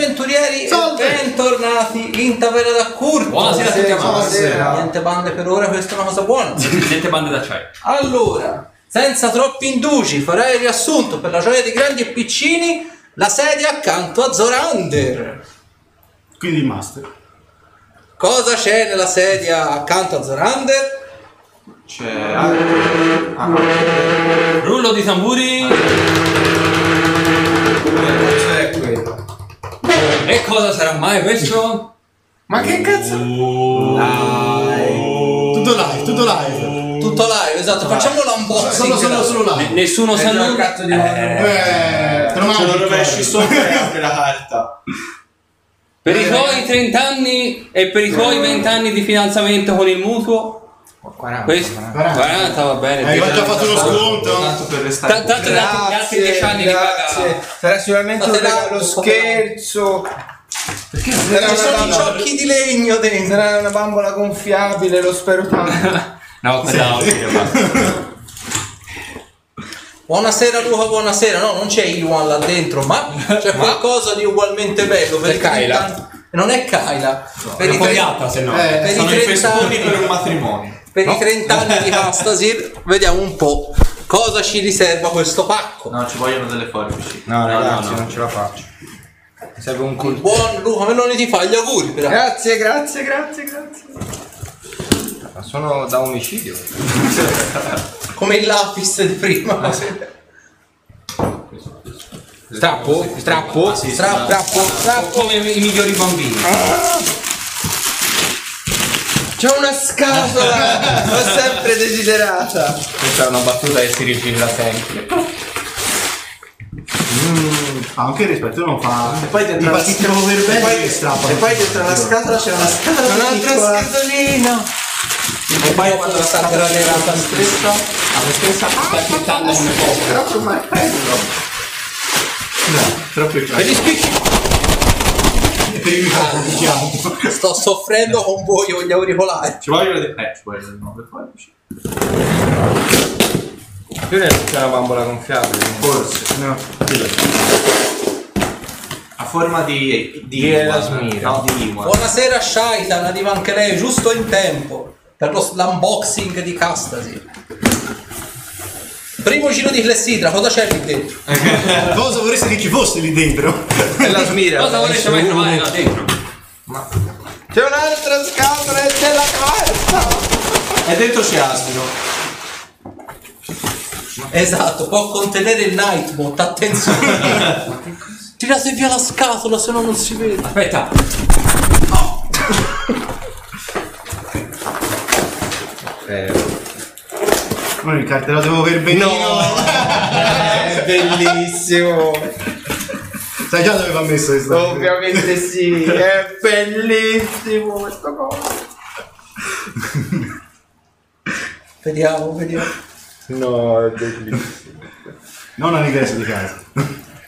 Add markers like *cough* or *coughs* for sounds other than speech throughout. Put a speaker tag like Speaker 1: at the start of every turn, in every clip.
Speaker 1: Avventurieri
Speaker 2: Salve.
Speaker 1: e bentornati in taverna da Curto.
Speaker 3: Buonasera a tutti.
Speaker 2: Buonasera.
Speaker 1: Niente bande per ora, questa è una cosa buona.
Speaker 3: Niente bande d'acciaio.
Speaker 1: Allora, senza troppi indugi, farei il riassunto per la gioia di grandi e piccini, la sedia accanto a Zorander.
Speaker 2: Quindi il master.
Speaker 1: Cosa c'è nella sedia accanto a Zorander?
Speaker 4: C'è. Ah,
Speaker 3: Rullo di tamburi.
Speaker 4: c'è.
Speaker 3: E cosa sarà mai questo?
Speaker 4: Ma che cazzo?
Speaker 2: Tutto live, tutto live.
Speaker 1: Tutto live, esatto, facciamo l'unboxing.
Speaker 2: Solo, solo, solo
Speaker 3: Ne-
Speaker 2: live.
Speaker 3: nessuno sa
Speaker 4: un
Speaker 3: nulla.
Speaker 4: cazzo di
Speaker 2: Eh, lo
Speaker 4: Ce lo rovesci sopra e apri la carta.
Speaker 3: Per i tuoi 30 anni e per i tuoi 20 anni di fidanzamento con il mutuo.
Speaker 4: 40.
Speaker 3: Questo
Speaker 2: 40.
Speaker 3: 40 va bene.
Speaker 2: Hai già fatto lo sconto?
Speaker 4: Tanto per restare.
Speaker 3: Ta- Tanto gli altri- gli altri 10 anni paga.
Speaker 5: Sarà sicuramente un regalo scherzo.
Speaker 1: Ci
Speaker 5: Sarà
Speaker 1: sono i ciocchi di legno dentro.
Speaker 5: sarà una bambola gonfiabile, lo spero tanto. *laughs*
Speaker 3: No, quella basta.
Speaker 1: Buonasera Luca, buonasera. No, non c'è Iwan là dentro, ma c'è qualcosa di ugualmente bello. Per
Speaker 3: C'è
Speaker 1: i 30
Speaker 3: Kyla.
Speaker 1: anni- Non è Kyla. per, i
Speaker 3: Un po' di se no.
Speaker 2: Eh,
Speaker 1: per i
Speaker 4: Sono i
Speaker 1: 30
Speaker 4: festoni
Speaker 1: anni,
Speaker 4: per un matrimonio.
Speaker 1: Per i 30 anni di Castasir, vediamo un po' cosa ci riserva questo pacco.
Speaker 4: No, ci vogliono delle forbici.
Speaker 5: No, ragazzi,
Speaker 3: no, no.
Speaker 5: non ce la faccio. Mi serve un colpo.
Speaker 1: buon Luca Meloni ti fa gli auguri. però.
Speaker 5: Grazie, grazie, grazie, grazie. Ma sono da omicidio. *laughs*
Speaker 1: Come il lapis di prima.
Speaker 5: Strappo? Strappo?
Speaker 4: Ah, sì,
Speaker 1: Strappo, strappo, strappo.
Speaker 3: Come i migliori bambini.
Speaker 5: C'è una scatola! L'ho sempre desiderata.
Speaker 3: Questa è una battuta che si rigirà sempre.
Speaker 2: Ah, anche il rispetto non fa.
Speaker 4: E poi dentro la
Speaker 2: per bene
Speaker 4: e poi-. E poi dentro la scatola c'è una scatola
Speaker 5: Un'altra
Speaker 4: piccola.
Speaker 5: scatolina.
Speaker 4: E poi quando la scatola è
Speaker 1: granellata
Speaker 4: stretta, la stessa
Speaker 3: Sta aspettando come poco.
Speaker 4: troppo martello. No, troppo
Speaker 1: Per
Speaker 4: chiaro.
Speaker 1: gli spicci.
Speaker 2: Per il microfono, diciamo.
Speaker 1: Sto soffrendo con voi con gli auricolari.
Speaker 4: Ci vogliono delle eh, ci vogliono delle nuove forbici.
Speaker 5: Più c'è una bambola gonfiabile.
Speaker 4: Forse.
Speaker 5: No.
Speaker 4: A forma di di.
Speaker 5: Elasmira.
Speaker 4: No, di Iwan.
Speaker 1: Buonasera Shaitan, arriva anche lei giusto in tempo per lo- l'unboxing di Castasi. Primo giro di clessidra, cosa c'è lì dentro? *laughs*
Speaker 2: Cosa vorresti che ci fosse lì dentro?
Speaker 5: È la smira.
Speaker 3: Cosa volete mai trovare là dentro?
Speaker 5: C'è un'altra scatola e c'è la carta.
Speaker 4: E dentro c'è Asmino.
Speaker 1: Esatto, può contenere il Nightbot, attenzione. *laughs* Tirate via la scatola, se no non si vede.
Speaker 3: Aspetta.
Speaker 2: Non il cartellato per benino.
Speaker 5: È bellissimo.
Speaker 2: Sai già dove va messo questo?
Speaker 5: Ovviamente sì, è bellissimo questo coso.
Speaker 1: Vediamo, vediamo.
Speaker 5: No, è bellissimo.
Speaker 2: Non all'ingresso di casa.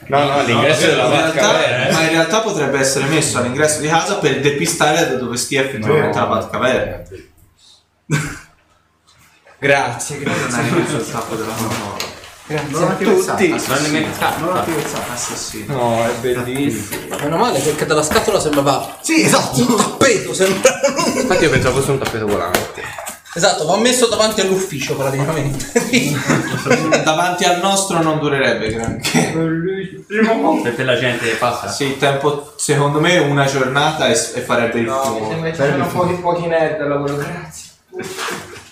Speaker 5: No, no, l'ingresso della
Speaker 4: in
Speaker 5: vacca
Speaker 4: realtà,
Speaker 5: vera, eh.
Speaker 4: ma in realtà potrebbe essere messo all'ingresso di casa per depistare da dove stia effettivamente la vacca vera.
Speaker 5: Grazie,
Speaker 4: Non
Speaker 5: grazie.
Speaker 4: hai messo il capo della manovra.
Speaker 5: Grazie a tutti.
Speaker 3: Non ne metti
Speaker 4: Non la piazzata, assassino.
Speaker 5: No, è bellissimo.
Speaker 1: Meno male perché dalla scatola sembrava
Speaker 2: Sì,
Speaker 1: un
Speaker 2: esatto.
Speaker 1: tappeto, sembra.
Speaker 5: Infatti io pensavo fosse un tappeto volante.
Speaker 1: Esatto, va messo davanti all'ufficio praticamente. *laughs*
Speaker 4: Davanti al nostro non durerebbe granché.
Speaker 5: Bellissimo.
Speaker 3: Per la gente che passa.
Speaker 4: Sì, il tempo, secondo me, una giornata e, e farebbe il
Speaker 5: No, mi
Speaker 4: fumo.
Speaker 5: sembra che ci sono pochi, pochi nerd al lavoro, grazie.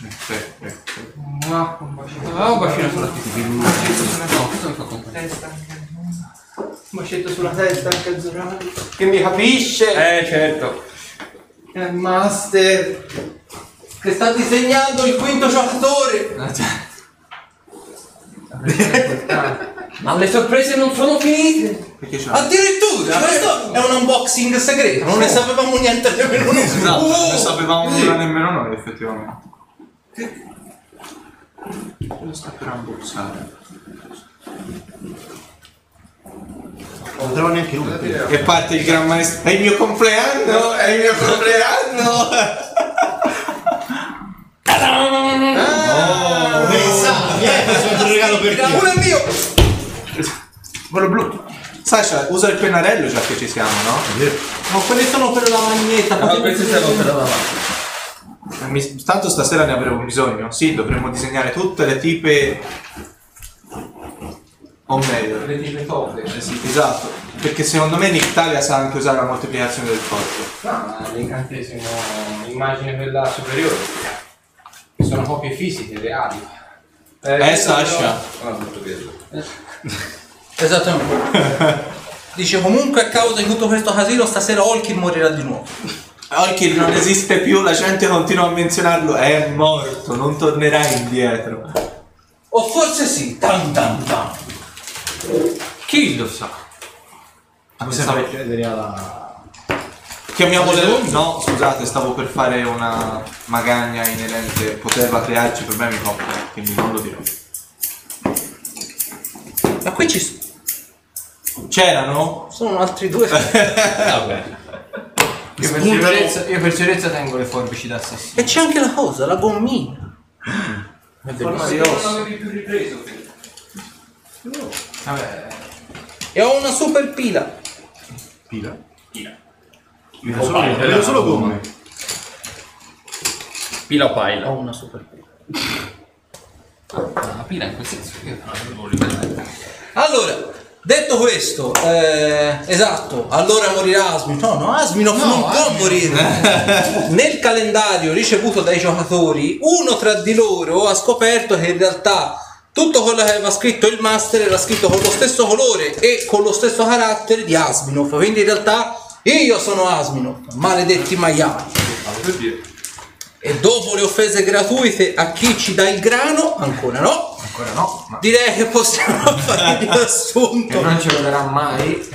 Speaker 5: Un bacetto.
Speaker 3: Ah, un bacino sulla No, mi fa
Speaker 5: testa anche Un bacetto sulla testa anche a Zorani. Che mi capisce.
Speaker 3: Eh, certo.
Speaker 5: È il master.
Speaker 1: che sta disegnando il quinto giocatore.
Speaker 3: Ma le sorprese non sono finite.
Speaker 1: Addirittura, questo è un unboxing segreto, non ne sapevamo niente nemmeno noi.
Speaker 4: Esatto,
Speaker 1: Oh!
Speaker 4: non sapevamo nulla nemmeno noi, effettivamente. Lo sta per unboxare.
Speaker 2: Non lo trovo neanche lui.
Speaker 4: E parte il gran maestro. È il mio compleanno! È il mio compleanno!
Speaker 2: Pensa, vieni, questo è un regalo per te.
Speaker 1: Uno è mio!
Speaker 4: Quello blu. Sasha, usa il pennarello già che ci siamo, no?
Speaker 1: Ma quelli sono per la maglietta.
Speaker 3: Ma
Speaker 1: potevi
Speaker 3: queste
Speaker 1: dire-
Speaker 3: siamo per la davanti.
Speaker 4: Eh, mi- Tanto stasera ne avremo bisogno. Sì, dovremmo disegnare tutte le tipe. O meglio,
Speaker 3: Le tipe toppe.
Speaker 4: eh sì, esatto. Perché secondo me Nictalia sa anche usare la moltiplicazione del corpo.
Speaker 5: No, ma l'incantesimo immagine quella superiore. Che sono copie fisiche, reali.
Speaker 4: Eh, Sasha.
Speaker 5: Ah, tutto vero.
Speaker 1: Esattamente. *laughs* Dice comunque a causa di tutto questo casino stasera Olkin morirà di nuovo.
Speaker 4: Orchid non esiste più, la gente continua a menzionarlo. È morto, non tornerà indietro.
Speaker 1: O forse sì, tan tan tan.
Speaker 3: Chi lo sa?
Speaker 2: Cosa fai chiedere alla...
Speaker 4: Chiamiamo le... No, scusate, stavo per fare una magagna inerente. Poteva crearci problemi coppia, quindi non lo dirò.
Speaker 1: Ma qui ci sono
Speaker 4: C'erano?
Speaker 1: sono altri due. *laughs*
Speaker 3: Vabbè.
Speaker 5: Io per, sicurezza, io per sicurezza tengo le forbici d'assassino.
Speaker 1: e c'è anche la cosa, la gommina.
Speaker 5: È
Speaker 3: Forse
Speaker 5: bellissimo.
Speaker 3: non avevi più ripreso.
Speaker 5: Vabbè,
Speaker 1: E ho una super pila.
Speaker 2: Pila?
Speaker 3: Pila.
Speaker 2: Vedo solo, vedo solo gomme.
Speaker 3: Pila o paila?
Speaker 1: Ho una super pila.
Speaker 3: Ah, pila in quel senso. Io non.
Speaker 1: Allora, detto questo, eh, esatto, allora morirà Asmin. No, no, Asminov non può morire. *laughs* Nel calendario ricevuto dai giocatori, uno tra di loro ha scoperto che in realtà tutto quello che aveva scritto il master era scritto con lo stesso colore e con lo stesso carattere di Asminov. Quindi in realtà io sono Asminov, maledetti maiali. E dopo le offese gratuite a chi ci dà il grano, ancora no,
Speaker 5: ancora no, ma
Speaker 1: direi che possiamo *laughs* fare il riassunto.
Speaker 5: che non ce lo darà mai.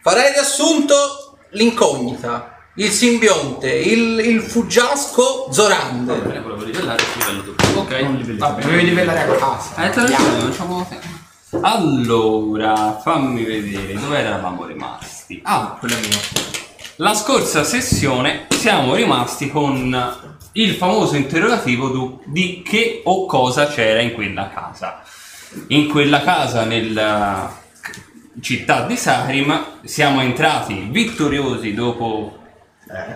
Speaker 1: Farei riassunto l'incognita, il simbionte, il, il fuggiasco Zorande.
Speaker 3: Bene, volevo rivellare il livello dopo. Ok.
Speaker 5: Vabbè, dovevi livellare a casa.
Speaker 3: Eh, te lo dico, non c'avevo tempo. Allora, fammi vedere dove eravamo rimasti. Ah, quello è mio. La scorsa sessione siamo rimasti con il famoso interrogativo di che o cosa c'era in quella casa. In quella casa nella città di Sarim siamo entrati vittoriosi dopo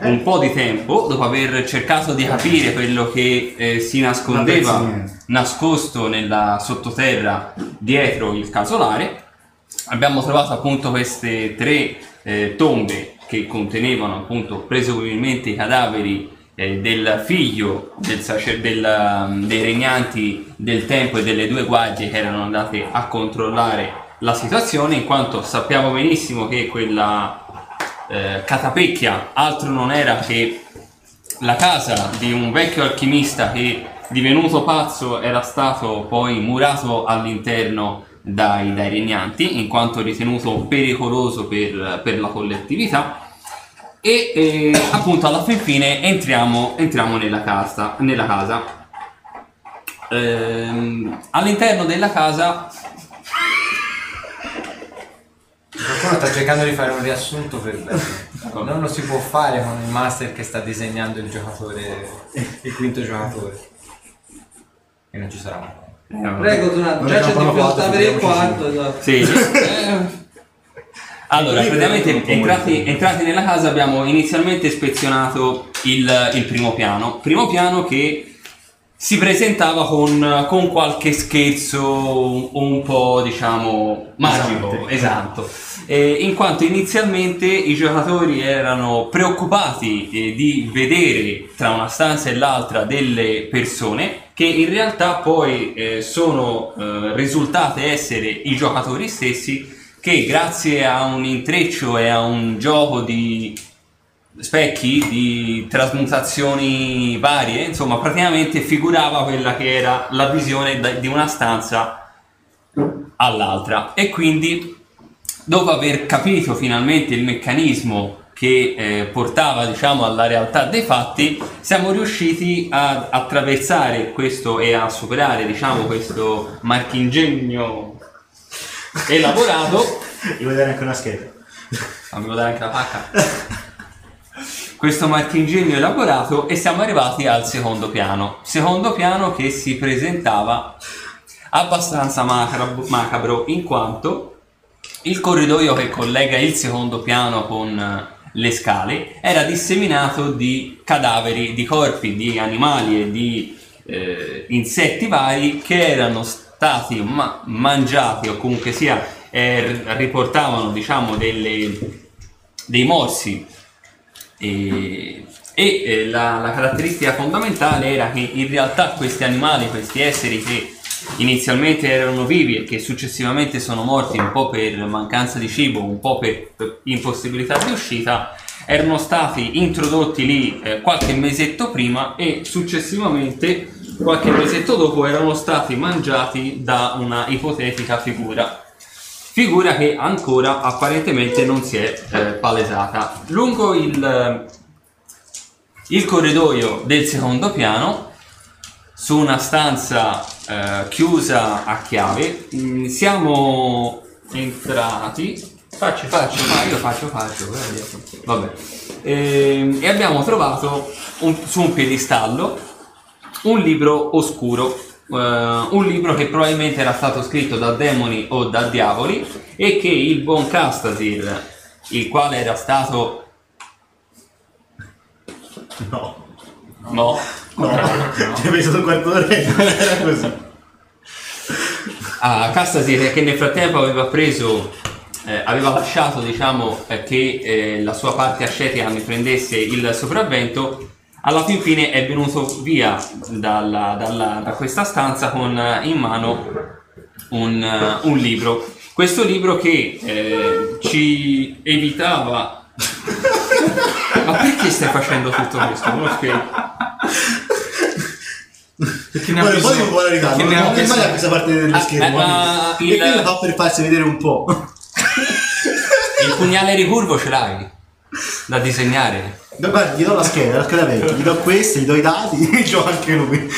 Speaker 3: un po' di tempo, dopo aver cercato di capire quello che eh, si nascondeva nascosto nella sottoterra dietro il casolare. Abbiamo trovato appunto queste tre eh, tombe che contenevano appunto presumibilmente i cadaveri eh, del figlio del sacer- del, um, dei regnanti del tempo e delle due guardie che erano andate a controllare la situazione, in quanto sappiamo benissimo che quella eh, catapecchia altro non era che la casa di un vecchio alchimista che divenuto pazzo era stato poi murato all'interno dai, dai regnanti in quanto ritenuto pericoloso per, per la collettività e eh, appunto alla fin fine entriamo, entriamo nella, casa, nella casa Ehm, all'interno della casa
Speaker 5: Qualcuno sta cercando di fare un riassunto per bene. Non lo si può fare con il master che sta disegnando il giocatore, il quinto giocatore. E non ci sarà mai.
Speaker 1: Prego, Zorande,
Speaker 2: Non
Speaker 1: già c'è
Speaker 2: fatta,
Speaker 1: avere il quarto. Esatto.
Speaker 3: Sì. *laughs* Allora, praticamente entrati, entrati nella casa abbiamo inizialmente ispezionato il, il primo piano. Primo piano che si presentava con, con qualche scherzo un po' diciamo magico, esatto. Eh, in quanto inizialmente i giocatori erano preoccupati eh, di vedere tra una stanza e l'altra delle persone che in realtà poi eh, sono eh, risultate essere i giocatori stessi che grazie a un intreccio e a un gioco di specchi, di trasmutazioni varie, insomma praticamente figurava quella che era la visione di una stanza all'altra. E quindi dopo aver capito finalmente il meccanismo che eh, portava diciamo alla realtà dei fatti siamo riusciti a attraversare questo e a superare diciamo questo marchingegno elaborato
Speaker 2: Devo vedere anche una scheda.
Speaker 3: fammi vedere anche la pacca? Questo marchingegno elaborato e siamo arrivati al secondo piano. Secondo piano che si presentava abbastanza macabro, macabro in quanto il corridoio che collega il secondo piano con eh, le scale era disseminato di cadaveri, di corpi, di animali e di eh, insetti vari che erano stati ma- mangiati o comunque sia eh, riportavano diciamo delle, dei morsi. E, e, eh, la, la caratteristica fondamentale era che in realtà questi animali, questi esseri che inizialmente erano vivi e che successivamente sono morti un po' per mancanza di cibo, un po' per, per impossibilità di uscita, erano stati introdotti lì eh, qualche mesetto prima e successivamente qualche mesetto dopo erano stati mangiati da una ipotetica figura. Figura che ancora apparentemente non si è eh, palesata. Lungo il, il corridoio del secondo piano, su una stanza eh, chiusa a chiave, mh, siamo entrati. Faccio, faccio, fa- io faccio, faccio. dietro. Vabbè. Ehm, e abbiamo trovato un- su un piedistallo un libro oscuro, eh, un libro che probabilmente era stato scritto da demoni o da diavoli e che il buon Castasir, il quale era stato...
Speaker 2: No.
Speaker 3: No,
Speaker 2: No. Ci hai pensato un quarto d'ora e non era così.
Speaker 3: a Castasir che nel frattempo aveva preso, eh, aveva lasciato diciamo eh, che eh, la sua parte ascetica ne prendesse il sopravvento, alla fin fine è venuto via dalla- dalla- da questa stanza con in mano un, un libro. Questo libro che eh, ci evitava... *laughs* Ma perché stai facendo tutto questo? Non lo spiego.
Speaker 4: Perché ne ha
Speaker 2: Guarda, un po' di
Speaker 4: bisogno-
Speaker 2: popolarità.
Speaker 4: perché
Speaker 2: Non non è mai a questa parte dello
Speaker 3: Ah,
Speaker 2: schermo.
Speaker 3: eh, ma
Speaker 2: E
Speaker 3: il-
Speaker 2: qui lo fa per farsi vedere un po'.
Speaker 3: Il pugnale ricurvo ce l'hai? Da disegnare?
Speaker 2: No, Guarda, gli do la scheda, la scheda vecchia, gli do queste, gli do i dati *laughs* e gioca anche lui.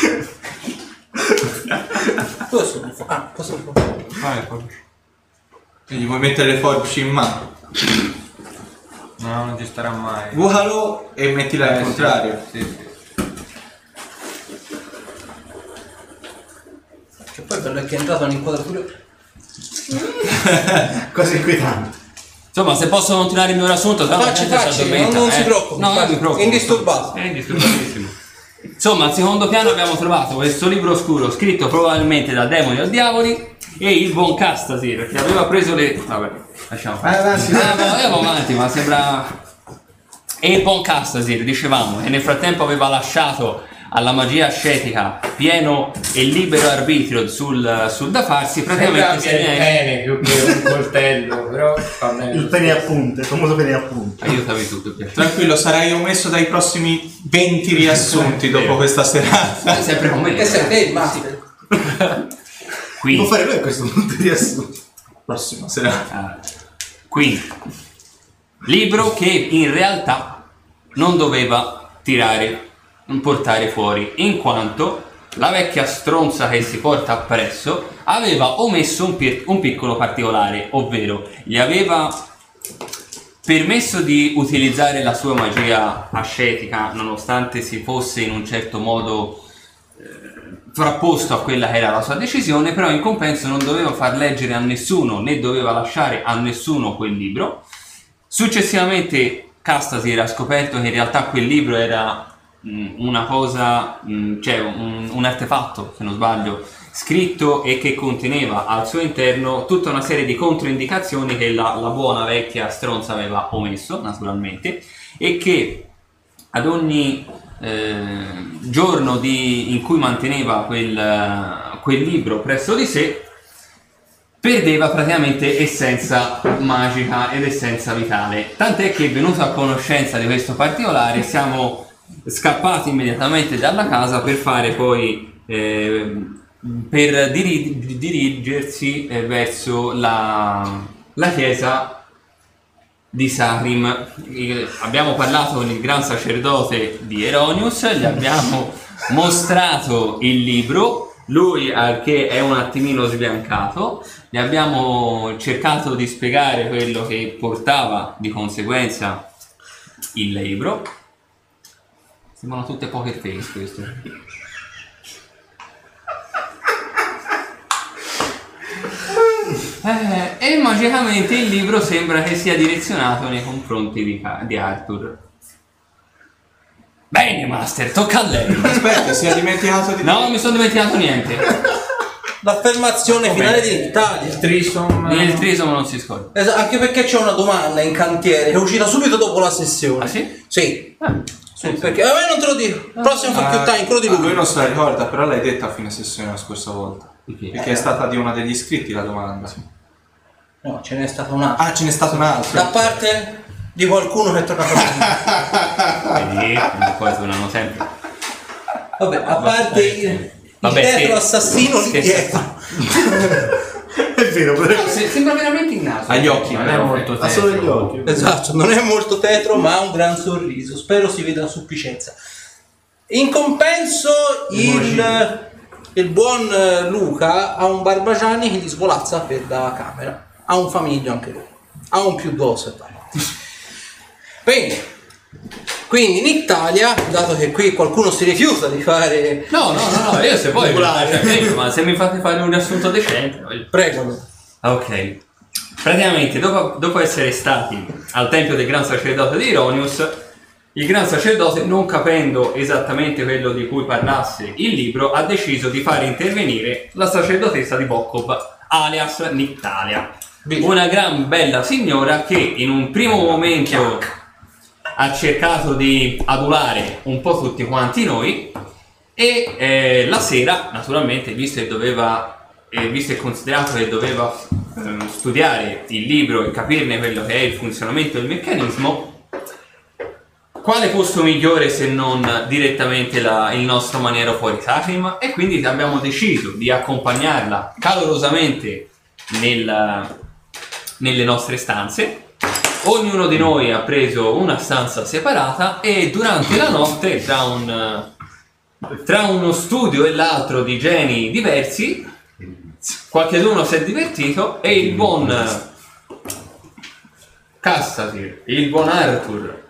Speaker 1: Dove sono? Ah, cosa sono?
Speaker 4: E gli puoi mettere le forbici in mano.
Speaker 5: No, non ci starà mai.
Speaker 4: Vuotalo e mettila al
Speaker 5: Eh, sì,
Speaker 4: contrario.
Speaker 5: Sì, sì.
Speaker 1: Che poi bello è che è entrato un'inquadratura.
Speaker 2: Cosa inquietante.
Speaker 3: Insomma, se posso continuare il mio riassunto, tanto
Speaker 1: Facci, facci, non- non
Speaker 3: eh.
Speaker 1: si preoccupi,
Speaker 3: No, non mi preoccupo.
Speaker 1: Indisturbato.
Speaker 3: È indisturbatissimo. Insomma, al secondo piano abbiamo trovato questo libro oscuro scritto probabilmente da demoni o diavoli e il buon Castasir che aveva preso le... Vabbè, lasciamo.
Speaker 5: Vai avanti.
Speaker 3: Ah, andiamo avanti, ma sembra... E il buon Castasir, dicevamo, che nel frattempo aveva lasciato alla magia ascetica pieno e libero arbitrio sul, sul da farsi, praticamente si è...
Speaker 5: pene più che un coltello, però va bene.
Speaker 2: Il pene a punte, il famoso pene a punte.
Speaker 3: Aiutami tu, per piacere.
Speaker 4: Tranquillo, sarai omesso dai prossimi 20 riassunti dopo questa serata.
Speaker 3: È sempre con me.
Speaker 1: Che sei te il master?
Speaker 3: Qui.
Speaker 2: Può fare lui a questo punto di assunto.
Speaker 4: Prossima serata.
Speaker 3: Ah, Quindi, libro che in realtà non doveva tirare, portare fuori, in quanto la vecchia stronza che si porta appresso aveva omesso un, pi- un piccolo particolare, ovvero gli aveva permesso di utilizzare la sua magia ascetica nonostante si fosse in un certo modo frapposto a quella che era la sua decisione, però in compenso non doveva far leggere a nessuno né doveva lasciare a nessuno quel libro. Successivamente Castasir ha scoperto che in realtà quel libro era una cosa, mh, cioè un, un artefatto, se non sbaglio, scritto e che conteneva al suo interno tutta una serie di controindicazioni che la, la buona vecchia stronza aveva omesso, naturalmente, e che ad ogni eh, giorno di- in cui manteneva quel, quel libro presso di sé, perdeva praticamente essenza magica ed essenza vitale. Tant'è che venuto a conoscenza di questo particolare siamo scappati immediatamente dalla casa per fare poi eh, per diri- dirigersi eh, verso la, la chiesa di Sarim. Eh, Abbiamo parlato con il gran sacerdote di Eronius, gli abbiamo *laughs* mostrato il libro. Lui, che è un attimino sbiancato, gli abbiamo cercato di spiegare quello che portava di conseguenza il libro. Sembrano tutte poker face questo. Eh, e magicamente il libro sembra che sia direzionato nei confronti di, di Arthur. Bene, Master, tocca a lei.
Speaker 4: Aspetta, si è dimenticato di
Speaker 3: No, non mi sono dimenticato niente.
Speaker 1: L'affermazione finale di Italia.
Speaker 5: Trisom.
Speaker 3: Il trisomo non si scorda.
Speaker 1: Esatto, anche perché c'è una domanda in cantiere che è uscita subito dopo la sessione.
Speaker 3: Ah, sì?
Speaker 1: Sì.
Speaker 3: Ah,
Speaker 1: Sì, perché a me non te lo dico. Prossimo
Speaker 4: Ah,
Speaker 1: fuck you time, quello di
Speaker 4: ah, lui
Speaker 1: lui.
Speaker 4: non se la ricorda, però l'hai detta a fine sessione la scorsa volta. Perché è stata di una degli iscritti la domanda.
Speaker 1: No, ce n'è stata un'altra.
Speaker 4: Ah, ce n'è stato un altro.
Speaker 1: Da parte di qualcuno che è tornato *laughs* a
Speaker 3: Vedi, quindi poi suonano sempre.
Speaker 1: Vabbè, a parte il, il
Speaker 3: Vabbè,
Speaker 1: tetro
Speaker 3: sì.
Speaker 1: assassino lì dietro. *laughs*
Speaker 2: È vero, però.
Speaker 3: Se- sembra veramente il naso.
Speaker 4: Agli occhi,
Speaker 5: Non è molto
Speaker 2: Ha solo gli
Speaker 5: tetro.
Speaker 2: occhi.
Speaker 1: Esatto, non è molto tetro, ma ha un gran sorriso. Spero si veda a sufficienza. In compenso, il, il buon eh, Luca ha un Barbagianni che gli svolazza per la camera. Ha un famiglio anche lui. Ha un più due osservare. Bene. Quindi in Italia, dato che qui qualcuno si rifiuta di fare...
Speaker 3: No, no, no, no, io se poi cioè, ma se mi fate fare un riassunto decente, voglio-
Speaker 1: Prego.
Speaker 3: Ah, Ok. Praticamente, dopo, dopo essere stati al tempio del gran sacerdote di Ironius, il gran sacerdote, non capendo esattamente quello di cui parlasse il libro, ha deciso di fare intervenire la sacerdotessa di Bokov, alias Nictalia.
Speaker 1: Bene.
Speaker 3: Una gran bella signora che in un primo momento ha cercato di adulare un po' tutti quanti noi e eh, la sera, naturalmente, visto che doveva, eh, visto e considerato che doveva ehm, studiare il libro e capirne quello che è il funzionamento del meccanismo, quale posto migliore se non direttamente la- il nostro maniero fuori Sacrim? E quindi abbiamo deciso di accompagnarla calorosamente nel- nelle nostre stanze. Ognuno di noi ha preso una stanza separata e durante la notte, tra, un, tra uno studio e l'altro di geni diversi, qualcuno si è divertito e il buon Cassasir, il buon Arthur,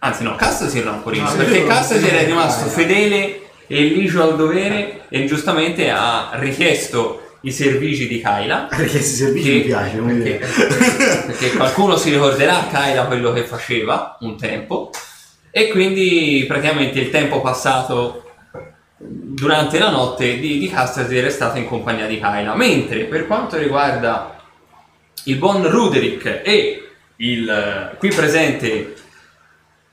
Speaker 3: anzi no, Cassasir no, prima, perché Cassasir è rimasto fedele e ligio al dovere e giustamente ha richiesto i servigi di Kyla. *laughs*
Speaker 2: Perché questi servizi
Speaker 3: Che-
Speaker 2: mi piace,
Speaker 3: perché, perché qualcuno si ricorderà Kyla quello che faceva un tempo. E quindi praticamente il tempo passato durante la notte di, di Castaser è stato in compagnia di Kyla mentre per quanto riguarda il buon Ruderick e il eh, qui presente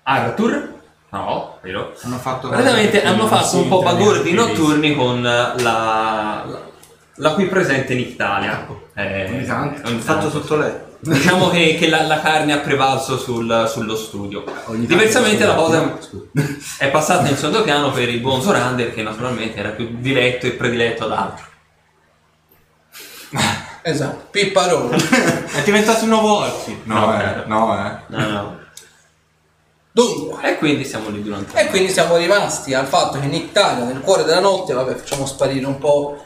Speaker 3: Arthur no, vero?
Speaker 5: Hanno fatto
Speaker 3: Praticamente hanno fatto un po' bagordi
Speaker 5: bagordi
Speaker 3: notturni con la, la, la qui presente Nictalia. Eh,
Speaker 2: Ogni tanto.
Speaker 3: ogni
Speaker 4: Fatto tutto lei.
Speaker 3: Diciamo che, che la, la carne ha prevalso sul- sullo studio. Diversamente la cosa è passata in secondo piano per il buon Sorander che naturalmente era più diretto e prediletto ad altro.
Speaker 1: Esatto, Pipparone.
Speaker 4: È diventato un nuovo Orchi. No,
Speaker 3: No,
Speaker 4: eh, no, eh.
Speaker 3: No, no.
Speaker 1: Dunque,
Speaker 3: E quindi siamo lì durante
Speaker 1: e quindi siamo rimasti al fatto che in Italia, nel cuore della notte, vabbè, facciamo sparire un po'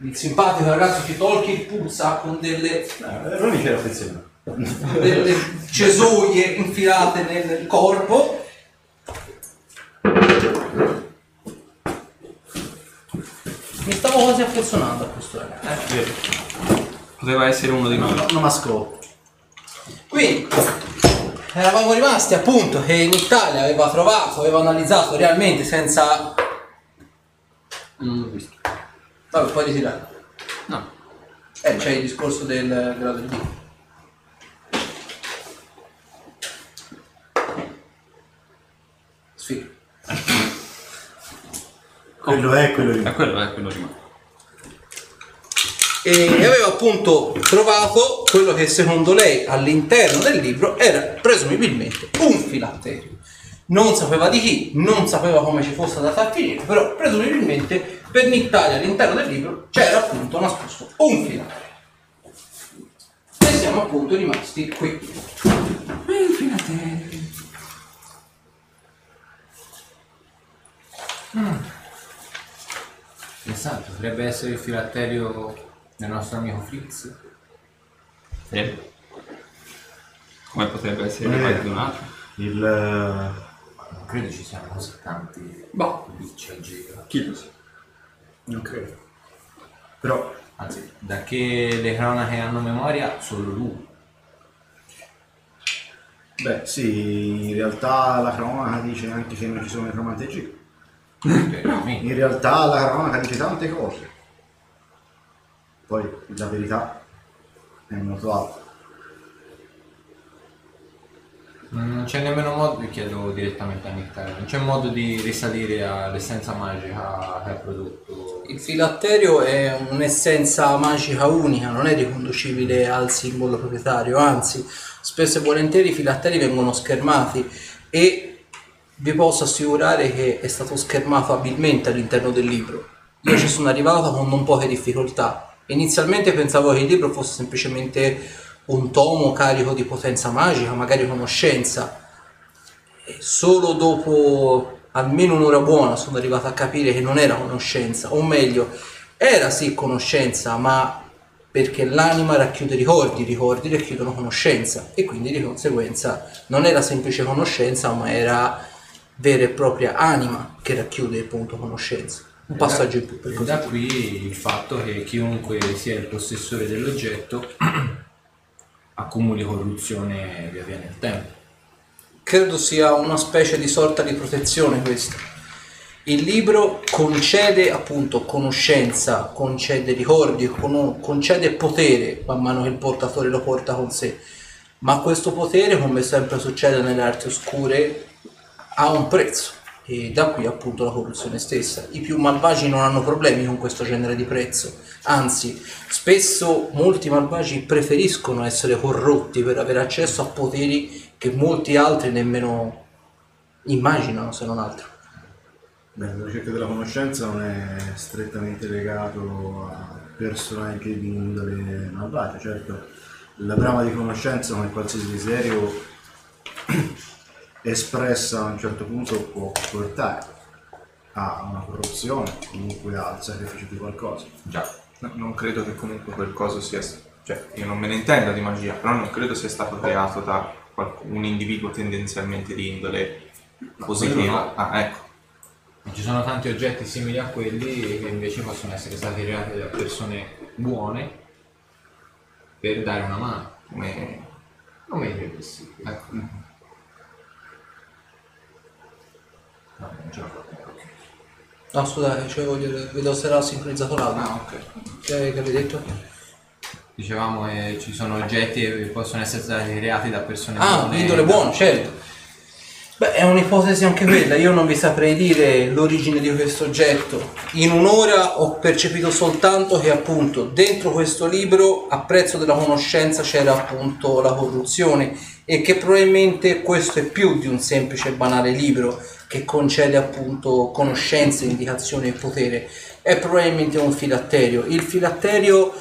Speaker 1: il simpatico ragazzo che tolchi il puzza con delle,
Speaker 2: Ronny c'era affezionato.
Speaker 1: delle cesoie infilate nel corpo. Mi stavo quasi affezionando a questo ragazzo. eh.
Speaker 3: Poteva essere uno di noi.
Speaker 2: Non mascò.
Speaker 1: Quindi eravamo rimasti appunto che in Italia aveva trovato, aveva analizzato realmente senza... Non l'ho visto. Vabbè, puoi ritirare.
Speaker 3: No.
Speaker 1: Eh, c'è il discorso del grado di D. Sfiga.
Speaker 2: Quello è, quello
Speaker 3: E
Speaker 2: rimane.
Speaker 3: quello è quello rimane.
Speaker 1: E aveva appunto trovato quello che secondo lei all'interno del libro era presumibilmente un filatterio. Non sapeva di chi, non sapeva come ci fosse andata a finire, però presumibilmente per Nictalia all'interno del libro c'era appunto nascosto un filatterio. E siamo appunto rimasti qui.
Speaker 5: Esatto, potrebbe essere il filatterio del nostro amico Fritz.
Speaker 3: Sì. Come potrebbe essere
Speaker 2: Eh.
Speaker 3: di qualcun un altro?
Speaker 2: Il... eh,
Speaker 5: Non credo ci siano così tanti
Speaker 1: Boh.
Speaker 5: bici a giro.
Speaker 3: Chi lo sa?
Speaker 2: Non credo. Però
Speaker 5: Anzi, da che le cronache hanno memoria, solo lui.
Speaker 2: Beh, sì, in realtà la cronaca dice anche che non ci sono necromanteggi.
Speaker 5: Veramente.
Speaker 2: In realtà la cronaca dice tante cose. Poi la verità è molto alta.
Speaker 5: Non c'è nemmeno modo, vi chiedo direttamente a Nick non c'è modo di risalire all'essenza magica che ha prodotto.
Speaker 1: Il filatterio è un'essenza magica unica, non è riconducibile al simbolo proprietario, anzi, spesso e volentieri i filatteri vengono schermati e vi posso assicurare che è stato schermato abilmente all'interno del libro. Io ci sono arrivato con non poche difficoltà. Inizialmente pensavo che il libro fosse semplicemente un tomo carico di potenza magica, magari conoscenza. E solo dopo almeno un'ora buona sono arrivato a capire che non era conoscenza, o meglio, era sì conoscenza, ma perché l'anima racchiude ricordi, i ricordi racchiudono conoscenza e quindi di conseguenza non era semplice conoscenza, ma era vera e propria anima che racchiude appunto conoscenza. Un passaggio in più per
Speaker 5: da qui il fatto che chiunque sia il possessore dell'oggetto *clears throat* accumuli corruzione via via nel tempo.
Speaker 1: credo sia una specie di sorta di protezione questa. Il libro concede appunto conoscenza, concede ricordi, con- concede potere man mano che il portatore lo porta con sé, ma questo potere, come sempre succede nelle arti oscure, ha un prezzo e da qui appunto la corruzione stessa. I più malvagi non hanno problemi con questo genere di prezzo, anzi spesso molti malvagi preferiscono essere corrotti per avere accesso a poteri che molti altri nemmeno immaginano se non altro.
Speaker 2: Beh, la ricerca della conoscenza non è strettamente legato a personaggi di indole malvagia, certo la brama di conoscenza come qualsiasi desiderio *clears throat* espressa a un certo punto può portare a una corruzione, comunque al sacrificio di qualcosa.
Speaker 4: Già, no, non credo che comunque quel coso sia... Cioè, io non me ne intendo di magia, però non credo sia stato creato da un individuo tendenzialmente di indole positiva. Ah, ecco.
Speaker 5: Ci sono tanti oggetti simili a quelli che invece possono essere stati creati da persone buone per dare una mano.
Speaker 4: Come...
Speaker 5: Come è possibile?
Speaker 4: Ecco.
Speaker 5: No, è un gioco.
Speaker 1: No scusate, cioè voglio vedo se era sincronizzato l'audio.
Speaker 4: Ah, ok.
Speaker 1: Che, che avevi detto?
Speaker 5: Dicevamo che ci sono oggetti che possono essere stati creati da persone
Speaker 1: Ah,
Speaker 5: buone.
Speaker 1: indole buono, certo. Beh, è un'ipotesi anche quella, io non vi saprei dire l'origine di questo oggetto. In un'ora ho percepito soltanto che appunto dentro questo libro a prezzo della conoscenza c'era appunto la corruzione e che probabilmente questo è più di un semplice e banale libro che concede appunto conoscenze, indicazioni e potere. È probabilmente un filatterio. Il filatterio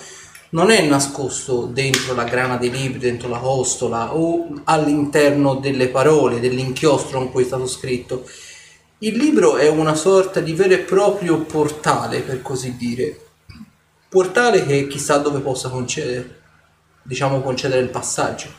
Speaker 1: non è nascosto dentro la grana dei libri, dentro la costola o all'interno delle parole, dell'inchiostro con cui è stato scritto. Il libro è una sorta di vero e proprio portale, per così dire. Portale che chissà dove possa concedere, diciamo concedere il passaggio.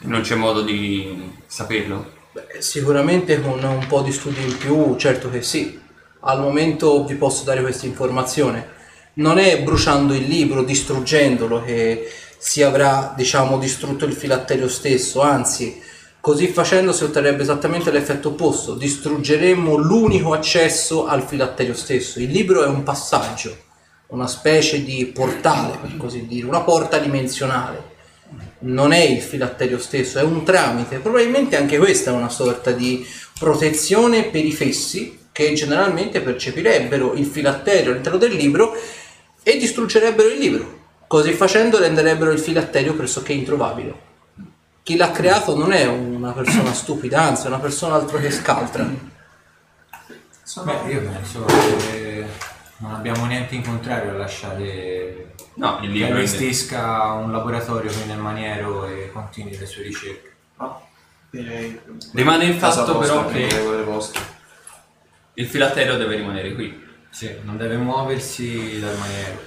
Speaker 3: Non c'è modo di saperlo.
Speaker 1: Sicuramente con un po' di studio in più, certo che sì. Al momento vi posso dare questa informazione. Non è bruciando il libro, distruggendolo, che si avrà, diciamo, distrutto il filatterio stesso, anzi, così facendo si otterrebbe esattamente l'effetto opposto. Distruggeremmo l'unico accesso al filatterio stesso. Il libro è un passaggio, una specie di portale, per così dire, una porta dimensionale non è il filatterio stesso, è un tramite. Probabilmente anche questa è una sorta di protezione per i fessi che generalmente percepirebbero il filatterio all'interno del libro e distruggerebbero il libro. Così facendo renderebbero il filatterio pressoché introvabile. Chi l'ha creato non è una persona stupida, anzi è una persona altro che scaltra.
Speaker 5: Beh, io penso che non abbiamo niente in contrario a lasciare
Speaker 3: No, il
Speaker 5: che
Speaker 3: libro
Speaker 5: allestisca un laboratorio qui nel maniero e continui le sue ricerche.
Speaker 4: No, direi...
Speaker 3: Rimane il fatto
Speaker 4: vostra,
Speaker 3: però che- il filatterio deve rimanere qui.
Speaker 5: Sì, non deve muoversi dal maniero.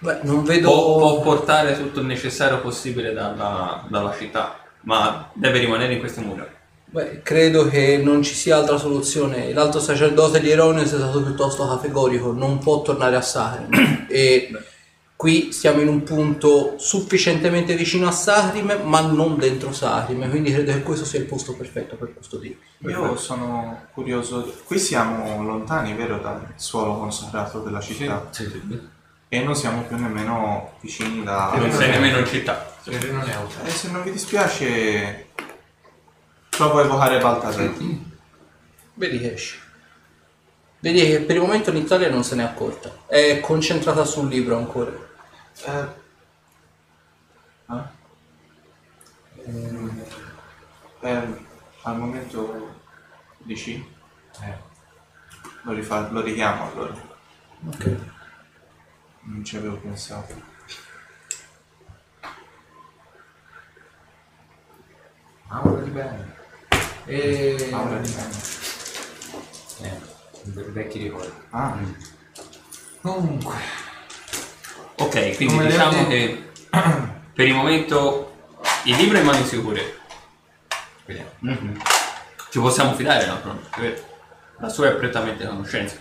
Speaker 1: Beh, non vedo...
Speaker 3: Può, può portare tutto il necessario possibile dalla, dalla città, ma deve rimanere in queste mura.
Speaker 1: Beh, credo che non ci sia altra soluzione. L'alto sacerdote di Eronius è stato piuttosto categorico, non può tornare a Sacre. *clears throat* e Qui siamo in un punto sufficientemente vicino a Sahrim, ma non dentro Sahrim, quindi credo che questo sia il posto perfetto per custodire.
Speaker 4: Io sono curioso, qui siamo lontani, vero, dal suolo consacrato della città? E non siamo più nemmeno vicini da...
Speaker 3: Non sei nemmeno in città.
Speaker 5: Non è auto.
Speaker 4: E se non vi dispiace, provo a evocare Baltasar.
Speaker 1: Vedi che esce. Vedi che per il momento l'Italia non se n'è accorta. È concentrata sul libro ancora.
Speaker 4: Eh, ah? Eh, al momento dici?
Speaker 5: Eh.
Speaker 4: Lo, rifa- lo richiamo allora,
Speaker 1: Ok.
Speaker 4: non ci avevo pensato.
Speaker 5: Aula di bene. E...
Speaker 4: Aula di bene.
Speaker 5: Eh, ve- vecchi ricordi.
Speaker 4: Ah,
Speaker 5: Comunque.
Speaker 3: Ok, quindi
Speaker 5: Come
Speaker 3: diciamo che *clears throat* per il momento il libro è in mani sicure.
Speaker 5: Vediamo.
Speaker 3: Ci possiamo fidare, no? La sua è prettamente conoscenza.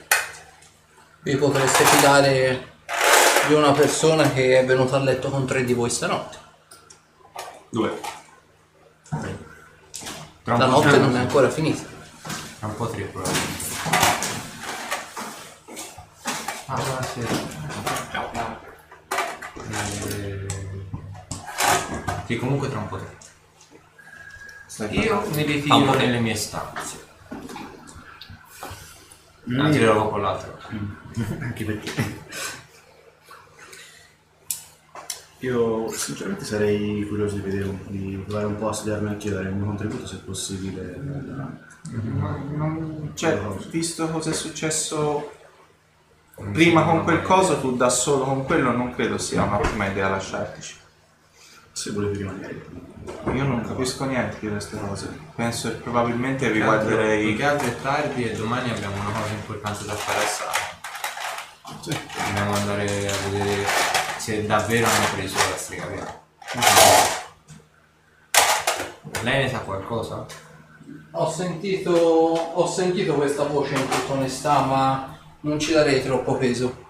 Speaker 1: Vi potreste fidare di una persona che è venuta a letto con tre di voi stanotte.
Speaker 3: Due.
Speaker 5: Tra
Speaker 1: La notte non è ancora finita.
Speaker 5: Tra un po' tre probabilmente. Ah, buonasera. Eh, Sì, comunque tra un po' tre. Io mi ritiro nelle mie stanze. Anzi, lo con l'altro. *laughs*
Speaker 2: Anche perché io sinceramente sarei curioso di vedere un, di provare un po' a studiarmi anch'io, dare il mio contributo se possibile.
Speaker 4: Non- Cioè, visto cosa è successo prima con quel coso, tu da solo con quello non credo sia un'ottima idea lasciartici.
Speaker 2: Se volete rimanere.
Speaker 4: Io non capisco niente di queste cose. Penso che probabilmente vi
Speaker 5: altro- più
Speaker 4: guarderei.
Speaker 5: che altro è tardi e domani abbiamo una cosa importante da fare a Sara. Dobbiamo andare a vedere se davvero hanno preso la strega. Lei ne sa qualcosa?
Speaker 1: Ho sentito, ho sentito questa voce in tutta onestà, ma non ci darei troppo peso.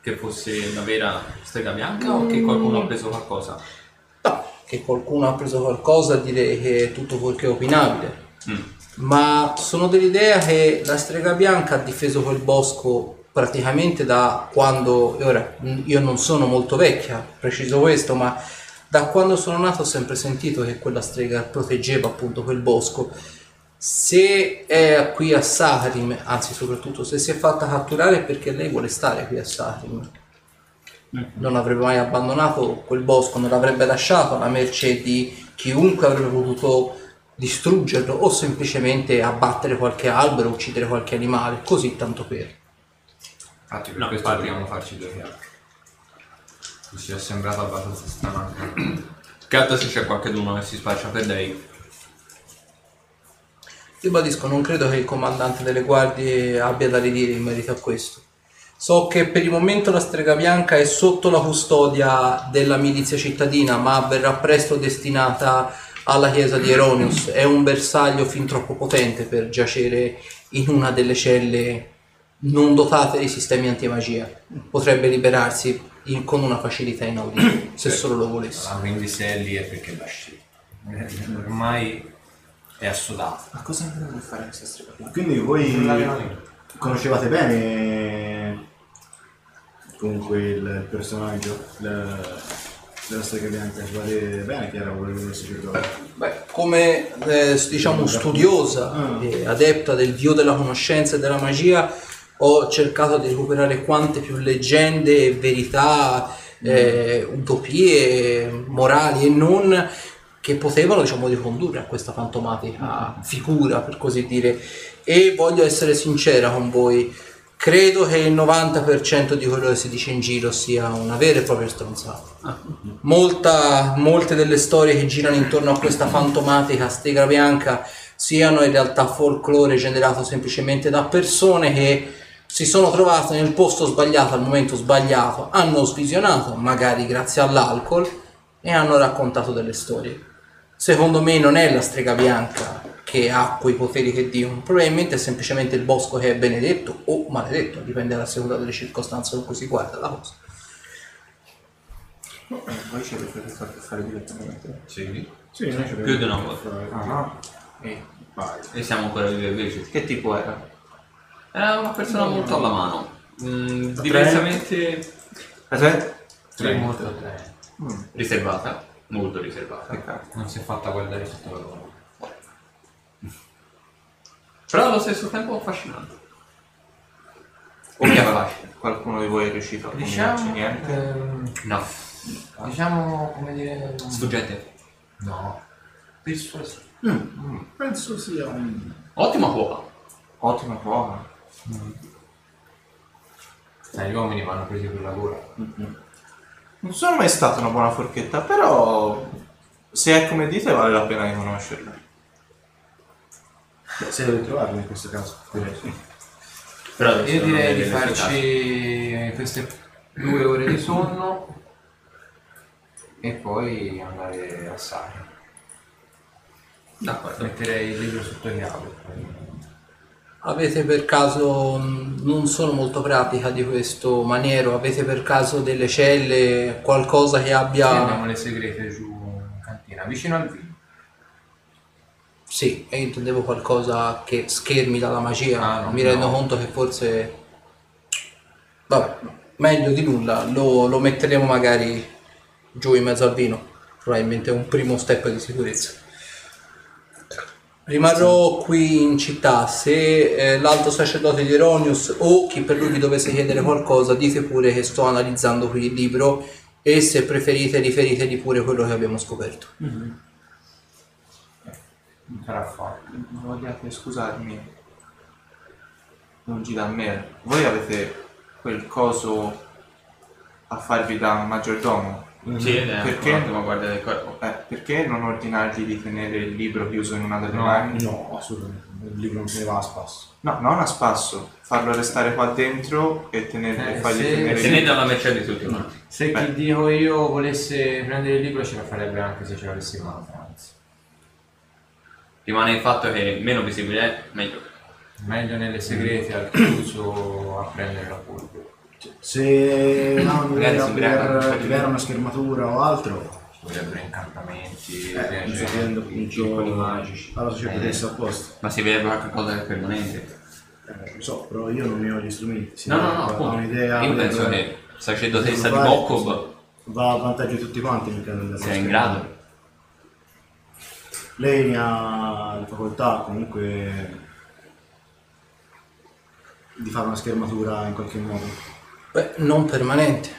Speaker 3: Che fosse una vera strega bianca o che qualcuno ha preso qualcosa?
Speaker 1: No, che qualcuno ha preso qualcosa direi che è tutto quel che è opinabile.
Speaker 3: Mm.
Speaker 1: Ma sono dell'idea che la strega bianca ha difeso quel bosco praticamente da quando, ora io non sono molto vecchia, preciso questo, ma da quando sono nato ho sempre sentito che quella strega proteggeva appunto quel bosco. Se è qui a Saharim, anzi soprattutto se si è fatta catturare è perché lei vuole stare qui a Saharim. Non avrebbe mai abbandonato quel bosco, non l'avrebbe lasciato alla mercé di chiunque avrebbe potuto distruggerlo o semplicemente abbattere qualche albero, uccidere qualche animale, così tanto per.
Speaker 5: Infatti per
Speaker 3: No,
Speaker 5: questo
Speaker 3: infatti.
Speaker 5: dobbiamo farci due chiacchiere. Mi ci è sembrato abbastanza strano anche.
Speaker 3: Che altro se c'è qualcuno che si spaccia per lei?
Speaker 1: Ribadisco, non credo che il comandante delle guardie abbia da ridire in merito a questo. So che per il momento la strega bianca è sotto la custodia della milizia cittadina, ma verrà presto destinata alla chiesa di Eronius. È un bersaglio fin troppo potente per giacere in una delle celle non dotate di sistemi antimagia. Potrebbe liberarsi in- con una facilità inaudita, se solo lo volesse.
Speaker 5: Ah, quindi se è lì è perché l'ha scelto. Eh, Ormai è assodato.
Speaker 4: Ma cosa andremo a fare questa strega?
Speaker 2: Quindi voi conoscevate bene comunque il personaggio la- della strega bianca, sapete bene chi era quello sacerdote.
Speaker 1: Beh, come eh, diciamo studiosa
Speaker 2: Ah.
Speaker 1: e adepta del dio della conoscenza e della magia, ho cercato di recuperare quante più leggende e verità, eh, utopie morali e non che potevano diciamo ricondurre a questa fantomatica figura per così dire. E voglio essere sincera con voi. Credo che il 90% di quello che si dice in giro sia una vera e propria stronzata. Molta- molte delle storie che girano intorno a questa fantomatica strega bianca siano in realtà folklore generato semplicemente da persone che si sono trovate nel posto sbagliato al momento sbagliato, hanno svisionato, magari grazie all'alcol, e hanno raccontato delle storie. Secondo me non è la strega bianca che ha quei poteri che dicono, probabilmente è semplicemente il bosco che è benedetto o maledetto, dipende dalla seconda delle circostanze con cui si guarda la cosa.
Speaker 4: Voi ci avete fatto a che fare direttamente.
Speaker 3: Sì.
Speaker 2: Sì, noi ci
Speaker 3: Più di una volta.
Speaker 5: Ah,
Speaker 4: E
Speaker 2: Vai.
Speaker 3: E siamo ancora vivi e
Speaker 4: che tipo era?
Speaker 3: Era una persona molto alla mano. Mm,
Speaker 4: Tre.
Speaker 3: diversamente
Speaker 4: Aspetta.
Speaker 5: Tre molto tre.
Speaker 4: Mm,
Speaker 3: riservata. Molto riservata.
Speaker 4: peccato.
Speaker 5: Non si è fatta guardare sotto la luna.
Speaker 3: Però allo stesso tempo affascinante.
Speaker 4: O che avevate? Qualcuno di voi è riuscito a combinarci
Speaker 5: Diciamo,
Speaker 4: niente?
Speaker 5: ehm,
Speaker 3: No.
Speaker 5: diciamo, come dire...
Speaker 3: Sfuggente.
Speaker 5: No. Persuasivo.
Speaker 2: Mm, Penso sia un...
Speaker 3: Ottima cuoca.
Speaker 4: Ottima prova.
Speaker 5: Sai, gli uomini vanno presi per la gola.
Speaker 4: Non sono mai stata una buona forchetta, però se è come dite vale la pena di conoscerla.
Speaker 2: Beh, se devi trovarlo in questo caso. direi sì.
Speaker 3: Però
Speaker 5: Io direi di farci queste due ore di sonno e poi andare a Sari.
Speaker 3: D'accordo.
Speaker 5: Metterei il libro sotto chiave.
Speaker 1: Avete per caso, non sono molto pratica di questo maniero, avete per caso delle celle, qualcosa che
Speaker 5: Sì,
Speaker 1: abbia...
Speaker 5: abbiamo le segrete giù in cantina, vicino al vino.
Speaker 1: Sì, e intendevo qualcosa che schermi dalla magia.
Speaker 5: Ah, no,
Speaker 1: Mi rendo
Speaker 5: no.
Speaker 1: conto che forse... Vabbè, meglio di nulla, lo, lo metteremo magari giù in mezzo al vino. Probabilmente un primo step di sicurezza. Rimarrò qui in città, se eh, l'alto sacerdote di Eronius o chi per lui vi dovesse chiedere qualcosa, dite pure che sto analizzando qui il libro e se preferite riferitevi pure quello che abbiamo scoperto.
Speaker 5: Non fatto.
Speaker 4: Vogliate scusarmi, lungi da me. Voi avete quel coso a farvi da maggiordomo?
Speaker 3: Sì, ed è
Speaker 4: Perché?
Speaker 3: un'ottima guardia del corpo.
Speaker 4: Eh, perché non ordinargli di tenere il libro chiuso in una delle
Speaker 5: No,
Speaker 4: mani?
Speaker 2: No, assolutamente. Il libro non se ne va a spasso.
Speaker 4: No, non a spasso, farlo restare qua dentro e, tenere,
Speaker 5: Eh,
Speaker 4: e fargli
Speaker 5: se-
Speaker 4: tenere il
Speaker 3: Tenete alla mercé di tutti quanti.
Speaker 5: Se
Speaker 4: Beh.
Speaker 5: chi dico io volesse prendere il libro ce la farebbe anche se ce l'avessi in mano, anzi.
Speaker 3: Rimane il fatto che meno visibile è, meglio.
Speaker 5: Meglio nelle segrete al chiuso a prendere la polvere.
Speaker 2: Se no,
Speaker 3: Magari
Speaker 2: per
Speaker 3: si ubriaca,
Speaker 2: per
Speaker 3: non
Speaker 2: creare una schermatura o altro,
Speaker 5: Ci vorrebbero incantamenti,
Speaker 2: eh,
Speaker 5: circoli
Speaker 2: appunto
Speaker 5: magici.
Speaker 2: alla sacerdotessa apposta.
Speaker 3: Ma si vede qualcosa che è permanente.
Speaker 2: Eh, lo so, però io non ne ho gli strumenti. Si
Speaker 3: No, no, no, appunto.
Speaker 2: un'idea.
Speaker 3: Io penso che sacerdotessa di Bokob
Speaker 2: Va a vantaggio di tutti quanti mettendo
Speaker 3: sia in grado.
Speaker 2: Lei ne ha la facoltà comunque di fare una schermatura in qualche modo.
Speaker 1: Beh, non permanente.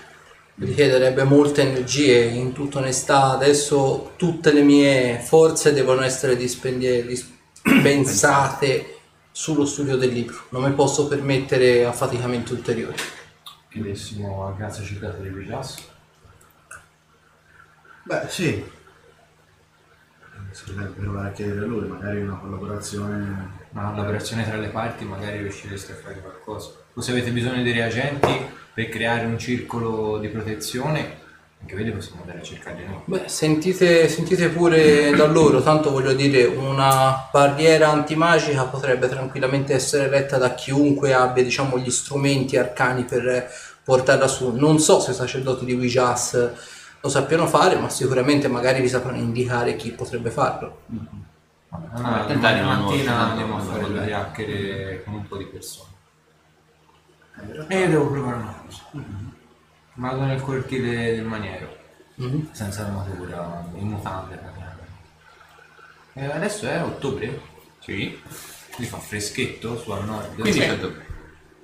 Speaker 1: Richiederebbe molte energie, in tutta onestà. Adesso tutte le mie forze devono essere dispendie- dispensate sullo studio del libro. Non mi posso permettere affaticamenti ulteriori.
Speaker 5: Chiedessimo a Grazia di Vigias.
Speaker 2: Beh, sì. Si potrebbe provare a chiedere a lui, magari una collaborazione.
Speaker 5: Una collaborazione tra le parti magari riuscireste a fare qualcosa. O se avete bisogno di reagenti per creare un circolo di protezione, anche voi li possiamo andare a cercare di noi.
Speaker 1: Beh, sentite, sentite pure da loro, tanto voglio dire, una barriera antimagica potrebbe tranquillamente essere retta da chiunque abbia, diciamo, gli strumenti arcani per portarla su. Non so se i sacerdoti di Wijas lo sappiano fare, ma sicuramente magari vi sapranno indicare chi potrebbe farlo.
Speaker 5: Allora,
Speaker 3: tentare
Speaker 5: domani
Speaker 3: non
Speaker 5: mattina andiamo a fare
Speaker 3: volete.
Speaker 5: chiacchiere con un po' di persone. E io devo provare una cosa. Vado nel cortile del maniero,
Speaker 1: Mhm.
Speaker 5: senza armatura, in mutande praticamente. E adesso è ottobre,
Speaker 3: Sì.
Speaker 5: quindi fa freschetto su al nord.
Speaker 3: 15
Speaker 5: Sì.
Speaker 3: ottobre.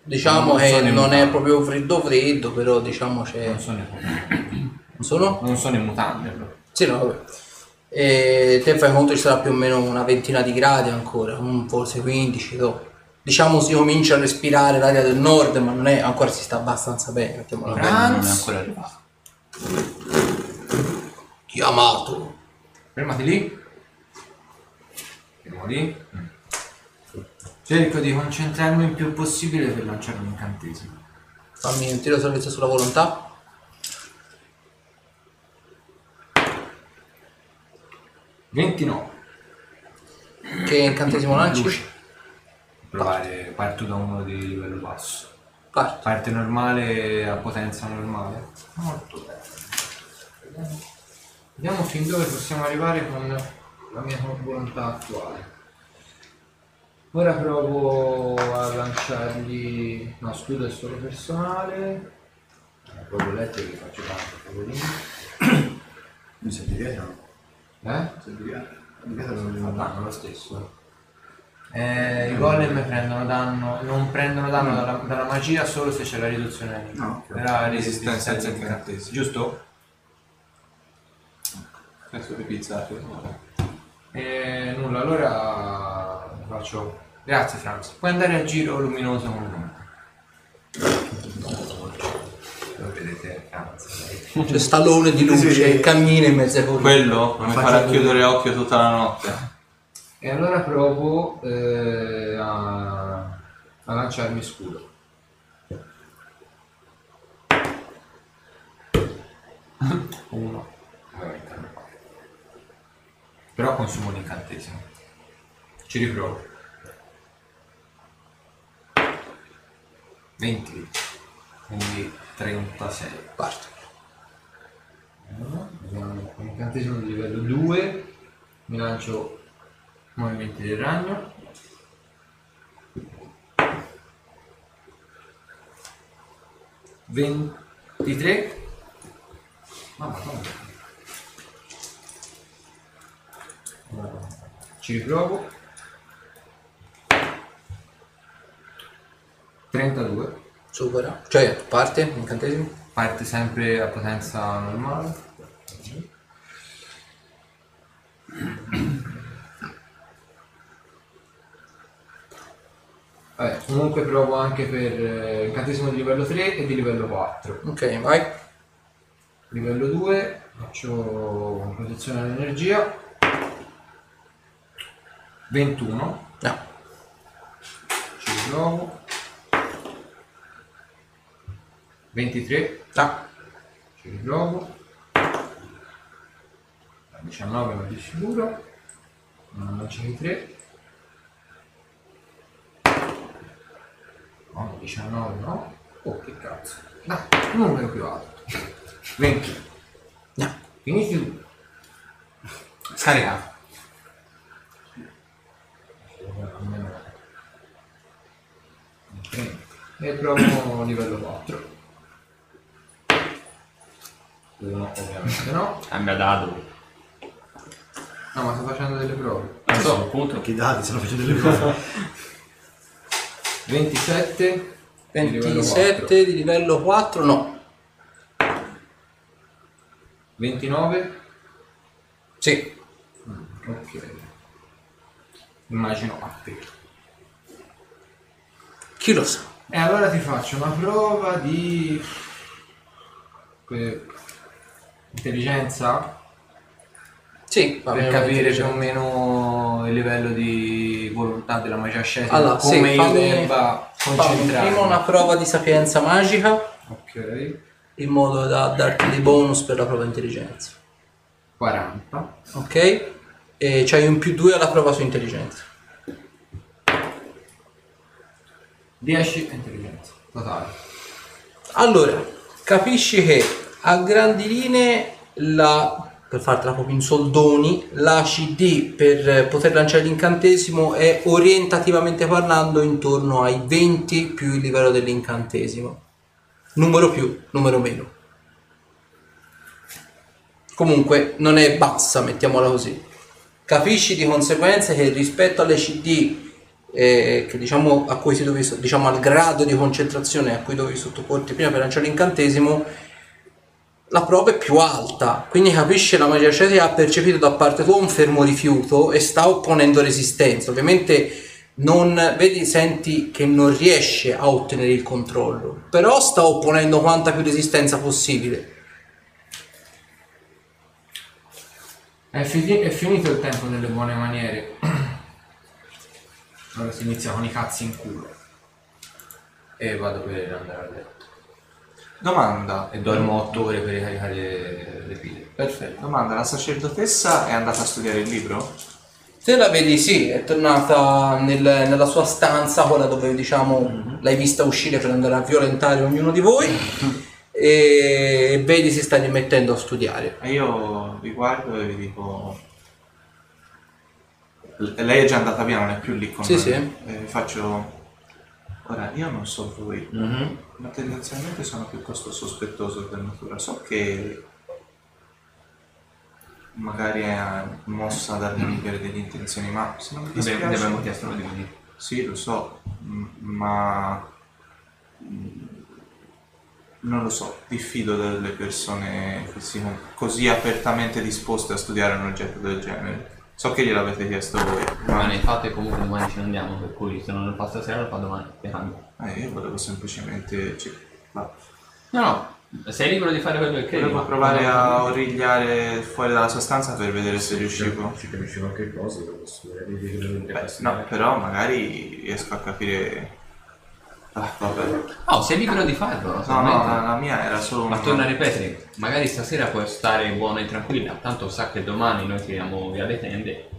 Speaker 1: Diciamo
Speaker 5: Non
Speaker 1: che non è
Speaker 5: mutande.
Speaker 1: proprio freddo freddo, però diciamo c'è...
Speaker 5: Non sono in mutande.
Speaker 1: Non sono?
Speaker 5: Non sono in mutande però.
Speaker 1: Sì, no, vabbè. E te fai conto ci sarà più o meno una ventina di gradi ancora, forse 15, dopo. Diciamo si comincia a respirare l'aria del nord, ma non è, ancora si sta abbastanza bene, bene.
Speaker 3: non è ancora arrivato.
Speaker 1: Chiamato.
Speaker 5: Fermati lì. Fermo lì. Cerco di concentrarmi il più possibile per lanciare un incantesimo.
Speaker 1: Fammi un tiro di salvezza sulla volontà.
Speaker 5: Ventinove.
Speaker 1: Che incantesimo lanci?
Speaker 5: Luce. Provare, parto da uno di livello basso.
Speaker 1: Parti.
Speaker 5: Parte normale a potenza normale. Molto bene. Vediamo fin dove possiamo arrivare con la mia volontà attuale. Ora provo a lanciargli... No, scudo è solo personale. Eh, Proprio letto che faccio tanto, poverino. *coughs*
Speaker 2: Mi senti dietro?
Speaker 5: Eh?
Speaker 2: Senti dietro? Dietro non
Speaker 5: lo stesso. Eh, I golem prendono danno, non prendono danno dalla, dalla magia solo se c'è la riduzione al
Speaker 2: No,
Speaker 5: la
Speaker 4: Resistenza ai incantesimi.
Speaker 5: Giusto?
Speaker 4: Penso che pizzate.
Speaker 5: E nulla, allora faccio. Grazie Franz. Puoi andare al giro luminoso con me. Lo vedete Franz. lei.
Speaker 1: C'è stallone di luce
Speaker 2: Sì.
Speaker 1: che cammina in mezzo ai colori.
Speaker 4: Quello non mi
Speaker 2: Faccio
Speaker 4: farà
Speaker 2: vedere.
Speaker 4: chiudere occhio tutta la notte.
Speaker 5: E allora provo eh, a, a lanciarmi scudo. Uno. Però consumo l'incantesimo. Ci riprovo. 20. Quindi 36.
Speaker 1: Parte.
Speaker 5: Vediamo un incantesimo di livello 2. Mi lancio movimenti del ragno. Ventitré. Ah, madonna. Ci riprovo. 32.
Speaker 1: Supera. Cioè, parte, incantesimo.
Speaker 5: Parte sempre a potenza normale. Vabbè, comunque provo anche per eh, incantesimo di livello 3 e di livello 4.
Speaker 1: Ok, vai.
Speaker 5: Livello 2, faccio protezione all'energia. 21,
Speaker 1: No.
Speaker 5: ci riprovo. 23,
Speaker 1: No.
Speaker 5: ci riprovo. 19 ma di sicuro. Non c'è i 3. No, 19 no. Oh che cazzo. Dai, un numero più alto. 20.
Speaker 1: No.
Speaker 5: Finisci tu. Scaricato. E provo livello 4. Uno ovviamente no.
Speaker 3: Cambia dado.
Speaker 5: No, ma sto facendo delle prove.
Speaker 3: Non so, appunto.
Speaker 2: Che dati stanno facendo delle cose. *laughs*
Speaker 5: 27. di livello
Speaker 1: 27 di livello 4, no.
Speaker 5: 29.
Speaker 1: Sì.
Speaker 5: Ok. Immagino a te.
Speaker 1: Chi lo sa?
Speaker 5: E allora ti faccio una prova di intelligenza
Speaker 1: Sì,
Speaker 5: per capire più o meno il livello di volontà della magia scesa
Speaker 1: Allora,
Speaker 5: come
Speaker 1: sì,
Speaker 5: io
Speaker 1: fammi-
Speaker 5: debba
Speaker 1: fammi
Speaker 5: concentrarmi.
Speaker 1: prima una prova di sapienza magica
Speaker 5: Ok.
Speaker 1: in modo da darti dei bonus per la prova intelligenza.
Speaker 5: 40.
Speaker 1: Ok? E c'hai un più 2 alla prova su intelligenza.
Speaker 5: 10 intelligenza totale.
Speaker 1: Allora, capisci che a grandi linee la, per fartela proprio in soldoni, la CD per poter lanciare l'incantesimo è orientativamente parlando intorno ai 20 più il livello dell'incantesimo. Numero più, numero meno. Comunque non è bassa, mettiamola così. Capisci di conseguenza che rispetto alle CD eh, che diciamo a cui si dovevi, diciamo al grado di concentrazione a cui dovevi sottoporti prima per lanciare l'incantesimo la prova è più alta quindi capisci che la magia cetica ha percepito da parte tua un fermo rifiuto e sta opponendo resistenza ovviamente non vedi senti che non riesce a ottenere il controllo però sta opponendo quanta più resistenza possibile
Speaker 5: È, fi- è finito il tempo delle buone maniere. *clears throat* Ora si inizia con i cazzi in culo. E vado per andare a letto.
Speaker 4: Domanda.
Speaker 5: E dormo 8 ore per ricaricare le, le pile. Perfetto.
Speaker 4: Domanda, la sacerdotessa è andata a studiare il libro?
Speaker 1: Te la vedi, sì, è tornata nel- nella sua stanza, quella dove diciamo l'hai vista uscire per andare a violentare ognuno di voi. *laughs* e vedi si sta rimettendo a studiare.
Speaker 4: E io vi guardo e vi dico... L- Lei è già andata via, non è più lì con
Speaker 1: Sì,
Speaker 4: noi.
Speaker 1: sì.
Speaker 4: E vi faccio... Ora, io non so voi,
Speaker 2: Mhm.
Speaker 4: ma tendenzialmente sono piuttosto sospettoso per natura. So che magari è mossa dall'inibere delle intenzioni, ma se non mi dispiace...
Speaker 3: ti abbiamo chiesto di venire.
Speaker 4: Sì, lo so, m- ma mm, non lo so, diffido delle persone che siano così apertamente disposte a studiare un oggetto del genere. So che gliel'avete chiesto voi,
Speaker 3: Ma
Speaker 4: ma
Speaker 3: nei fatti comunque domani ce ne andiamo, per cui se non lo fa stasera lo fa domani. cambia.
Speaker 4: eh, io volevo semplicemente ci- ma
Speaker 3: No, no, sei libero di fare quello che credi.
Speaker 4: volevo
Speaker 3: ma-
Speaker 4: provare a origliare fuori dalla sostanza per vedere se riuscivo.
Speaker 2: Ci capisci qualche cosa, lo posso
Speaker 4: Beh, no, però magari riesco a capire. Ah, vabbè.
Speaker 3: Oh, sei libero di farlo,
Speaker 4: No, no, la, la mia era solo
Speaker 3: Ma
Speaker 4: una-
Speaker 3: torna a ripetere, magari stasera puoi stare buona e tranquilla, tanto sa che domani noi tiriamo via le tende,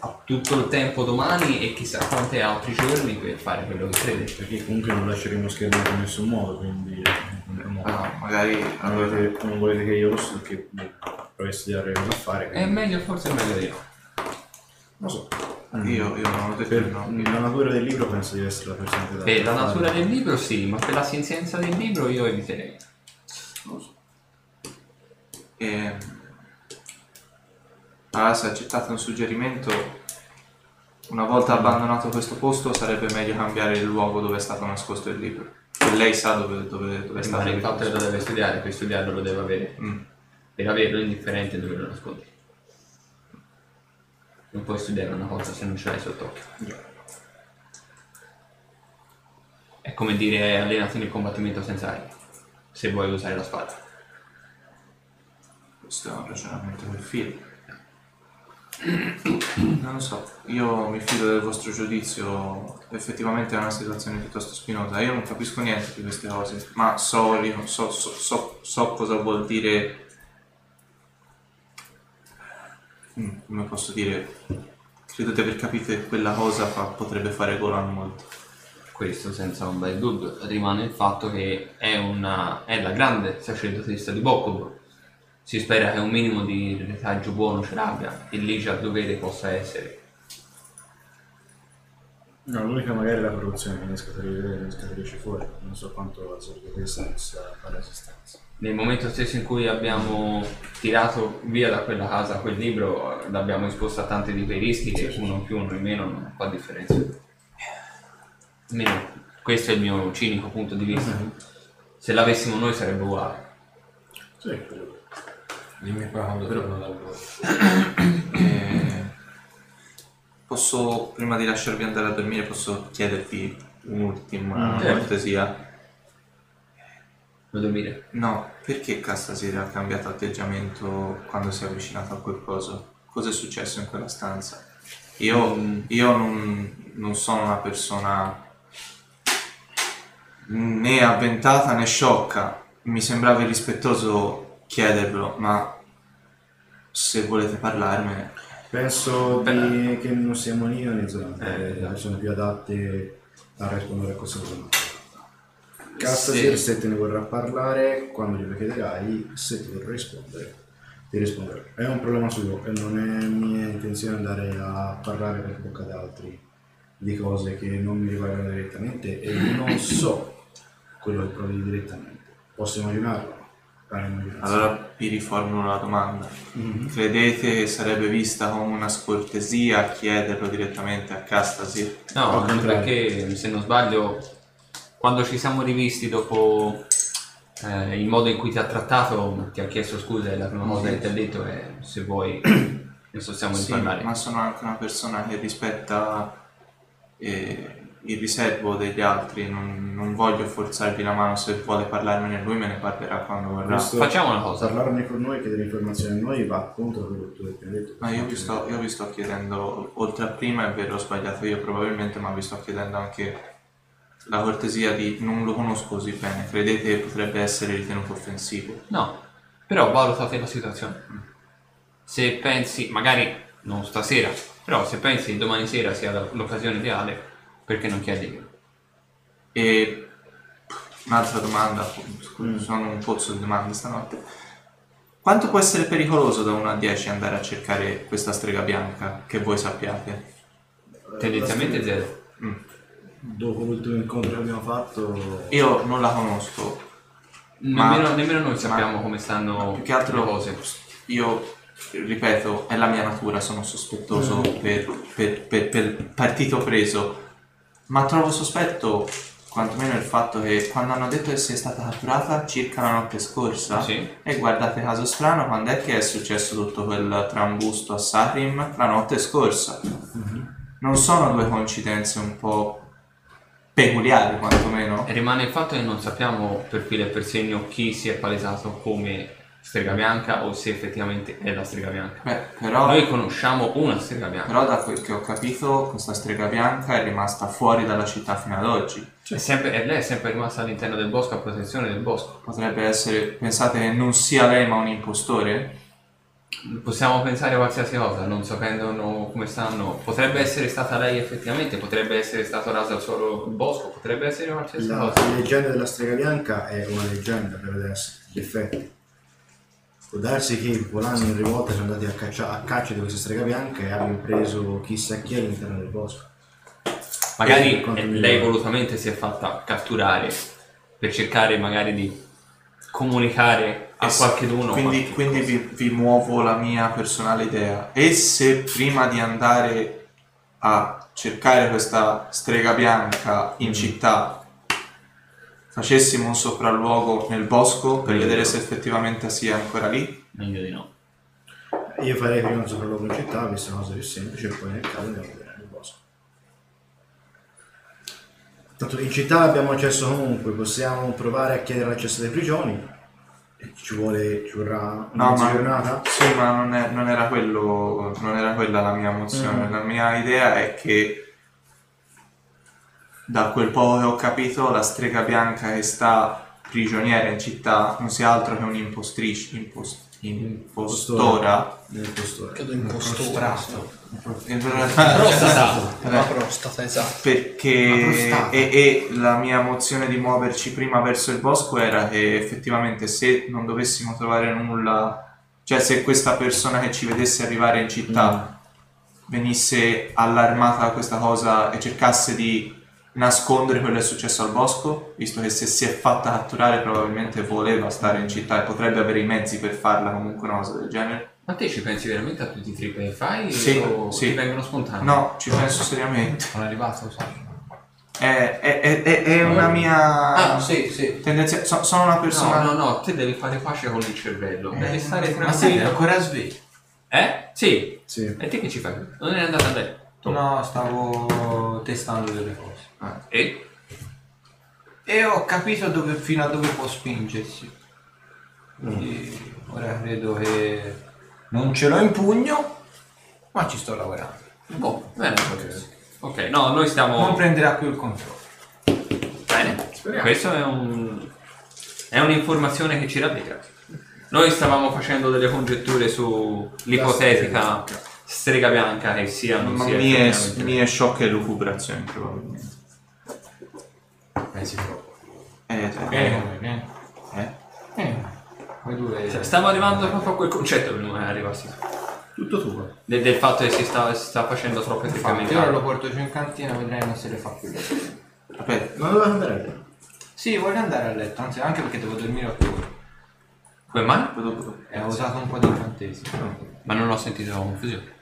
Speaker 3: ha tutto il tempo domani e chissà quanti altri giorni per fare quello che crede.
Speaker 2: Perché comunque non lasceremo schermare in nessun modo, quindi no.
Speaker 4: Ah, magari
Speaker 2: non, volete, non volete che io lo stu- che provi a studiare cosa fare.
Speaker 3: È
Speaker 2: quindi-
Speaker 3: meglio, forse è meglio di no.
Speaker 2: Non so.
Speaker 4: Io, io non ho detto
Speaker 2: Per
Speaker 4: no.
Speaker 2: la natura del libro penso di essere la persona che
Speaker 3: Per la natura del libro sì, ma per la senzienza del libro io eviterei.
Speaker 4: E... Allora, se accettate un suggerimento, una volta abbandonato questo posto sarebbe meglio cambiare il luogo dove è stato nascosto il libro. E lei sa dove, dove, dove è stato
Speaker 3: Ma
Speaker 4: il
Speaker 3: fatto che lo deve studiare, per studiarlo lo deve avere.
Speaker 4: Mm.
Speaker 3: Per averlo è indifferente dove lo nascondi. Non puoi studiare una cosa se non ce l'hai sott'occhio. È come dire allenati nel combattimento senza armi, se vuoi usare la spada.
Speaker 4: Questo è un ragionamento per filo. Non lo so, io mi fido del vostro giudizio, effettivamente è una situazione piuttosto spinosa, io non capisco niente di queste cose, ma so, so, so, so cosa vuol dire, Mm, come posso dire, credo di aver capito che quella cosa fa- potrebbe fare Golan molto.
Speaker 3: Questo senza un bel dubbio. Rimane il fatto che è, una, è la grande sacerdotessa di Bokobo. Si spera che un minimo di retaggio buono ce l'abbia e lì già il dovere possa essere.
Speaker 2: No, l'unica magari è la corruzione che ne scaturisce, fuori. Non so quanto la sorditezza possa fare esistenza.
Speaker 3: Nel momento stesso in cui abbiamo tirato via da quella casa quel libro, l'abbiamo esposto a tanti di quei rischi che uno in più, uno in meno non fa differenza. Almeno questo è il mio cinico punto di vista. Se l'avessimo noi sarebbe uguale.
Speaker 2: Sì.
Speaker 5: Dimmi poi quando torno dal lavoro. *coughs*
Speaker 4: Eh, posso, prima di lasciarvi andare a dormire, posso chiedervi un'ultima
Speaker 3: Mm, certo.
Speaker 4: cortesia?
Speaker 3: Vuoi dormire?
Speaker 4: No, perché Castasir ha cambiato atteggiamento quando si è avvicinato a quel coso? Cosa è successo in quella stanza? Io, io non, non sono una persona né avventata né sciocca. Mi sembrava irrispettoso chiedervelo, ma se volete parlarmene...
Speaker 2: Penso di- che non siamo io né Zoran,
Speaker 3: Eh,
Speaker 2: le persone più adatte a rispondere a questa domanda.
Speaker 3: Sì.
Speaker 2: Castasir, se te ne vorrà parlare, quando glielo chiederai, se ti vorrà rispondere, ti risponderò. È un problema suo e non è mia intenzione andare a parlare per bocca di altri di cose che non mi riguardano direttamente e non so quello che provi direttamente. Posso immaginarlo.
Speaker 4: Allora vi riformulo la domanda. Credete che sarebbe vista come una scortesia chiederlo direttamente a Castasir?
Speaker 3: No, anche perché se non sbaglio, quando ci siamo rivisti dopo eh, il modo in cui ti ha trattato, ti ha chiesto scusa e la prima cosa che ti ha detto è se vuoi *clears throat* ne possiamo
Speaker 4: Sì,
Speaker 3: parlare.
Speaker 4: ma sono anche una persona che rispetta eh, il riservo degli altri, non, non voglio forzarvi la mano, se vuole parlarmene lui me ne parlerà quando vorrà.
Speaker 2: Questo-
Speaker 3: Facciamo una cosa.
Speaker 2: Parlarne con noi, chiedere informazioni a noi va contro quello che tu hai appena detto.
Speaker 4: Ma io vi, sto, io vi sto chiedendo, oltre a prima è vero, ho sbagliato io probabilmente, ma vi sto chiedendo anche la cortesia di non lo conosco così bene, credete che potrebbe essere ritenuto offensivo?
Speaker 3: No, però valutate la situazione. Se pensi, magari non stasera, però se pensi che domani sera sia l'occasione ideale, perché non chiedi io?
Speaker 4: E un'altra domanda, scusa, sono un pozzo di domande stanotte. Quanto può essere pericoloso da 1 a 10 andare a cercare questa strega bianca che voi sappiate?
Speaker 3: Tendenzialmente zero.
Speaker 4: Mm.
Speaker 2: Dopo l'ultimo incontro che abbiamo fatto,
Speaker 4: Io non la conosco, Ma-
Speaker 3: Nemmeno, nemmeno noi sappiamo come stanno
Speaker 4: più che altro
Speaker 3: le cose.
Speaker 4: io ripeto, è la mia natura, sono sospettoso per, per- per- per partito preso, ma trovo sospetto quantomeno il fatto che quando hanno detto che sia stata catturata circa la notte scorsa,
Speaker 3: Sì.
Speaker 4: e guardate caso strano, quando è che è successo tutto quel trambusto a Sarim? La notte scorsa. Non sono due coincidenze un po' peculiari quantomeno?
Speaker 3: E rimane il fatto che non sappiamo per filo e per segno chi si è palesato come strega bianca o se effettivamente è la strega bianca.
Speaker 4: Beh, però...
Speaker 3: Noi conosciamo una strega bianca.
Speaker 4: Però da quel che ho capito questa strega bianca è rimasta fuori dalla città fino ad oggi.
Speaker 3: È sempre- e lei è sempre rimasta all'interno del bosco a protezione del bosco.
Speaker 4: Potrebbe essere, pensate che non sia lei ma un impostore?
Speaker 3: Possiamo pensare a qualsiasi cosa, non sapendo come stanno. Potrebbe essere stata lei effettivamente, potrebbe essere stato raso al suolo il bosco, potrebbe essere qualsiasi
Speaker 2: la,
Speaker 3: cosa.
Speaker 2: la leggenda della strega bianca è una leggenda per adesso, gli effetti. Può darsi che volando in rivolta siano andati a, caccia- a caccia di questa strega bianca e abbiano preso chissà chi all'interno del bosco.
Speaker 3: Magari lei volutamente si è fatta catturare per cercare magari di comunicare a qualcheduno.
Speaker 4: Quindi,
Speaker 3: qualche
Speaker 4: quindi vi, vi muovo la mia personale idea. E se prima di andare a cercare questa strega bianca in città facessimo un sopralluogo nel bosco per
Speaker 3: Meglio
Speaker 4: vedere se effettivamente sia ancora lì?
Speaker 3: Meglio di no.
Speaker 2: Io farei prima un sopralluogo in città, questa cosa più semplice, e poi nel caso andiamo a vedere nel bosco. Tanto in città abbiamo accesso comunque, possiamo provare a chiedere l'accesso alle prigioni. E Ci, vuole, ci vorrà una
Speaker 4: No, ma-
Speaker 2: giornata.
Speaker 4: Sì, ma non, è- non era quello, non era quella la mia mozione.
Speaker 2: Mm.
Speaker 4: La mia idea è che da quel poco che ho capito la strega bianca che sta prigioniera in città non sia altro che un'impostrice, impos- impostora.
Speaker 2: Nell'impostore.
Speaker 1: Credo impostore.
Speaker 5: Prostrato.
Speaker 3: Prostata.
Speaker 1: La prostata, esatto.
Speaker 4: Perché
Speaker 5: prostata.
Speaker 4: e, e la mia mozione di muoverci prima verso il bosco era che effettivamente se non dovessimo trovare nulla, cioè se questa persona che ci vedesse arrivare in città venisse allarmata da questa cosa e cercasse di nascondere quello che è successo al bosco, visto che se si è fatta catturare probabilmente voleva stare in città e potrebbe avere i mezzi per farla comunque una cosa del genere.
Speaker 3: Ma te ci pensi veramente a tutti i trip che fai?
Speaker 4: Sì,
Speaker 3: o
Speaker 4: sì.
Speaker 3: ti vengono spontanei?
Speaker 4: No, ci penso seriamente.
Speaker 5: Sono arrivato, lo sai.
Speaker 4: È, è- è- è- è una mia...
Speaker 1: Ah, sì, sì.
Speaker 4: Tendenzia- so- sono una persona.
Speaker 3: No, no, no, te devi fare pace con il cervello. Devi stare
Speaker 5: Ma sei
Speaker 3: tranquillo.
Speaker 5: ancora sveglio?
Speaker 3: Eh? Sì.
Speaker 2: Sì.
Speaker 3: E te che ci fai? Non eri andata a letto?
Speaker 5: No, stavo testando delle cose.
Speaker 3: Ah, E?
Speaker 5: E ho capito dove- fino a dove può spingersi. Quindi ora credo che non ce l'ho in pugno, ma ci sto lavorando.
Speaker 3: Boh, bene. Ok, no, noi
Speaker 5: Non
Speaker 3: stiamo...
Speaker 5: prenderà più il controllo.
Speaker 3: Bene. Questo è un... È un'informazione che ci rallegra. Noi stavamo facendo delle congetture sull'ipotetica strega bianca che sia o non
Speaker 4: Ma
Speaker 3: sia
Speaker 4: mie,
Speaker 3: effettivamente.
Speaker 4: mie sciocche lucubrazioni, probabilmente.
Speaker 5: Pensi proprio.
Speaker 4: Eh, eh,
Speaker 5: me, vieni.
Speaker 4: eh.
Speaker 5: Voi due...
Speaker 3: Cioè, Stavo arrivando proprio a quel concetto che arrivassi.
Speaker 2: Tutto tuo.
Speaker 3: Del, del fatto che si sta, si sta facendo troppo
Speaker 5: Infatti,
Speaker 3: effettivamente.
Speaker 5: ora lo porto giù in cantina, vedrai non se le fa più.
Speaker 4: Aspetta,
Speaker 2: Ma dove andare a letto?
Speaker 5: Sì, voglio andare a letto, anzi anche perché devo dormire 8 ore.
Speaker 3: Come mai?
Speaker 5: E ho usato un po' di incantesimi.
Speaker 3: Ma non ho sentito confusione.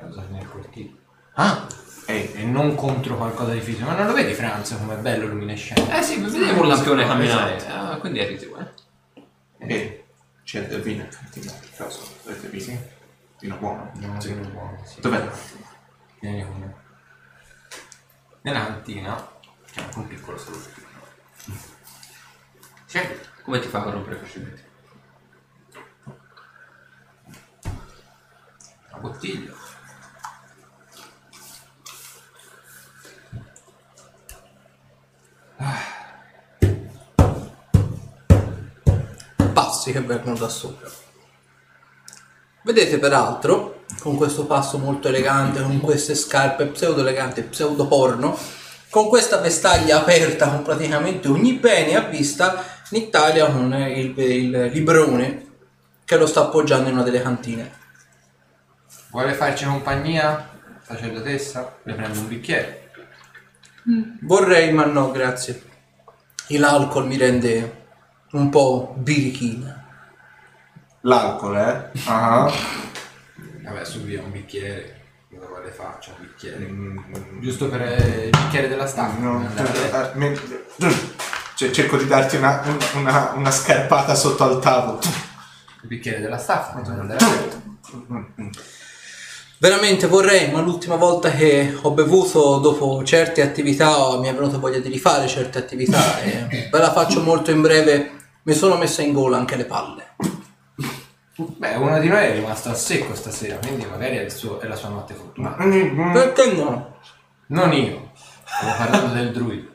Speaker 5: Ho usato nel cortile.
Speaker 3: Ah!
Speaker 5: E non contro qualcosa di fisico. Ma non lo vedi Franz com'è bello luminescente?
Speaker 3: Eh sì, vedevo un lampione camminare.
Speaker 5: Esatto.
Speaker 3: Ah, quindi eri tu, eh?
Speaker 4: Ehi, c'è del vino in cantina, per caso, avete vino? Vino buono?
Speaker 5: Non
Speaker 4: Sì.
Speaker 5: sono buono, sì.
Speaker 4: Dov'è?
Speaker 5: Vieni con me. Nella cantina c'è anche un piccolo salottino.
Speaker 3: Sì. Come ti fa a rompere facilmente?
Speaker 5: Una bottiglia.
Speaker 1: Passi che vengono da sopra. Vedete peraltro, con questo passo molto elegante, con queste scarpe pseudo eleganti, pseudo porno, con questa vestaglia aperta con praticamente ogni bene a vista in Italia con il, il librone che lo sta appoggiando in una delle cantine.
Speaker 5: Vuole farci compagnia? Sacerdotessa? Le prendo un bicchiere.
Speaker 1: Vorrei, ma no, grazie. L'alcol mi rende un po' birichina.
Speaker 4: L'alcol, eh? Ah.
Speaker 5: Vabbè, su via un bicchiere. Cosa vuole faccia? Un bicchiere. Giusto per eh, il bicchiere della staffa.
Speaker 4: No, eh, cioè, cerco di darti una, una- una scarpata sotto al tavolo.
Speaker 5: Il bicchiere della staffa. per andare a letto.
Speaker 1: Veramente vorrei, ma l'ultima volta che ho bevuto dopo certe attività mi è venuto voglia di rifare certe attività e ve la faccio molto in breve. Mi sono messa in gola anche le palle.
Speaker 5: Beh, uno di noi è rimasto a secco stasera, quindi magari è, il suo- è la sua notte fortunata.
Speaker 1: Perché no?
Speaker 5: Non io. Stavo parlando del druido.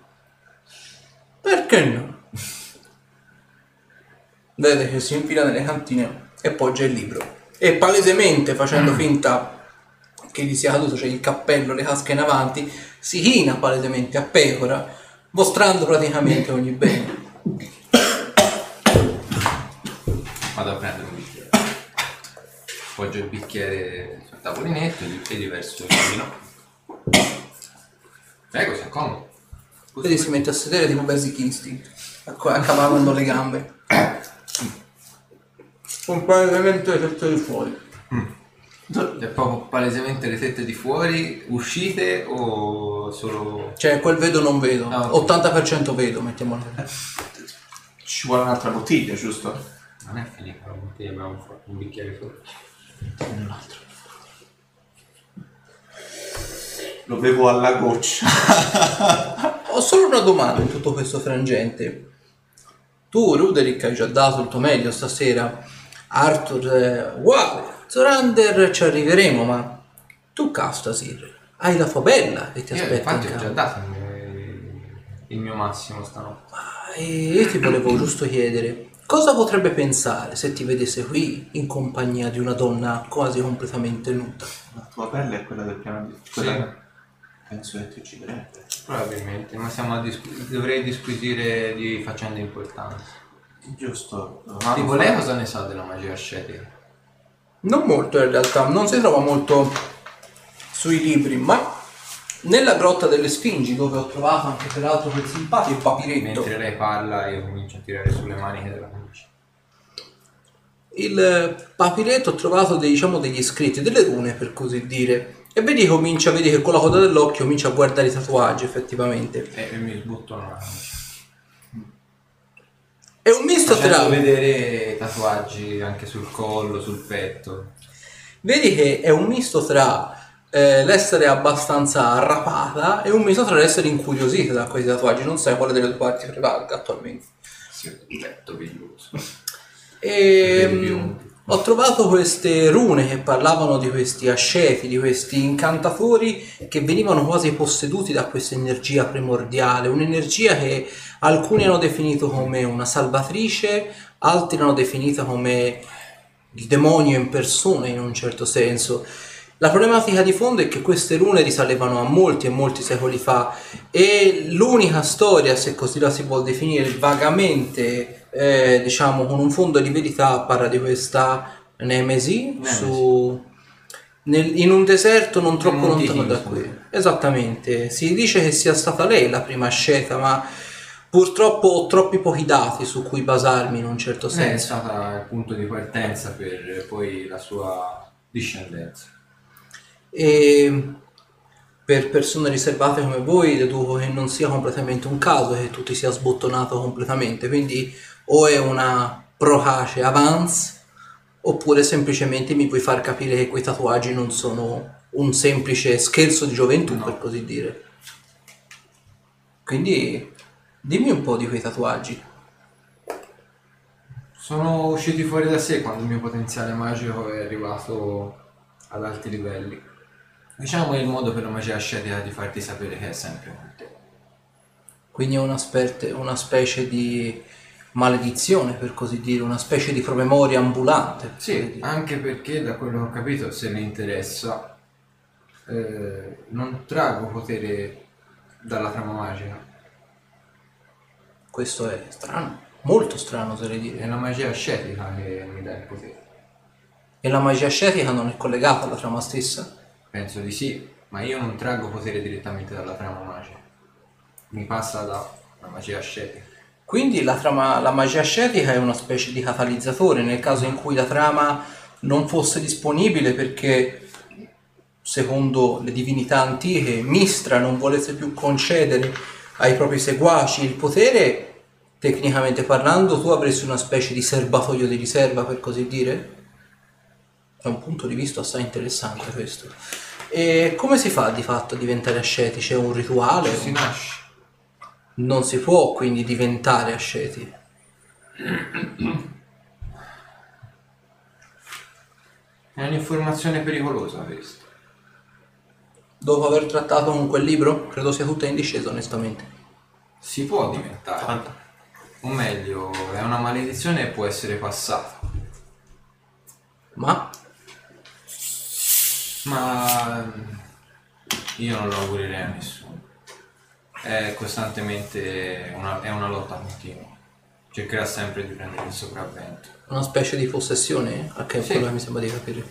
Speaker 1: Perché no? Vedete che si infila nelle cantine e poggia il libro. E palesemente, facendo finta che gli sia caduto, cioè il cappello, le casche in avanti, si china palesemente a pecora, mostrando praticamente ogni bene.
Speaker 5: Vado a prendere un bicchiere. Poggio il bicchiere sul tavolinetto e gli verso il vino. Prego, si accomoda.
Speaker 1: Vedi, si mette a sedere tipo Basic Instinct, a- accavallando le gambe. Con palesemente le tette di fuori.
Speaker 5: È proprio palesemente le tette di fuori, uscite o solo...
Speaker 1: Cioè, quel vedo non vedo.
Speaker 5: Ah, ok.
Speaker 1: 80% vedo, mettiamolo.
Speaker 4: Ci vuole un'altra bottiglia, giusto?
Speaker 5: Non è finita la bottiglia, abbiamo un, un bicchiere solo.
Speaker 4: Lo bevo alla goccia. *laughs*
Speaker 1: Ho solo una domanda in tutto questo frangente. Tu, Ruderick, hai già dato il tuo meglio stasera. Arthur, eh, uguale. Zorander ci arriveremo, ma tu, Castasir, hai la tua bella che ti
Speaker 5: Io
Speaker 1: aspetta
Speaker 5: infatti
Speaker 1: in
Speaker 5: ho già dato il mio, il mio massimo stanotte.
Speaker 1: E io ti volevo giusto chiedere, cosa potrebbe pensare se ti vedesse qui in compagnia di una donna quasi completamente nuda?
Speaker 4: La tua pelle è quella del piano di... Quella... Penso che ti ucciderebbe.
Speaker 5: Probabilmente, ma siamo a discu- dovrei disquisire di faccende importanti.
Speaker 4: Giusto.
Speaker 5: Tipo lei cosa ne sa della magia ascetica?
Speaker 1: Non molto in realtà, non si trova molto sui libri, ma nella grotta delle Sfingi, dove ho trovato anche peraltro quel simpatico papiretto,
Speaker 5: Mentre lei parla io comincio a tirare sulle maniche della.
Speaker 1: Il papiretto ho trovato dei, diciamo, degli scritti, delle rune per così dire. E vedi, comincia, vedi che con la coda dell'occhio comincia a guardare i tatuaggi effettivamente.
Speaker 5: E, e mi sbutto camicia.
Speaker 1: È un misto tra...
Speaker 5: Facendo vedere tatuaggi anche sul collo, sul petto.
Speaker 1: Vedi che è un misto tra eh, l'essere abbastanza arrapata e un misto tra l'essere incuriosita da questi tatuaggi. Non sai quale delle due parti prevalga attualmente.
Speaker 5: Sì, il petto velloso.
Speaker 1: E
Speaker 5: biondi.
Speaker 1: ho trovato queste rune che parlavano di questi asceti, di questi incantatori che venivano quasi posseduti da questa energia primordiale, un'energia che alcuni hanno definito come una salvatrice, altri l'hanno definita come il demonio in persona in un certo senso. La problematica di fondo è che queste rune risalevano a molti e molti secoli fa e l'unica storia, se così la si può definire, vagamente, eh, diciamo, con un fondo di verità, parla di questa Nemesi,
Speaker 5: Nemesi.
Speaker 1: su- nel- in un deserto non troppo lontano da qui. Esattamente, si dice che sia stata lei la prima scelta, ma purtroppo ho troppi pochi dati su cui basarmi in un certo
Speaker 5: È
Speaker 1: senso.
Speaker 5: stata il punto di partenza per poi la sua discendenza.
Speaker 1: E per persone riservate come voi deduco che non sia completamente un caso che tu ti sia sbottonato completamente, quindi o è una procace avance oppure semplicemente mi puoi far capire che quei tatuaggi non sono un semplice scherzo di gioventù
Speaker 5: No.
Speaker 1: per così dire. Quindi dimmi un po' di quei tatuaggi.
Speaker 5: Sono usciti fuori da sé quando il mio potenziale magico è arrivato ad alti livelli. Diciamo è il modo per la magia ascetica di farti sapere che è sempre con te.
Speaker 1: Quindi è una, sperte- una specie di maledizione per così dire, una specie di promemoria ambulante.
Speaker 5: Sì, anche perché da quello che ho capito, se le interessa, eh, non trago potere dalla trama magica.
Speaker 1: Questo è strano, molto strano oserei
Speaker 5: È
Speaker 1: dire.
Speaker 5: la magia ascetica che mi dà il potere.
Speaker 1: E la magia ascetica non è collegata alla trama stessa?
Speaker 5: Penso di sì, ma io non traggo potere direttamente dalla trama magica. Mi passa dalla magia ascetica.
Speaker 1: Quindi la, trama, la magia ascetica è una specie di catalizzatore nel caso in cui la trama non fosse disponibile perché, secondo le divinità antiche, Mistra non volesse più concedere ai propri seguaci il potere. Tecnicamente parlando, tu avresti una specie di serbatoio di riserva, per così dire? È un punto di vista assai interessante questo. E come si fa di fatto a diventare asceti? C'è un rituale?
Speaker 5: Si nasce.
Speaker 1: Non si può quindi diventare asceti.
Speaker 5: È un'informazione pericolosa questa.
Speaker 1: Dopo aver trattato con quel libro, credo sia tutta in discesa onestamente.
Speaker 5: Si può diventare. O meglio, è una maledizione e può essere passata.
Speaker 1: Ma
Speaker 5: Ma mm, io non lo augurerei a nessuno. È costantemente una, è una lotta continua. Cercherà sempre di prendere il sopravvento.
Speaker 1: una specie di possessione, a che
Speaker 5: Sì.
Speaker 1: mi sembra di capire.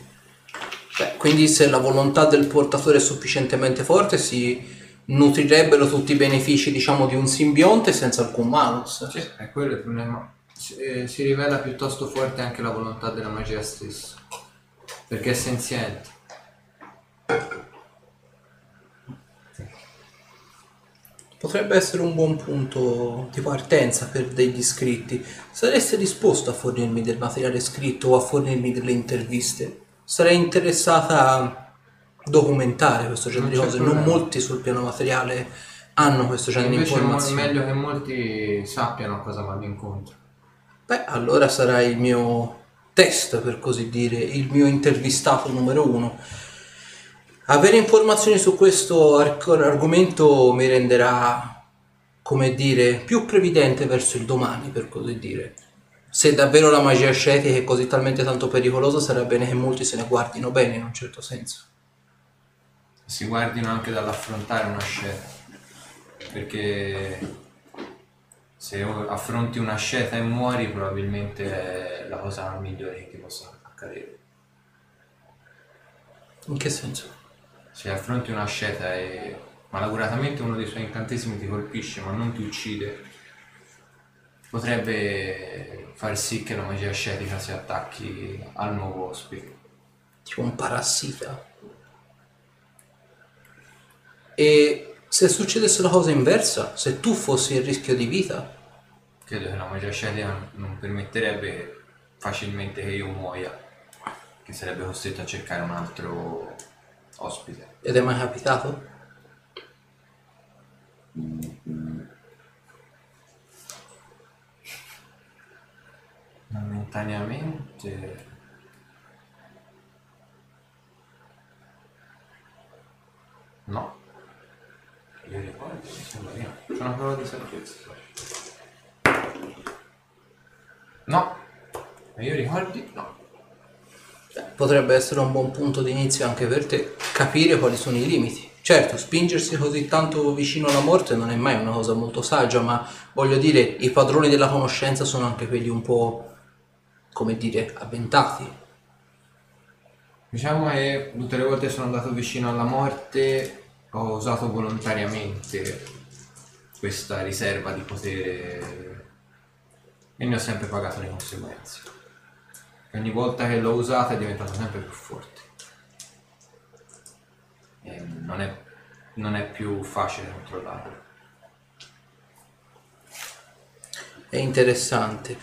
Speaker 1: Beh, quindi se la volontà del portatore è sufficientemente forte si nutrirebbero tutti i benefici, diciamo, di un simbionte senza alcun malus.
Speaker 5: Sì, è quello il problema. Si, eh, si rivela piuttosto forte anche la volontà della magia stessa. Perché è senziente.
Speaker 1: Potrebbe essere un buon punto di partenza per degli iscritti. Sareste disposto a fornirmi del materiale scritto o a fornirmi delle interviste? Sarei interessata a documentare questo genere di cose. Non molti sul piano materiale hanno questo genere di
Speaker 5: Invece è
Speaker 1: informazioni.
Speaker 5: meglio che molti sappiano cosa vanno incontro.
Speaker 1: Beh, allora sarà il mio test, per così dire, il mio intervistato numero uno. Avere informazioni su questo arg- argomento mi renderà, come dire, più previdente verso il domani, per così dire. Se davvero la magia ascetica è così talmente tanto pericolosa, sarà bene che molti se ne guardino bene, in un certo senso.
Speaker 5: Si guardino anche dall'affrontare una scelta. Perché se affronti una scelta e muori, probabilmente è la cosa migliore che ti possa accadere.
Speaker 1: In che senso?
Speaker 5: Se affronti una scelta e malauguratamente uno dei suoi incantesimi ti colpisce ma non ti uccide, potrebbe far sì che la magia ascetica si attacchi al nuovo ospite.
Speaker 1: Tipo un parassita. E se succedesse la cosa inversa, se tu fossi in rischio di vita,
Speaker 5: Credo che la magia ascetica non permetterebbe facilmente che io muoia, che sarebbe costretto a cercare un altro ospite.
Speaker 1: Ed è mai capitato?
Speaker 5: Momentaneamente... No. Io ricordo, mi sembra di no. C'è una prova di saggezza. No. Ma io ricordi? No.
Speaker 1: Potrebbe essere un buon punto di inizio anche per te capire quali sono i limiti. Certo, spingersi così tanto vicino alla morte non è mai una cosa molto saggia, ma voglio dire, i padroni della conoscenza sono anche quelli un po', come dire, avventati.
Speaker 5: Diciamo che tutte le volte sono andato vicino alla morte ho usato volontariamente questa riserva di potere e ne ho sempre pagato le conseguenze. Ogni volta che l'ho usata è diventato sempre più forte. E non è, non è più facile controllarlo.
Speaker 1: È interessante.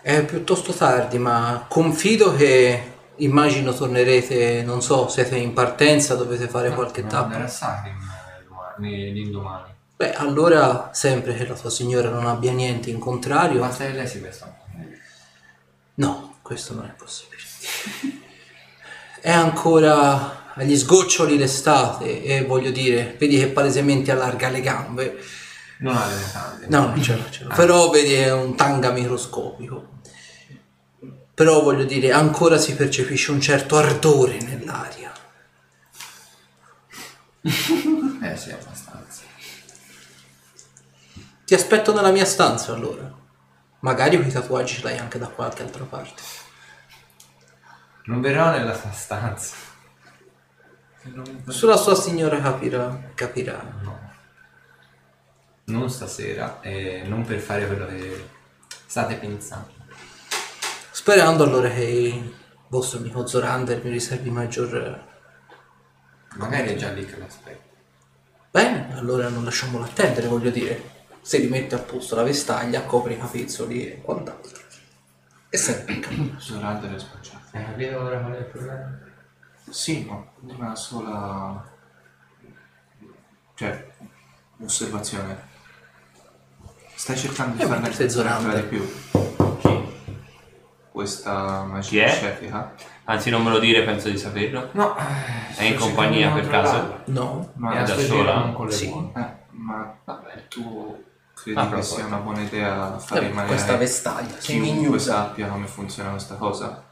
Speaker 1: È piuttosto tardi, ma confido che immagino tornerete, non so, siete in partenza, dovete fare qualche
Speaker 5: Dobbiamo andare
Speaker 1: tappa.
Speaker 5: a Sacrim eh, domani- l'indomani.
Speaker 1: Beh, allora, sempre che la tua signora non abbia niente in contrario,
Speaker 5: Basta che lei si po'.
Speaker 1: No, questo non è possibile. È ancora agli sgoccioli l'estate e voglio dire, vedi che palesemente allarga le gambe.
Speaker 5: Non ha le mutande.
Speaker 1: No, non ce l'ho, ce l'ho. Però vedi è un tanga microscopico. Però voglio dire, ancora si percepisce un certo ardore nell'aria. *laughs*
Speaker 5: Eh sì, abbastanza.
Speaker 1: Ti aspetto nella mia stanza allora. Magari quei tatuaggi ce l'hai anche da qualche altra parte.
Speaker 5: Non verrò nella tua stanza.
Speaker 1: Sulla sua signora capirà. Capirà.
Speaker 5: Non stasera e non per fare quello che state pensando.
Speaker 1: Sperando allora che il vostro amico Zorander mi riservi maggior.
Speaker 5: Magari è già lì che l'aspetta.
Speaker 1: Bene, allora non lasciamolo attendere, voglio dire. Se rimette a posto la vestaglia, copri i capezzoli e quant'altro. E se ne picca.
Speaker 4: Zorander è spacciato.
Speaker 5: Hai capito ora qual è il problema?
Speaker 4: Sì, ma una sola... Cioè, osservazione. Stai cercando di
Speaker 1: Eh,
Speaker 4: farne
Speaker 1: sei Zorander.
Speaker 4: entrare più. Questa
Speaker 3: Chi
Speaker 4: magia
Speaker 3: è?
Speaker 4: scefica.
Speaker 3: Anzi, non me lo dire, penso di saperlo.
Speaker 5: No.
Speaker 3: È in compagnia per caso?
Speaker 1: No?
Speaker 4: Ma
Speaker 3: è
Speaker 5: è
Speaker 3: da sola?
Speaker 5: con le
Speaker 1: Sì.
Speaker 5: buone.
Speaker 4: Eh, ma vabbè, tu credi
Speaker 3: Ah,
Speaker 4: che sia una buona idea fare
Speaker 1: Eh,
Speaker 4: in maniera
Speaker 1: questa
Speaker 4: che
Speaker 1: vestaglia,
Speaker 4: chiunque sappia come funziona questa cosa?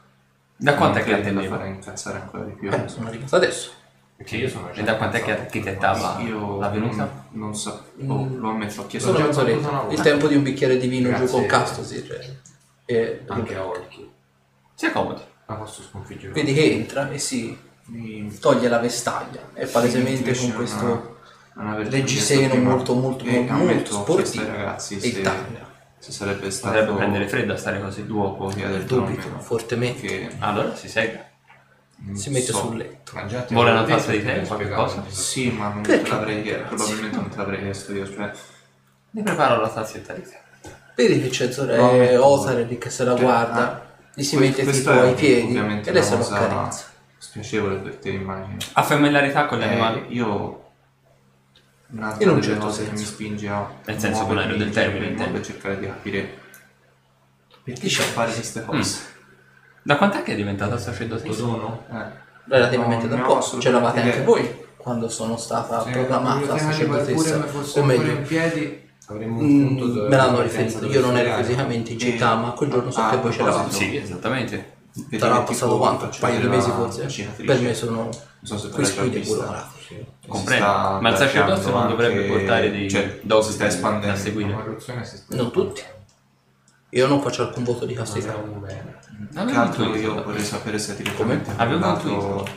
Speaker 3: Da quanto è
Speaker 4: Non
Speaker 3: che
Speaker 4: la
Speaker 3: attendevo?
Speaker 4: farà incazzare ancora di più?
Speaker 1: Eh, sono arrivato adesso.
Speaker 5: Perché io sono già
Speaker 3: E da quant'è che architettava
Speaker 4: Io
Speaker 3: la venuta?
Speaker 4: non, non so, oh, lo ammetto, ho chiesto
Speaker 5: già volta.
Speaker 1: Il tempo di un bicchiere di vino giù
Speaker 5: Grazie.
Speaker 1: con Castosir. E
Speaker 5: Anche a occhi.
Speaker 3: Sia comodo.
Speaker 5: La posso sconfiggere.
Speaker 1: vedi che entra e si
Speaker 4: mi
Speaker 1: toglie la vestaglia. E palesemente con questo
Speaker 4: chiesto prima.
Speaker 1: molto molto
Speaker 4: E
Speaker 1: molto, molto sportivo.
Speaker 4: ragazzi
Speaker 1: E
Speaker 4: se,
Speaker 1: Italia.
Speaker 4: se sarebbe stato
Speaker 3: Potrebbe prendere freddo a stare così.
Speaker 4: l'uopo chiedertelo a
Speaker 1: Dubito
Speaker 4: me,
Speaker 1: fortemente.
Speaker 4: che
Speaker 3: Allora si segue.
Speaker 4: non
Speaker 1: Si mette
Speaker 4: so.
Speaker 1: sul letto.
Speaker 3: Vuole una tazza
Speaker 5: detto
Speaker 3: di
Speaker 5: che
Speaker 3: tè,
Speaker 5: mi
Speaker 3: qualche cosa?
Speaker 4: Sì, ma non te
Speaker 1: Perché?
Speaker 4: l'avrei chiesto, probabilmente non te l'avrei chiesto io, cioè
Speaker 3: Ne preparo la tazzetta di tè.
Speaker 1: Vedi che c'è Zore
Speaker 4: No, no.
Speaker 1: Lì che se la
Speaker 4: Cioè,
Speaker 1: guarda,
Speaker 4: ah,
Speaker 1: gli si mette tipo ai piedi
Speaker 4: ovviamente
Speaker 1: e lei se lo accarezza.
Speaker 4: spiacevole per te immagino.
Speaker 3: Ha familiarità con gli
Speaker 4: Eh,
Speaker 3: animali?
Speaker 4: io un'altra
Speaker 1: In un certo
Speaker 4: cose che
Speaker 1: senso.
Speaker 4: mi spinge a
Speaker 3: Nel senso buono del
Speaker 4: in
Speaker 3: termine, intendo.
Speaker 4: cercare di capire perché c'è fare queste cose.
Speaker 3: Da quant'è che è diventata sacerdotessa?
Speaker 5: dono?
Speaker 4: Eh,
Speaker 1: Relativamente
Speaker 4: No,
Speaker 1: da poco, ce l'avate anche voi quando sono stata proclamata sacerdotessa, o
Speaker 5: in
Speaker 1: meglio,
Speaker 5: piedi, avremmo un punto
Speaker 1: mm, me l'hanno riferito, io non ero fisicamente in città,
Speaker 4: E-
Speaker 1: ma quel giorno so
Speaker 4: ah,
Speaker 1: che
Speaker 4: a
Speaker 1: voi c'eravate.
Speaker 3: Sì, esattamente.
Speaker 1: Sarà passato quanto? Un paio di mesi forse? Per me sono
Speaker 4: so se già
Speaker 1: studi
Speaker 4: vista.
Speaker 1: burocratici.
Speaker 4: Si
Speaker 3: Comprendo. Ma il sacerdozio non dovrebbe
Speaker 4: anche-
Speaker 3: portare dei
Speaker 4: cioè,
Speaker 3: dogmi
Speaker 4: si sta
Speaker 3: da
Speaker 4: espandendo.
Speaker 3: seguire.
Speaker 5: Si sta
Speaker 1: Non tutti. Io non faccio alcun voto di
Speaker 5: Non
Speaker 1: castità.
Speaker 4: che altro io vorrei sapere se è correlato
Speaker 3: intuito.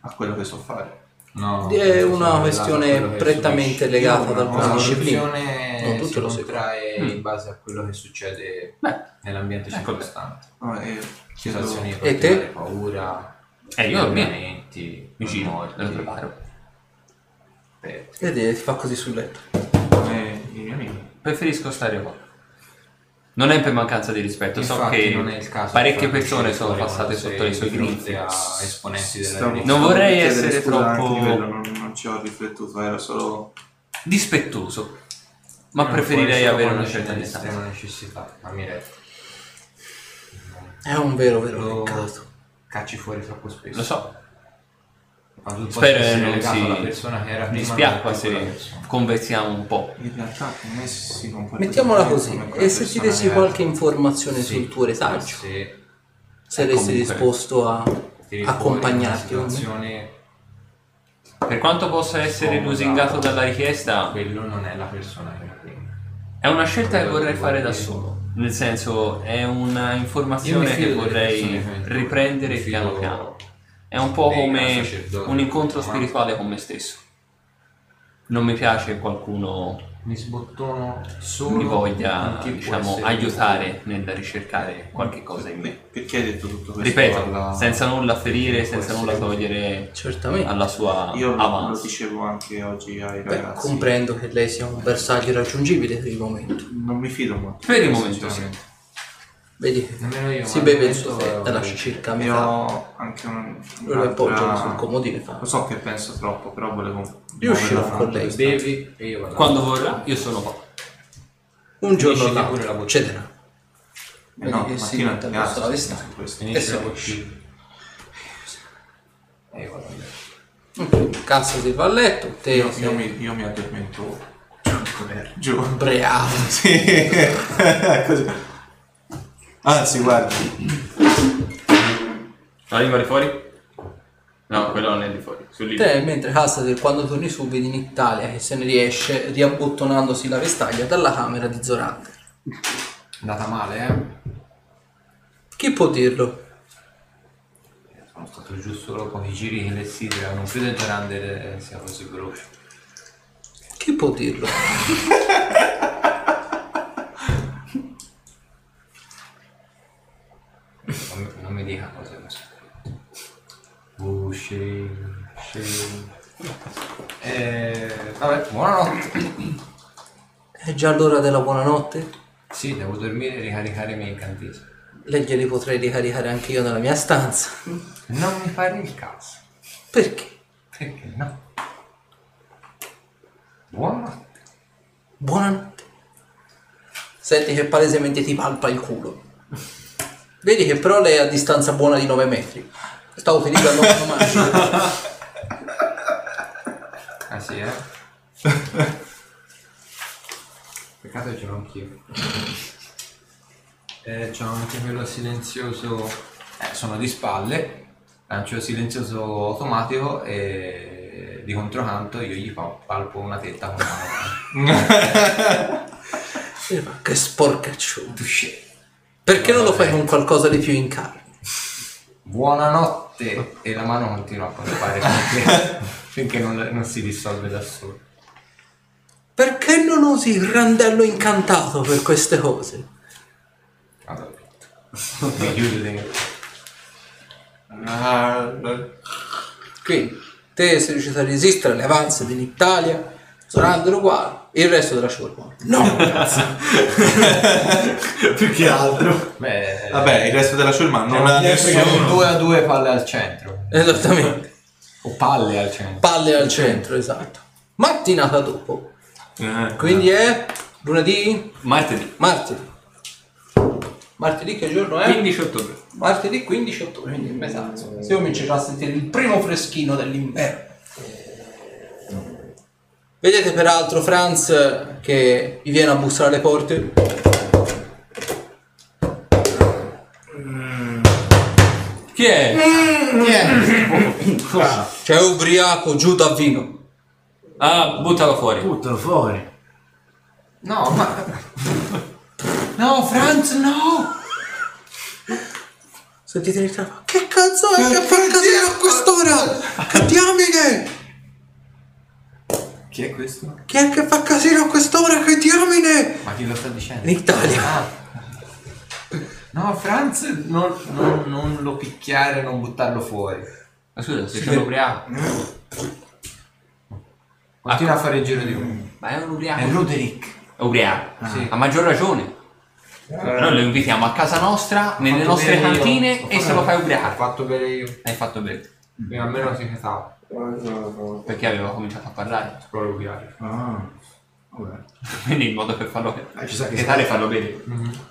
Speaker 4: a quello che so fare.
Speaker 5: No,
Speaker 1: È una questione prettamente legata ad
Speaker 5: una
Speaker 1: alcune
Speaker 5: cosa-
Speaker 1: discipline.
Speaker 5: La corruzione
Speaker 1: Non tutti
Speaker 5: si
Speaker 1: lo
Speaker 5: contrae
Speaker 3: Mm.
Speaker 5: in base a quello che succede
Speaker 3: Beh,
Speaker 5: nell'ambiente
Speaker 3: ecco.
Speaker 5: circostante.
Speaker 4: No, e
Speaker 1: E te?
Speaker 5: paura,
Speaker 3: Eh, io
Speaker 5: morti,
Speaker 3: me lo preparo.
Speaker 1: Vedi, ti fa così sul letto.
Speaker 4: come i miei amici.
Speaker 3: Preferisco stare qua. Non è per mancanza di rispetto, so
Speaker 5: Infatti
Speaker 3: che
Speaker 5: non è il caso di
Speaker 3: persone
Speaker 5: uscire
Speaker 3: sono
Speaker 5: fuori
Speaker 3: passate
Speaker 5: quando
Speaker 3: sotto
Speaker 5: sei
Speaker 3: le sue
Speaker 5: di fronte
Speaker 3: grinfie.
Speaker 5: a esponenti della
Speaker 4: Stavo-
Speaker 5: religione.
Speaker 3: Non vorrei
Speaker 4: chiedere
Speaker 3: essere
Speaker 4: scusa anche
Speaker 3: troppo-
Speaker 4: di quello, non, non ci ho riflettuto, era solo...
Speaker 3: Dispettoso. Ma
Speaker 5: Non
Speaker 3: preferirei avere una certa distanza.
Speaker 5: necessità, ma mi resta.
Speaker 1: È un vero, vero
Speaker 5: Lo
Speaker 1: peccato.
Speaker 5: Cacci fuori troppo spesso.
Speaker 3: Lo so,
Speaker 5: Quando tu
Speaker 3: spero che non
Speaker 5: alla
Speaker 3: si
Speaker 5: persona che era prima
Speaker 3: dispiacqua se conversiamo un po'.
Speaker 4: In realtà con me si comporta
Speaker 1: Mettiamola così,
Speaker 4: come
Speaker 1: e se ti
Speaker 4: persona
Speaker 1: dessi
Speaker 4: che era.
Speaker 1: qualche informazione
Speaker 5: Sì,
Speaker 1: sul tuo retaggio,
Speaker 5: Se
Speaker 1: saresti
Speaker 3: comunque,
Speaker 1: disposto a accompagnarti
Speaker 5: situazione,
Speaker 3: Per quanto possa essere lusingato dalla richiesta,
Speaker 5: quello non è la persona che era prima.
Speaker 3: è una scelta che vorrei fare da solo. Nel senso, è una informazione che vorrei riprendere piano piano. È un po' come un incontro spirituale con me stesso. Non mi piace qualcuno
Speaker 5: Mi sbottono solo
Speaker 3: mi voglia, diciamo, aiutare nel ricercare qualche cosa in me.
Speaker 4: Perché hai detto tutto questo?
Speaker 3: Ripeto,
Speaker 4: alla-
Speaker 3: senza nulla ferire, senza nulla togliere
Speaker 1: Certamente.
Speaker 3: alla sua
Speaker 4: Io lo, lo dicevo anche oggi ai
Speaker 1: Beh,
Speaker 4: ragazzi.
Speaker 1: comprendo che lei sia un bersaglio irraggiungibile per il momento.
Speaker 4: Non mi fido molto.
Speaker 3: Per il momento
Speaker 4: sinceramente.
Speaker 1: Vedi
Speaker 5: Nemmeno io,
Speaker 1: si beve il suo
Speaker 5: eh,
Speaker 1: lascia circa a
Speaker 4: E
Speaker 1: metà.
Speaker 4: anche un,
Speaker 1: Lo appoggiano sul comodino e fa.
Speaker 4: Lo so che penso troppo, però volevo...
Speaker 1: Io uscirò con lei.
Speaker 5: Bevi e io vado.
Speaker 3: Quando vorrà, io sono qua.
Speaker 1: Un giorno là
Speaker 5: pure la
Speaker 1: cederà.
Speaker 4: Eh no,
Speaker 1: che si mette addosso la
Speaker 4: questo.
Speaker 1: E se
Speaker 5: bottiglia. E io vado a letto.
Speaker 1: Cazzo si va a letto, te
Speaker 4: Io, io mi, io mi addormento giù.
Speaker 1: ubriaco.
Speaker 4: Sì, *laughs* così. Anzi, guardi,
Speaker 3: La lingua di fuori? No, quello non è di fuori. Sul
Speaker 1: Te mentre Hassadel quando torni su vedi in Italia che se ne riesce riabbottonandosi la vestaglia dalla camera di Zorander.
Speaker 5: Andata male, eh?
Speaker 1: Chi può dirlo?
Speaker 5: Sono stato giù solo con i giri che le sidra, non credo che Zorander sia così veloce.
Speaker 1: Chi può dirlo? *laughs*
Speaker 5: Non, mi- non mi. Uh, shame, shame. Eh, vabbè, buonanotte.
Speaker 1: È già l'ora della buonanotte?
Speaker 5: Sì, devo dormire e ricaricare i miei incantesimi.
Speaker 1: Lei glieli potrei ricaricare anche io nella mia stanza.
Speaker 5: Non mi fare il caso.
Speaker 1: Perché?
Speaker 5: Perché no? Buonanotte.
Speaker 1: Buonanotte. Senti che palesemente ti palpa il culo. Vedi che però lei è a distanza buona di 9 metri. Sta utilizzando una *laughs* magico.
Speaker 5: Ah sì, eh? Peccato che ce l'ho anch'io. Eh, c'ho anche quello silenzioso. Eh, sono di spalle. Lancio il silenzioso automatico e di controcanto io gli pa- palpo una tetta con una mano. *laughs*
Speaker 1: E fa, Che sporcaccione. Perché non lo fai con qualcosa di più in carne?
Speaker 5: Buonanotte! E la mano continua a palpare finché, *laughs* finché non, non si dissolve da solo.
Speaker 1: Perché non usi il randello incantato per queste cose?
Speaker 5: Vado dritto. *laughs* Mi chiudo dentro.
Speaker 4: Ah,
Speaker 1: Quindi, te sei riuscito a resistere alle avanze dell'Italia, Zorander uguale, il resto della ciurma. No! *laughs*
Speaker 2: Più che altro.
Speaker 5: Beh,
Speaker 4: Vabbè, il resto della ciurma non ha nessuno.
Speaker 5: Abbiamo due a due palle al centro.
Speaker 1: Esattamente.
Speaker 5: O palle al centro.
Speaker 1: Palle al centro, esatto. Mattinata dopo.
Speaker 4: Eh,
Speaker 1: Quindi è lunedì,
Speaker 3: Martedì,
Speaker 1: martedì. Martedì che giorno è?
Speaker 3: 15 ottobre.
Speaker 1: Martedì 15 ottobre, quindi in metà. insomma. Si comincerà a sentire il primo freschino dell'inverno. Vedete peraltro Franz che vi viene a bussare alle porte.
Speaker 3: Chi è?
Speaker 1: C'è ubriaco giù da vino.
Speaker 3: Ah, buttalo fuori.
Speaker 2: Buttalo fuori.
Speaker 5: No, ma... No, Franz, no!
Speaker 1: Sentite il telefono. Che cazzo è che fa casino a quest'ora? Che diamine!
Speaker 5: Chi è questo?
Speaker 1: Chi è che fa casino a quest'ora? Che diamine!
Speaker 5: Ma chi lo sta dicendo?
Speaker 1: In Italia.
Speaker 5: Ah. No, Franz, non, non- non lo picchiare, non buttarlo fuori.
Speaker 3: Ma scusa, se c'è un ubriaco.
Speaker 5: Continua a fare il giro di uno.
Speaker 3: Ma è un
Speaker 5: È
Speaker 3: ubriaco.
Speaker 5: Roderick.
Speaker 3: È ubriaco.
Speaker 5: Sì.
Speaker 3: A maggior ragione. Noi lo invitiamo a casa nostra, nelle nostre
Speaker 5: bene io.
Speaker 3: cantine
Speaker 5: Ho
Speaker 3: e se lo fai ubriaco.
Speaker 5: fatto bene io.
Speaker 3: Hai fatto bene.
Speaker 5: Io almeno si chetava.
Speaker 3: Perché aveva cominciato a parlare.
Speaker 5: Proprio ubriaco.
Speaker 2: Ah, vabbè.
Speaker 3: Quindi il modo per farlo
Speaker 2: Eh, ci sa che
Speaker 3: chetare e farlo bene.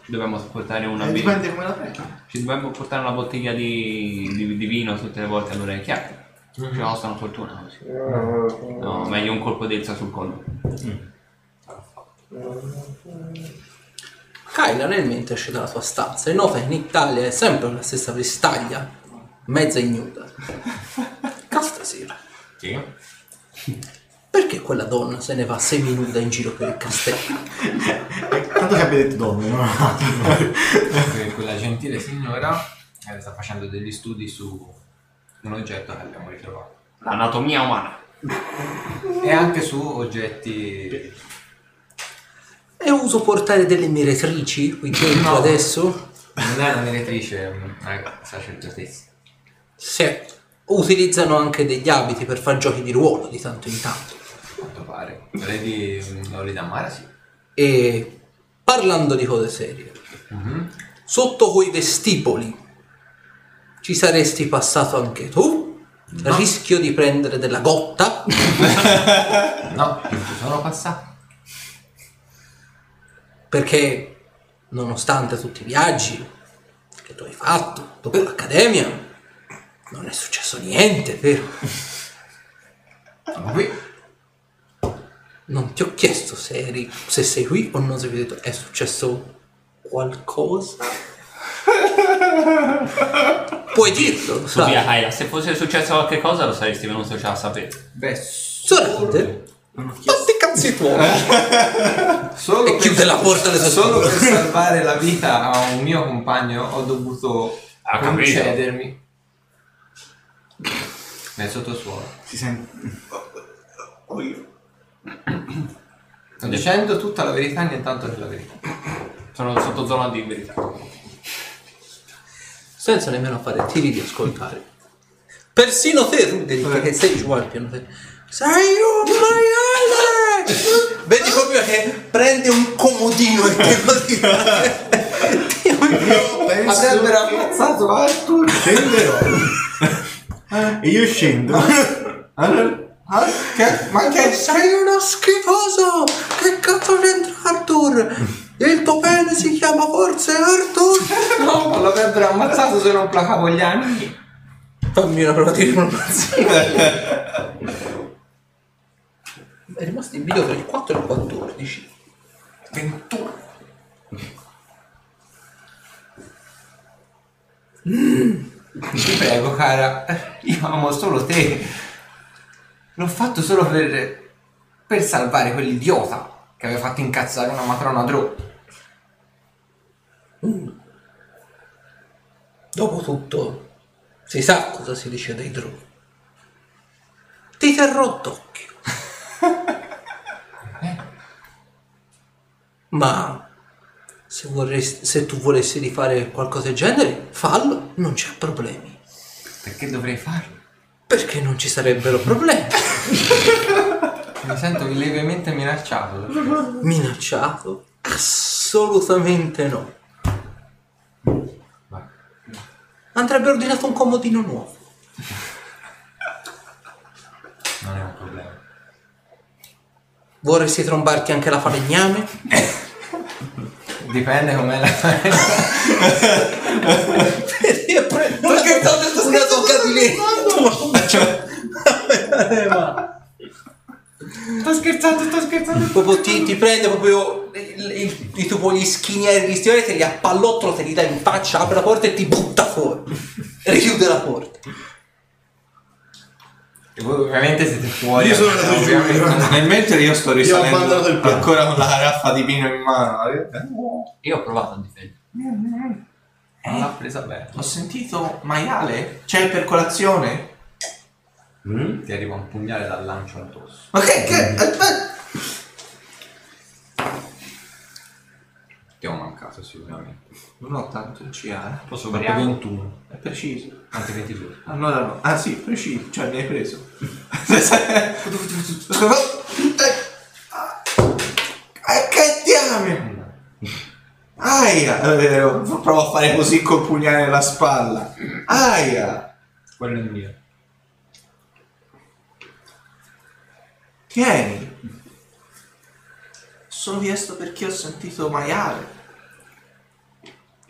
Speaker 3: Ci dobbiamo portare una
Speaker 2: Eh, dipende come la prendi.
Speaker 3: Ci dobbiamo portare una bottiglia di, di- di vino tutte le volte allora è chiaro. Ci costano fortuna così. No, meglio un colpo d'elsa sul collo.
Speaker 1: Kyla nel mentre esce dalla sua stanza e nota che in Italia è sempre la stessa vestaglia, mezza ignuda. *laughs* Castasera.
Speaker 5: Sì.
Speaker 1: Perché quella donna se ne va seminuda in giro per il castello?
Speaker 2: Tanto che abbia detto donne, no?
Speaker 5: Que- Quella gentile signora eh, sta facendo degli studi su un oggetto che abbiamo ritrovato.
Speaker 3: L'anatomia umana.
Speaker 5: E anche su oggetti...
Speaker 1: E uso portare delle meretrici qui dentro
Speaker 5: No.
Speaker 1: adesso?
Speaker 5: Non è una direttrice, è una sacerdotessa.
Speaker 1: Sì. Utilizzano anche degli abiti per fare giochi di ruolo di tanto in tanto.
Speaker 5: A quanto pare. Lady Lolita Mara sì.
Speaker 1: E parlando di cose serie, sotto quei vestiboli ci saresti passato anche tu? Rischio di prendere della gotta? *laughs*
Speaker 5: No, non ci sono passato.
Speaker 1: Perché nonostante tutti i viaggi che tu hai fatto dopo l'accademia, non è successo niente, vero?
Speaker 5: Sono qui.
Speaker 1: Non ti ho chiesto se, eri, se sei qui o non sei qui, ho detto, è successo qualcosa? puoi dirlo,
Speaker 3: Su
Speaker 1: sai.
Speaker 3: via Kaila, se fosse successo qualche cosa lo saresti venuto già a sapere.
Speaker 5: Beh,
Speaker 1: Zorander, fatti i cazzi tuoi. *laughs*
Speaker 5: solo
Speaker 1: E chiude la porta sue
Speaker 5: Solo per salvare la vita a un mio compagno ho dovuto
Speaker 3: Ha capito.
Speaker 5: concedermi. Nel sottosuolo.
Speaker 2: Si sente.
Speaker 4: Oh, io.
Speaker 5: Sto dicendo tutta la verità e nient'altro che la verità.
Speaker 3: Sono sotto zona di verità.
Speaker 1: senza nemmeno fare tiri di ascoltare. Persino te, Ruderick, che sei giù al piano te. Sei un maiale! Vedi proprio che prende un comodino e te lo tira.
Speaker 2: Io penso.
Speaker 5: Avrebbero ammazzato Arthur!
Speaker 2: Scenderò. E io scendo. *laughs* Allora,
Speaker 4: Ah, che- ma che
Speaker 1: Sei uno schifoso! Che cazzo c'entra Arthur? Il tuo pene si chiama forse Arthur? *laughs*
Speaker 5: No, ma l'avrebbero ammazzato se non placavo gli anni.
Speaker 1: Fammi una prova di ripromozione. *laughs* È rimasto in video per il 4 e il 14.
Speaker 5: 21. Ti prego, cara, io amo solo te. L'ho fatto solo per, per salvare quell'idiota che aveva fatto incazzare una matrona Drew.
Speaker 1: Dopotutto, si sa cosa si dice dei droni. Ti terrò d'occhio. *laughs* Ma se, vorresti, se tu volessi rifare qualcosa del genere, fallo, non c'è problemi.
Speaker 5: Perché dovrei farlo?
Speaker 1: Perché non ci sarebbero problemi. *laughs*
Speaker 5: Mi sento lievemente minacciato.
Speaker 1: Minacciato? Assolutamente no. Andrebbe ordinato un comodino nuovo.
Speaker 5: Non è un problema.
Speaker 1: Vorresti trombarti anche la falegname?
Speaker 5: Dipende com'è la
Speaker 1: una, *laughs* una tocca di legno.
Speaker 5: Sto scherzando, sto scherzando.
Speaker 1: Proprio ti, ti prende proprio il, i tuoi gli schinieri di stivali, te li appallottolo, te li dà in faccia, apre la porta e ti butta fuori. Richiude la porta.
Speaker 5: E voi ovviamente siete fuori.
Speaker 2: Io sono andato giù.
Speaker 4: Nel mentre io sto
Speaker 2: Io
Speaker 4: risalendo
Speaker 2: piano.
Speaker 4: ancora con la caraffa di vino in mano.
Speaker 3: Io ho provato a difendere.
Speaker 5: Non l'ha presa bene.
Speaker 4: Ho sentito maiale? C'è per colazione?
Speaker 5: Ti arriva un pugnale dal lancio addosso.
Speaker 4: Ma che... che... aspetta!
Speaker 5: Ti ho mancato sicuramente.
Speaker 4: Non ho tanto il CA,
Speaker 5: Posso
Speaker 3: Fatto
Speaker 5: 21.
Speaker 4: eh. È preciso.
Speaker 5: Anzi 22.
Speaker 4: Allora no. Ah sì, preciso. Cioè mi hai preso. *laughs* Eh, che diamine! Aia! Eh, Provo a fare così col pugnale nella spalla. Aia!
Speaker 5: Quello è il mio.
Speaker 4: Tieni! Sono chiesto perché ho sentito maiale.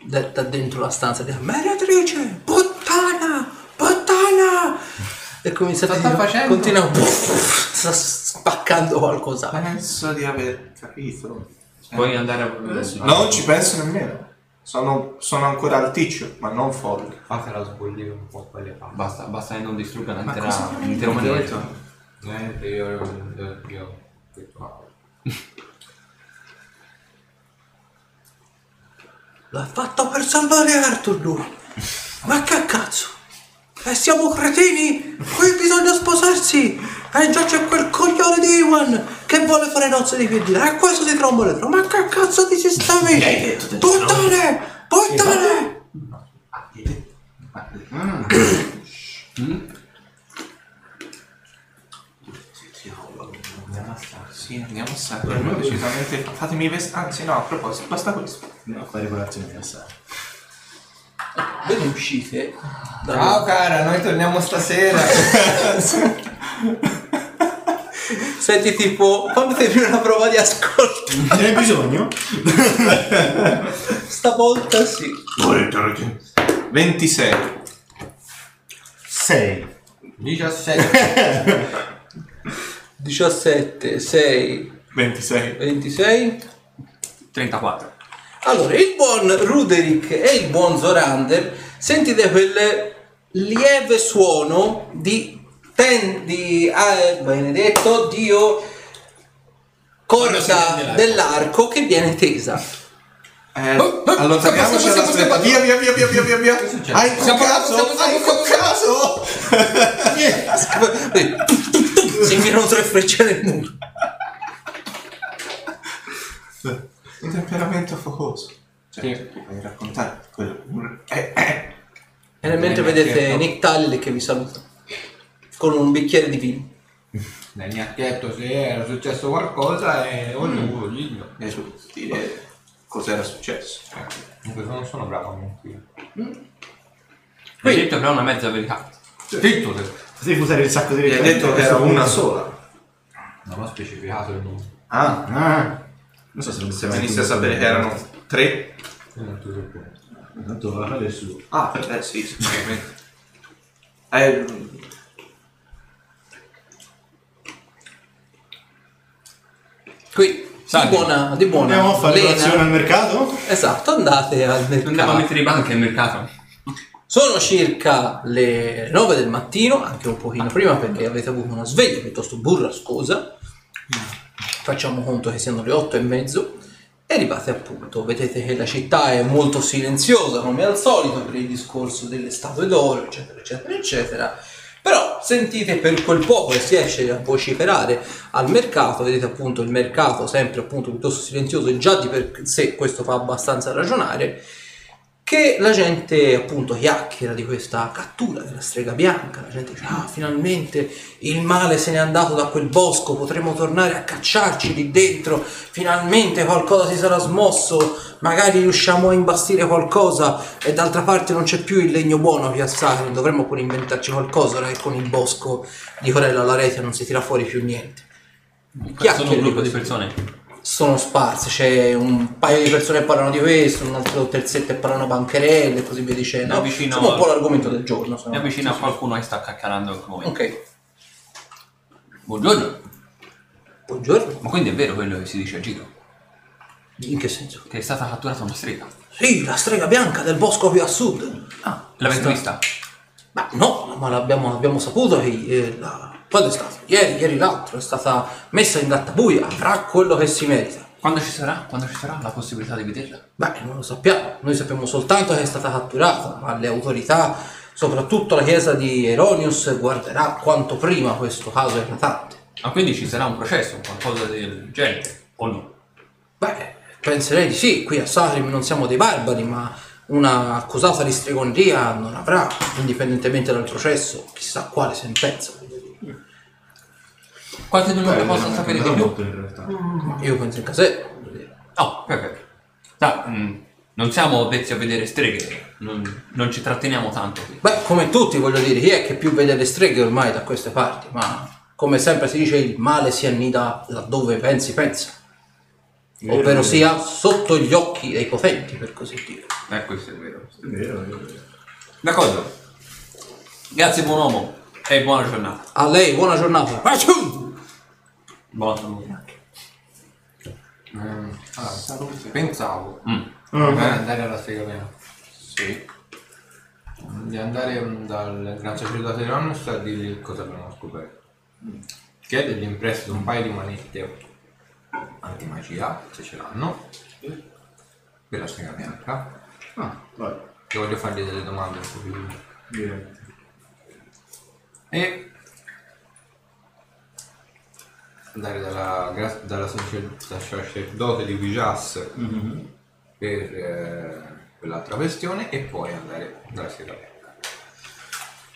Speaker 1: Da dentro la stanza di Mediatrice, puttana, puttana. E comincia
Speaker 5: Cosa sta facendo?
Speaker 1: Continua, sta spaccando qualcosa.
Speaker 4: Penso di aver capito.
Speaker 3: Puoi andare a...
Speaker 4: Non ci penso nemmeno. Sono, sono ancora alticcio, ma non folle.
Speaker 5: Fatela sbollire un po' quelle palle.
Speaker 3: Basta, basta che non distrugga l'intera- l'intero manuale.
Speaker 5: Niente, io, io, io, io.
Speaker 1: L'ha fatto per salvare Arthur lui. Ma che cazzo? E siamo cretini? Qui bisogna sposarsi! E già c'è quel coglione di Iwan che vuole fare nozze di piedina. E questo si tromba dentro. Ma che cazzo di sistemi? Puttane! Puttane!
Speaker 4: Sì, andiamo a me decisamente. Fatemi vestire. Anzi, no, a proposito, basta questo.
Speaker 2: No, fare colazione necessaria.
Speaker 1: Vedi uscite?
Speaker 5: Ciao cara, noi torniamo stasera.
Speaker 1: Senti tipo, prima una prova di ascolto? *laughs*
Speaker 2: Ce n'hai bisogno?
Speaker 1: Stavolta sì.
Speaker 4: 26.
Speaker 2: 6.
Speaker 5: 17.
Speaker 1: 17, 6,
Speaker 4: 26.
Speaker 1: 26.
Speaker 3: 34.
Speaker 1: Allora, il buon Ruderick e il buon Zorander sentite quelle lieve suono di, ten, di ah, benedetto Dio corda dell'arco che viene tesa.
Speaker 4: Eh,
Speaker 3: Oh, oh,
Speaker 4: allontaniamoci
Speaker 3: stiamo-
Speaker 4: alla
Speaker 3: stiamo-
Speaker 4: stretta. Via, via, via, via, via, via, via. Hai
Speaker 3: stiamo-
Speaker 4: Hai caso?
Speaker 1: si infilano tre frecce nel muro.
Speaker 4: Un temperamento focoso. Cioè, tu puoi raccontare quello. Eh, eh.
Speaker 1: E nel mentre vedete Nick Tully che vi saluta con un bicchiere di vino.
Speaker 5: Ha chiesto se era successo qualcosa e ho dovuto dirlo.
Speaker 4: E su, dire cos'era successo.
Speaker 5: Comunque non sono bravo a mentire.
Speaker 3: Hai detto però una mezza verità.
Speaker 5: Zitto se
Speaker 2: Devi usare il sacco di
Speaker 4: Mi hai detto che era una sola.
Speaker 5: non ho specificato il numero.
Speaker 4: Ah,
Speaker 2: Ah, non so se lo
Speaker 4: se venisse a sapere che erano tre.
Speaker 5: Io non ti so più.
Speaker 2: Tanto adesso.
Speaker 4: Ah, eh sì, sicuramente. Eh,
Speaker 1: Qui
Speaker 3: Salve.
Speaker 1: di buona, di buona
Speaker 2: Andiamo a fare
Speaker 1: lena.
Speaker 2: colazione al mercato?
Speaker 1: Esatto, andate al
Speaker 3: Andiamo a
Speaker 1: mercato.
Speaker 3: mettere i banchi al mercato.
Speaker 1: Sono circa le 9 del mattino, anche un pochino prima perché avete avuto una sveglia piuttosto burrascosa. Facciamo conto che siano le 8 e mezzo. E arrivate appunto, vedete che la città è molto silenziosa come al solito per il discorso delle statue d'oro, eccetera, eccetera, eccetera. Però sentite per quel poco che si esce a vociferare al mercato, vedete appunto il mercato sempre appunto piuttosto silenzioso e già di per sé questo fa abbastanza ragionare, che la gente appunto chiacchiera di questa cattura della strega bianca, la gente dice ah finalmente il male se n'è andato da quel bosco, potremo tornare a cacciarci lì dentro, finalmente qualcosa si sarà smosso, magari riusciamo a imbastire qualcosa e d'altra parte non c'è più il legno buono a piazzare, dovremmo pure inventarci qualcosa ora che con il bosco di Corella alla rete non si tira fuori più niente.
Speaker 3: Sono un gruppo
Speaker 1: di
Speaker 3: persone.
Speaker 1: Sono sparse, c'è un paio di persone che parlano di questo, un altro terzetto che parlano bancherelle e così via dicendo.
Speaker 3: Avvicino
Speaker 1: Insomma, un po' l'argomento del giorno. no.
Speaker 3: Mi avvicino a qualcuno che sta caccarando in quel momento.
Speaker 1: Ok,
Speaker 3: Buongiorno.
Speaker 1: buongiorno.
Speaker 3: Ma quindi è vero quello che si dice a giro?
Speaker 1: In che senso?
Speaker 3: Che è stata catturata una strega?
Speaker 1: Sì, la strega bianca del bosco più a sud.
Speaker 3: Ah, l'avete
Speaker 1: Sta-
Speaker 3: vista?
Speaker 1: Ma no, ma l'abbiamo, abbiamo saputo che eh, la- quando è stato? Ieri, ieri l'altro, è stata messa in gattabuia, avrà quello che si merita.
Speaker 3: Quando ci sarà? Quando ci sarà la possibilità di vederla?
Speaker 1: Beh, non lo sappiamo, noi sappiamo soltanto che è stata catturata, ma le autorità, soprattutto la chiesa di Eronius, guarderà quanto prima questo caso eclatante.
Speaker 3: Ma quindi ci sarà un processo, qualcosa del genere? O no?
Speaker 1: Beh, penserei di sì, qui a Sarim non siamo dei barbari, ma una accusata di stregoneria non avrà, indipendentemente dal processo, chissà quale sentenza.
Speaker 3: Qualche di noi
Speaker 2: Beh,
Speaker 3: possa sapere di più?
Speaker 2: in realtà.
Speaker 1: Io penso in dire.
Speaker 3: No, perfetto. Sa, mm, non siamo avvezzi a vedere streghe, non, non ci tratteniamo tanto qui.
Speaker 1: Beh, come tutti voglio dire, chi è che più vede le streghe ormai da queste parti, ma come sempre si dice il male si annida laddove pensi pensa.
Speaker 2: Vero,
Speaker 1: Ovvero
Speaker 2: vero.
Speaker 1: sia sotto gli occhi dei potenti, per così dire.
Speaker 3: Eh, questo è vero.
Speaker 2: È vero, è vero.
Speaker 3: D'accordo. Grazie buon uomo e buona giornata.
Speaker 1: A lei, buona giornata. Achoo!
Speaker 3: Buona salute.
Speaker 5: Mm, allora, pensavo
Speaker 3: Mm.
Speaker 5: di andare alla strega bianca.
Speaker 4: sì.
Speaker 5: Di andare mm, dal gran sacerdote Ronus a dirgli cosa abbiamo scoperto. Chiedergli in prestito un paio di manette antimagia, se ce l'hanno, per la strega bianca.
Speaker 2: Ah, vai.
Speaker 5: Che voglio fargli delle domande un po' più
Speaker 2: Direi.
Speaker 5: e andare dalla, dalla sacer- dal sacerdote di Vijas per eh, quell'altra questione e poi andare dalla bianca.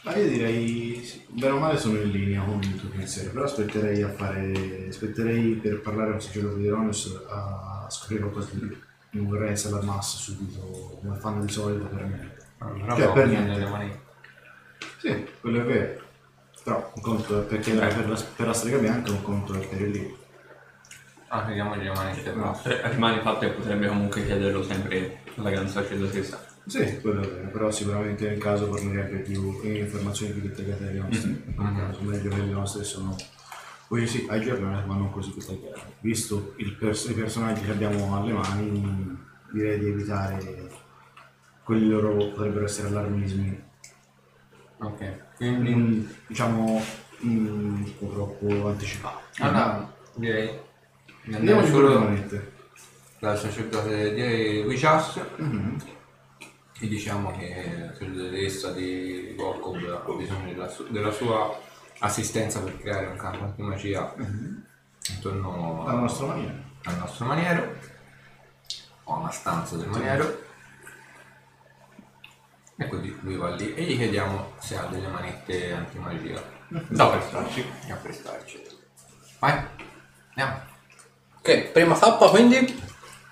Speaker 2: Ma io direi, bene o male sono in linea con il tuo pensiero, però aspetterei a fare, aspetterei per parlare con sacerdote di Ronus a scoprire qualcosa di più. Non vorrei essere allarmasso subito, come fanno di solito per me.
Speaker 5: Allora
Speaker 2: Cioè, per niente. Sì, quello è vero. Però un conto è per chiedere per la, per la strega bianca, un conto è per il libro.
Speaker 5: Ah, vediamogli le manette.
Speaker 3: Eh, Rimane fatto e potrebbe comunque chiederlo sempre alla gran sacerdotessa.
Speaker 2: Sì, quello è vero, però sicuramente nel caso fornirebbe più informazioni più dettagliate delle nostre. Nel caso meglio che le nostre sono. Poi sì, aggiornate, ma non così dettagliate. Visto il pers- i personaggi che abbiamo alle mani, direi di evitare quelli loro potrebbero essere allarmismi
Speaker 5: Ok. Quindi...
Speaker 2: Mm, diciamo mm, purtroppo anticipato.
Speaker 5: Allora, direi...
Speaker 2: Andiamo solo manette.
Speaker 5: dal sacerdote di Wicas
Speaker 2: Mhm.
Speaker 5: e diciamo che la sacerdotessa di Volkov ha bisogno della, su- della sua assistenza per creare un campo di magia intorno
Speaker 2: Alla nostra maniera.
Speaker 5: al nostro maniero o una stanza del maniero e così lui va lì e gli chiediamo se ha delle manette antimagia da prestarci e a prestarci vai andiamo
Speaker 1: Ok, prima tappa quindi.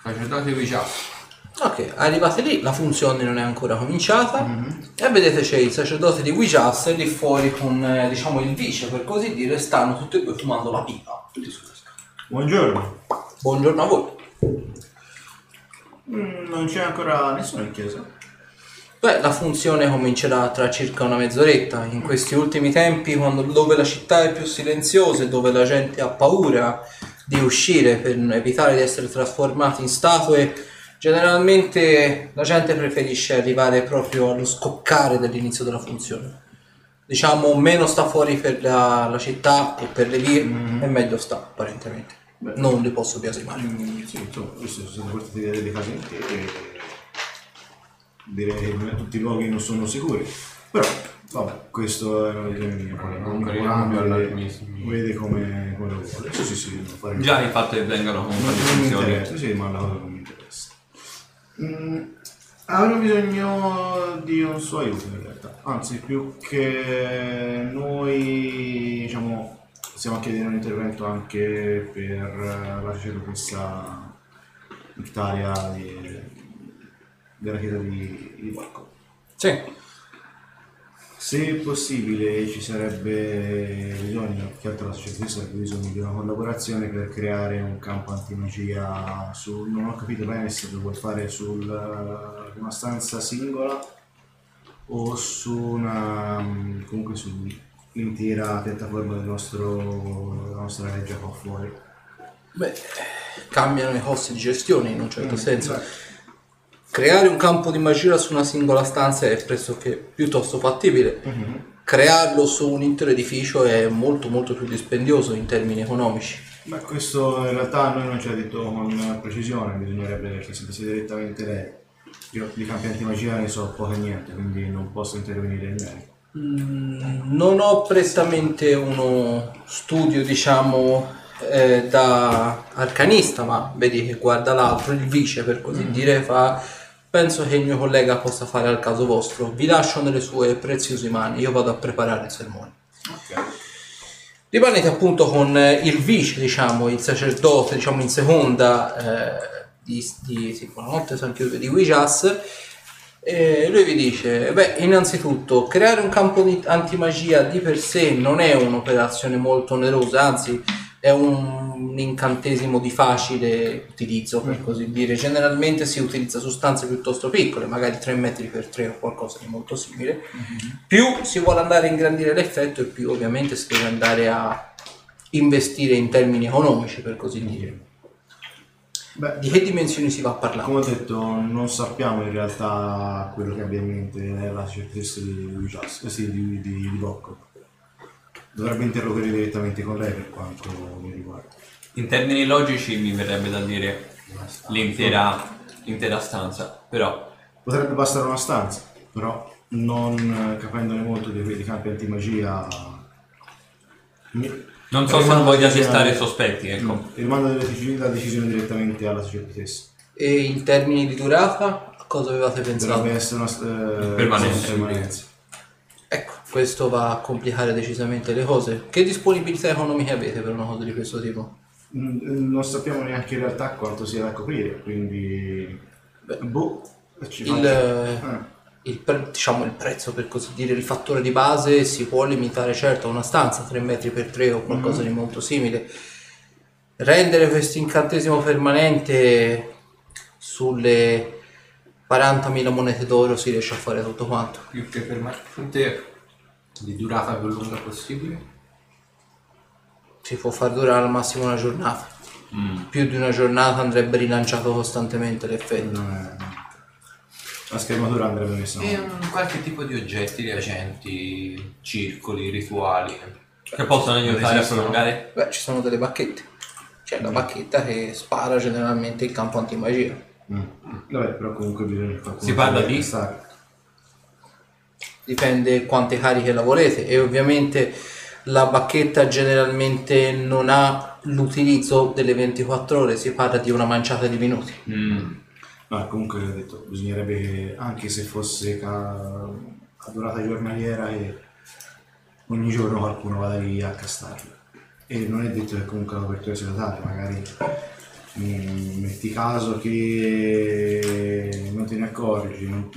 Speaker 5: sacerdote Wicas
Speaker 1: Ok, arrivate lì, la funzione non è ancora cominciata e vedete c'è il sacerdote di Guijas lì fuori con eh, diciamo il vice per così dire, stanno tutti e due fumando la pipa. Tutti sulla scala.
Speaker 2: Buongiorno.
Speaker 1: Buongiorno a voi.
Speaker 2: Mm, non c'è ancora nessuno in chiesa.
Speaker 1: Beh, la funzione comincerà tra circa una mezz'oretta. In questi ultimi tempi, quando, dove la città è più silenziosa e dove la gente ha paura di uscire per evitare di essere trasformati in statue, generalmente la gente preferisce arrivare proprio allo scoccare dell'inizio della funzione. Diciamo, meno sta fuori per la, la città e per le vie, e meglio sta, apparentemente.
Speaker 2: Beh.
Speaker 1: Non li posso biasimare.
Speaker 2: Mm, sì, insomma, sono portati delle case intere direi che tutti i luoghi non sono sicuri. Però, vabbè, questo è una visione mia. Poi
Speaker 5: Non
Speaker 2: ognuno
Speaker 5: crediamo
Speaker 2: vede, come, come lo vuole. Sì, sì, sì, fare
Speaker 3: Già il fatto che vengano le
Speaker 2: non mi
Speaker 3: funzioni.
Speaker 2: interessa, sì, ma la cosa non mi interessa. Mm, avrò bisogno di un suo aiuto in realtà. Anzi, più che noi, diciamo, stiamo chiedendo un intervento anche per eh, la sacerdotessa Victaria di, della chiesa di, di Volco.
Speaker 1: Sì.
Speaker 2: Se possibile ci sarebbe bisogno, che altro la sacerdotessa avrebbe bisogno di una collaborazione per creare un campo antimagia su, non ho capito bene se lo vuoi fare su una stanza singola o su una, comunque sull'intera piattaforma del nostro, della nostra reggia qua fuori.
Speaker 1: Beh, cambiano i costi di gestione in un certo
Speaker 2: Mm,
Speaker 1: senso.
Speaker 2: beh.
Speaker 1: Creare un campo di magia su una singola stanza è pressoché piuttosto fattibile. Crearlo su un intero edificio è molto molto più dispendioso in termini economici.
Speaker 2: Ma questo in realtà a noi non ci ha detto con precisione, bisognerebbe che sentisse direttamente lei. Io di campi antimagia ne so poco e niente, quindi non posso intervenire in merito.
Speaker 1: Mm, Non ho prettamente uno studio, diciamo, eh, da arcanista, ma vedi che guarda l'altro, il vice per così dire, fa penso che il mio collega possa fare al caso vostro. Vi lascio nelle sue preziose mani, io vado a preparare il sermone. Rimanete appunto con eh, il vice, diciamo, il sacerdote, diciamo in seconda eh, di, di sì, buonanotte San Chiuso di Wijas. E lui vi dice: Beh, innanzitutto, creare un campo di antimagia di per sé non è un'operazione molto onerosa, anzi, è un, un incantesimo di facile utilizzo, per così dire. Generalmente si utilizza su stanze piuttosto piccole, magari 3 metri per 3 o qualcosa di molto simile. Più si vuole andare a ingrandire l'effetto, e più ovviamente si deve andare a investire in termini economici, per così dire.
Speaker 2: Beh,
Speaker 1: Di che dimensioni si va a parlare?
Speaker 2: come ho detto, non sappiamo in realtà quello che abbia in mente la di Lucias, eh sì, di, di, di Bocco. Dovrebbe interloquire direttamente con lei per quanto mi riguarda.
Speaker 3: In termini logici mi verrebbe da dire l'intera, l'intera stanza, però
Speaker 2: Potrebbe bastare una stanza, però non eh, capendone molto di quei campi antimagia. mi-
Speaker 3: non so se non voglia testare sospetti, ecco.
Speaker 2: Mm, Rimando la decisione, direttamente alla sacerdotessa.
Speaker 1: E in termini di durata, a cosa avevate pensato?
Speaker 2: Dovrebbe essere una eh,
Speaker 3: Permanenza.
Speaker 2: permanenza.
Speaker 1: Questo va a complicare decisamente le cose. Che disponibilità economiche avete per una cosa di questo tipo?
Speaker 2: Mm, Non sappiamo neanche in realtà quanto sia da coprire, quindi... boh, ci
Speaker 1: Il,
Speaker 2: eh.
Speaker 1: il pre- diciamo il prezzo, per così dire, il fattore di base si può limitare certo a una stanza, 3 metri per 3 o qualcosa di molto simile. Rendere questo incantesimo permanente sulle 40.000 monete d'oro si riesce a fare tutto quanto.
Speaker 5: più che permanente di durata più lunga possibile
Speaker 1: Si può far durare al massimo una giornata. Più di una giornata andrebbe rilanciato costantemente l'effetto.
Speaker 2: Non è- La schermatura andrebbe messa.
Speaker 5: E un qualche tipo di oggetti reagenti, circoli, rituali.
Speaker 3: Che possono aiutare a prolungare?
Speaker 1: Beh, ci sono delle bacchette. C'è la bacchetta che spara generalmente il campo antimagia.
Speaker 2: Mm. Vabbè, però comunque bisogna qualcuno
Speaker 3: Si parla di-
Speaker 2: stare.
Speaker 1: Dipende quante cariche la volete e ovviamente la bacchetta generalmente non ha l'utilizzo delle 24 ore, si parla di una manciata di minuti.
Speaker 3: Mm.
Speaker 2: No, comunque ho detto, bisognerebbe che anche se fosse ca- a durata giornaliera e ogni giorno qualcuno vada lì a castarlo. E non è detto che comunque l'apertura sia totale, magari metti caso che non te ne accorgi non-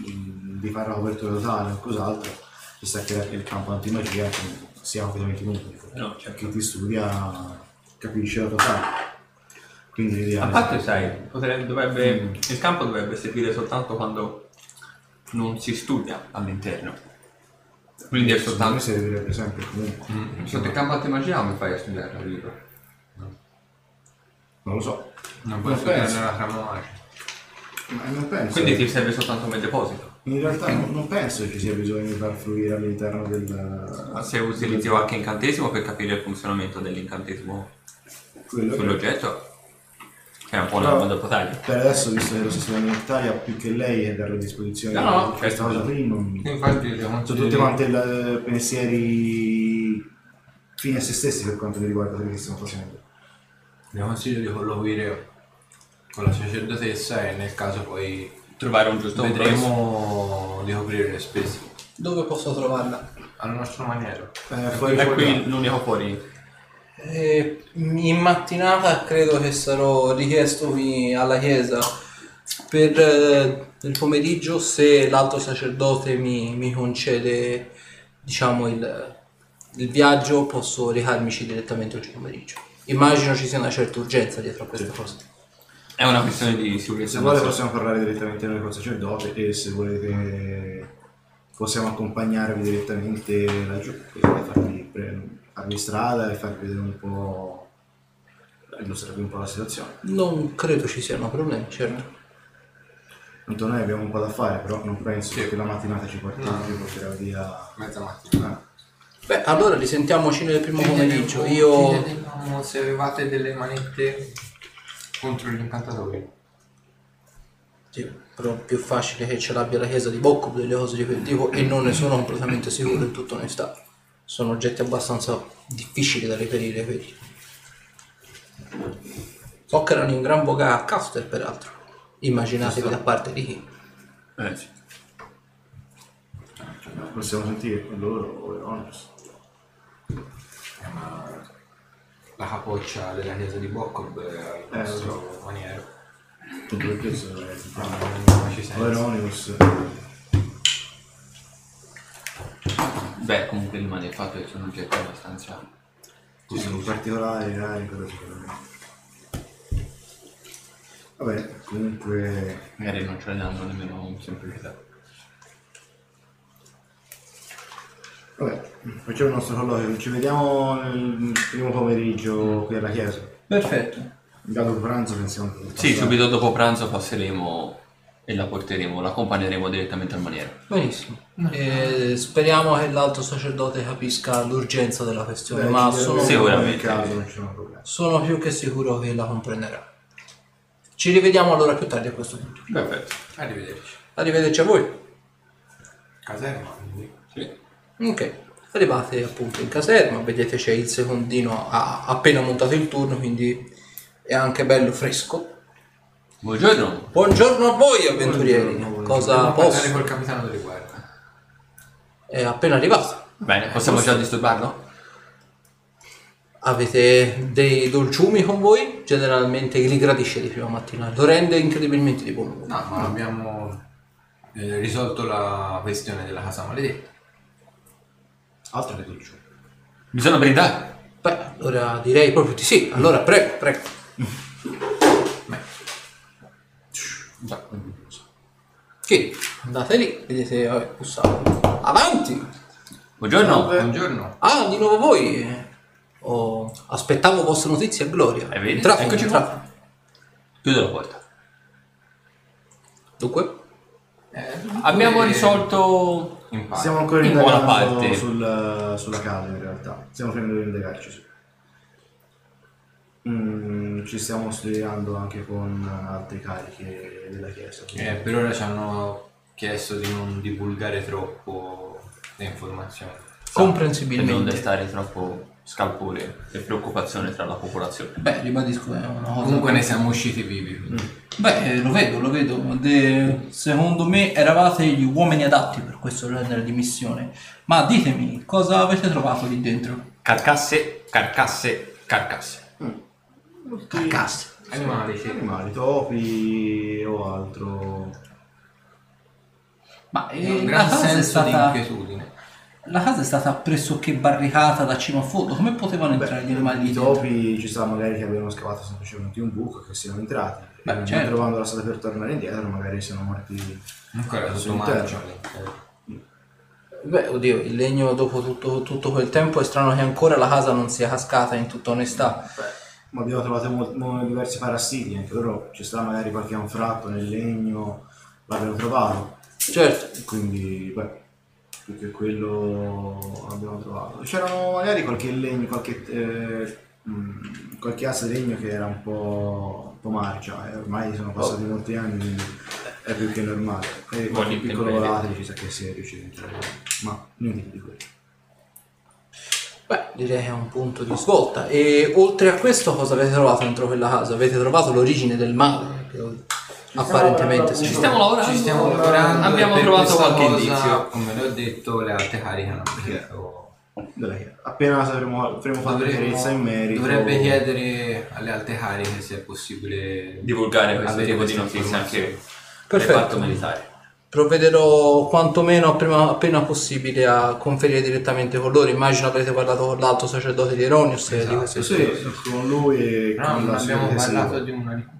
Speaker 2: di fare la copertura totale o cos'altro, ci sta che il campo antimagia sia completamente inutile.
Speaker 3: No, certo.
Speaker 2: Chi ti studia capisce la totale. Quindi
Speaker 3: A
Speaker 2: l'ideale
Speaker 3: parte, sai, potrebbe- dovrebbe- il campo dovrebbe servire soltanto quando non si studia all'interno. Quindi è
Speaker 2: Secondo me
Speaker 3: soltanto... Mm.
Speaker 2: servirebbe sempre comunque.
Speaker 3: Sotto il campo antimagia come fai a studiare il libro?
Speaker 2: Non lo so.
Speaker 5: Non puoi
Speaker 2: Non
Speaker 5: studiare
Speaker 2: penso.
Speaker 5: nella trama magica.
Speaker 2: Ma non penso.
Speaker 3: Quindi ti serve soltanto come deposito.
Speaker 2: In realtà non, non penso che ci sia bisogno di far fluire all'interno del.
Speaker 3: Ma se utilizzi qualche incantesimo per capire il funzionamento dell'incantesimo
Speaker 2: quello che-
Speaker 3: sull'oggetto, che è un po' una domanda potaglia.
Speaker 2: Per adesso, visto che lo stesso in Italia più che lei è dare a disposizione
Speaker 3: No, no,
Speaker 2: di questa
Speaker 3: certo.
Speaker 2: cosa qui, non...
Speaker 5: Infatti,
Speaker 2: sono tutti quanti il- pensieri fini a se stessi per quanto mi riguarda quello che stiamo facendo.
Speaker 5: le consiglio di colloquire con la sacerdotessa e nel caso poi
Speaker 3: Trovare un giusto compromesso.
Speaker 5: vedremo di coprire le spese.
Speaker 1: Dove posso trovarla?
Speaker 5: Alla nostra maniera.
Speaker 2: Eh, fuori
Speaker 3: È qui l'unico fuori.
Speaker 1: Eh, in mattinata credo che sarò richiesto qui alla chiesa per eh, il pomeriggio se l'alto sacerdote mi, mi concede diciamo il, il viaggio posso recarmici direttamente oggi pomeriggio immagino ci sia una certa urgenza dietro a questa cosa
Speaker 3: È una questione di sicurezza.
Speaker 2: Se vuole possiamo parlare direttamente noi col sacerdote e se volete possiamo accompagnarvi direttamente laggiù da farvi, pre- farvi strada e farvi vedere un po' illustrarvi un po' la situazione.
Speaker 1: non credo ci siano problemi certo
Speaker 2: Tanto noi abbiamo un po' da fare, però non penso
Speaker 5: Sì.
Speaker 2: che la mattinata ci, porti,
Speaker 5: No.
Speaker 2: ci porterà via.
Speaker 5: Mezza mattina.
Speaker 2: Ah,
Speaker 1: beh allora risentiamoci nel primo pomeriggio io
Speaker 5: se avevate delle manette contro gli incantatori.
Speaker 1: Sì, però più facile che ce l'abbia la chiesa di Bocco delle cose di quel tipo e non ne sono completamente sicuro in tutta onestà. Sono oggetti abbastanza difficili da reperire quelli. So che erano in gran voga a Caster peraltro. Immaginatevi da parte di chi.
Speaker 3: Eh, sì.
Speaker 2: possiamo sentire loro o Eronius.
Speaker 5: Eh, ma la capoccia della chiesa di Boccob è il
Speaker 2: Eh,
Speaker 5: nostro maniero.
Speaker 2: Tutto perché se
Speaker 5: Non ci
Speaker 2: o
Speaker 5: senso.
Speaker 2: Eronius.
Speaker 3: Beh, comunque rimane il fatto che sono oggetti abbastanza...
Speaker 2: Ci sono particolari, rari, quello sicuramente. Vabbè, comunque
Speaker 3: Magari non ce le danno nemmeno in semplicità.
Speaker 2: Vabbè, facciamo il nostro colloquio, ci vediamo nel primo pomeriggio qui alla chiesa.
Speaker 1: Perfetto.
Speaker 2: Dato il pranzo pensiamo di
Speaker 3: Sì,
Speaker 2: passare-
Speaker 3: subito dopo pranzo passeremo e la porteremo, la accompagneremo direttamente al maniero.
Speaker 1: Benissimo. E speriamo che l'alto sacerdote capisca l'urgenza della questione,
Speaker 2: Beh,
Speaker 1: ma
Speaker 2: ci
Speaker 1: sono,
Speaker 3: Sicuramente.
Speaker 2: nel caso non ci sono problemi.
Speaker 1: sono più che sicuro che la comprenderà. Ci rivediamo allora più tardi a questo punto.
Speaker 3: Perfetto.
Speaker 5: Arrivederci.
Speaker 1: Arrivederci a voi.
Speaker 5: Caserma, quindi.
Speaker 3: Sì.
Speaker 1: Ok, arrivate appunto in caserma, vedete c'è il secondino ha appena montato il turno, quindi è anche bello fresco.
Speaker 3: Buongiorno.
Speaker 1: Buongiorno a voi avventurieri,
Speaker 2: Buongiorno,
Speaker 1: cosa
Speaker 5: Dobbiamo parlare
Speaker 1: posso?
Speaker 5: col capitano delle guardie.
Speaker 1: È appena arrivato.
Speaker 3: Bene, possiamo già disturbarlo?
Speaker 1: Avete dei dolciumi con voi? Generalmente li gradisce di prima mattina, lo rende incredibilmente di buon umore.
Speaker 5: No, ma abbiamo eh, risolto la questione della casa maledetta.
Speaker 2: Altro che dolce.
Speaker 3: Bisogna brindare.
Speaker 1: Beh, allora direi proprio di sì. Allora prego, prego. Che andate lì, vedete, vabbè, bussato. Avanti!
Speaker 3: Buongiorno.
Speaker 5: Buongiorno.
Speaker 1: Ah, di nuovo voi. Oh, aspettavo vostre notizie a gloria.
Speaker 3: Eh, vedi?
Speaker 1: Entrate,
Speaker 3: Eccoci
Speaker 1: entrate.
Speaker 3: Chiudo la porta.
Speaker 1: Dunque?
Speaker 3: Abbiamo risolto.
Speaker 2: Stiamo ancora
Speaker 3: In buona
Speaker 2: indagando
Speaker 3: parte.
Speaker 2: sul- sulla casa in realtà. Stiamo finendo di indagarci su. Mm, ci stiamo studiando anche con altre cariche della chiesa. quindi-
Speaker 5: Eh, per ora ci hanno chiesto di non divulgare troppo le informazioni.
Speaker 3: per non
Speaker 1: Comprensibilmente.
Speaker 3: destare troppo scalpore e preoccupazione tra la popolazione.
Speaker 1: Beh, ribadisco, è una cosa.
Speaker 5: Comunque ne siamo usciti vivi. quindi.
Speaker 1: Beh, lo vedo, lo vedo. De- secondo me eravate gli uomini adatti per questo genere di missione. Ma ditemi, cosa avete trovato lì dentro?
Speaker 3: Carcasse, carcasse, carcasse.
Speaker 1: Carcasse.
Speaker 5: Animali, sì.
Speaker 2: Animali, topi o altro.
Speaker 1: Ma eh,
Speaker 5: Un gran senso di
Speaker 1: stata,
Speaker 5: inquietudine.
Speaker 1: La casa è stata pressoché barricata da cima a fondo. Come potevano entrare gli animali
Speaker 2: I topi ci sta magari che abbiano scavato semplicemente un buco che siano entrati.
Speaker 1: Beh,
Speaker 2: e non
Speaker 1: certo.
Speaker 2: trovando la strada per tornare indietro, magari siano morti.
Speaker 5: Ancora marcio.
Speaker 1: Beh, oddio, il legno dopo tutto, tutto quel tempo è strano che ancora la casa non sia cascata in tutta onestà.
Speaker 2: Ma abbiamo trovato mol- mo- diversi parassiti, anche loro ci sta magari qualche anfratto nel legno, l'abbiamo trovato.
Speaker 1: Certo.
Speaker 2: Quindi, beh, più che quello abbiamo trovato. C'erano magari qualche legno, qualche, eh, mh, qualche asse di legno che era un po', un po' marcia, e ormai sono passati molti anni, quindi è più che normale. E qualche
Speaker 3: Buoni
Speaker 2: piccolo volatile ci sa che si è riuscito a entrare, ma niente di quello.
Speaker 1: Beh, direi che è un punto di svolta. E oltre a questo, cosa avete trovato dentro quella casa? Avete trovato l'origine del male? Apparentemente
Speaker 2: Ci
Speaker 3: stiamo lavorando.
Speaker 5: Ci stiamo lavorando.
Speaker 3: Abbiamo
Speaker 5: per
Speaker 3: trovato qualche indizio.
Speaker 5: Come le ho detto, le alte cariche hanno chiesto.
Speaker 2: Della chiesa. Appena sapremo, avremo fatto
Speaker 5: Dovremmo-
Speaker 2: chiarezza in merito.
Speaker 5: Dovrebbe chiedere alle alte cariche se è possibile
Speaker 3: Divulgare questo tipo di
Speaker 5: queste
Speaker 3: notizie anche
Speaker 1: Perfetto.
Speaker 3: militare.
Speaker 1: Provvederò quantomeno appena, appena possibile a conferire direttamente con loro. Immagino avrete parlato con l'alto sacerdote di Eronius e di queste
Speaker 2: Sì,
Speaker 1: cose.
Speaker 2: con lui e
Speaker 5: No,
Speaker 2: con
Speaker 5: non
Speaker 2: la
Speaker 5: abbiamo parlato di una ricompensa.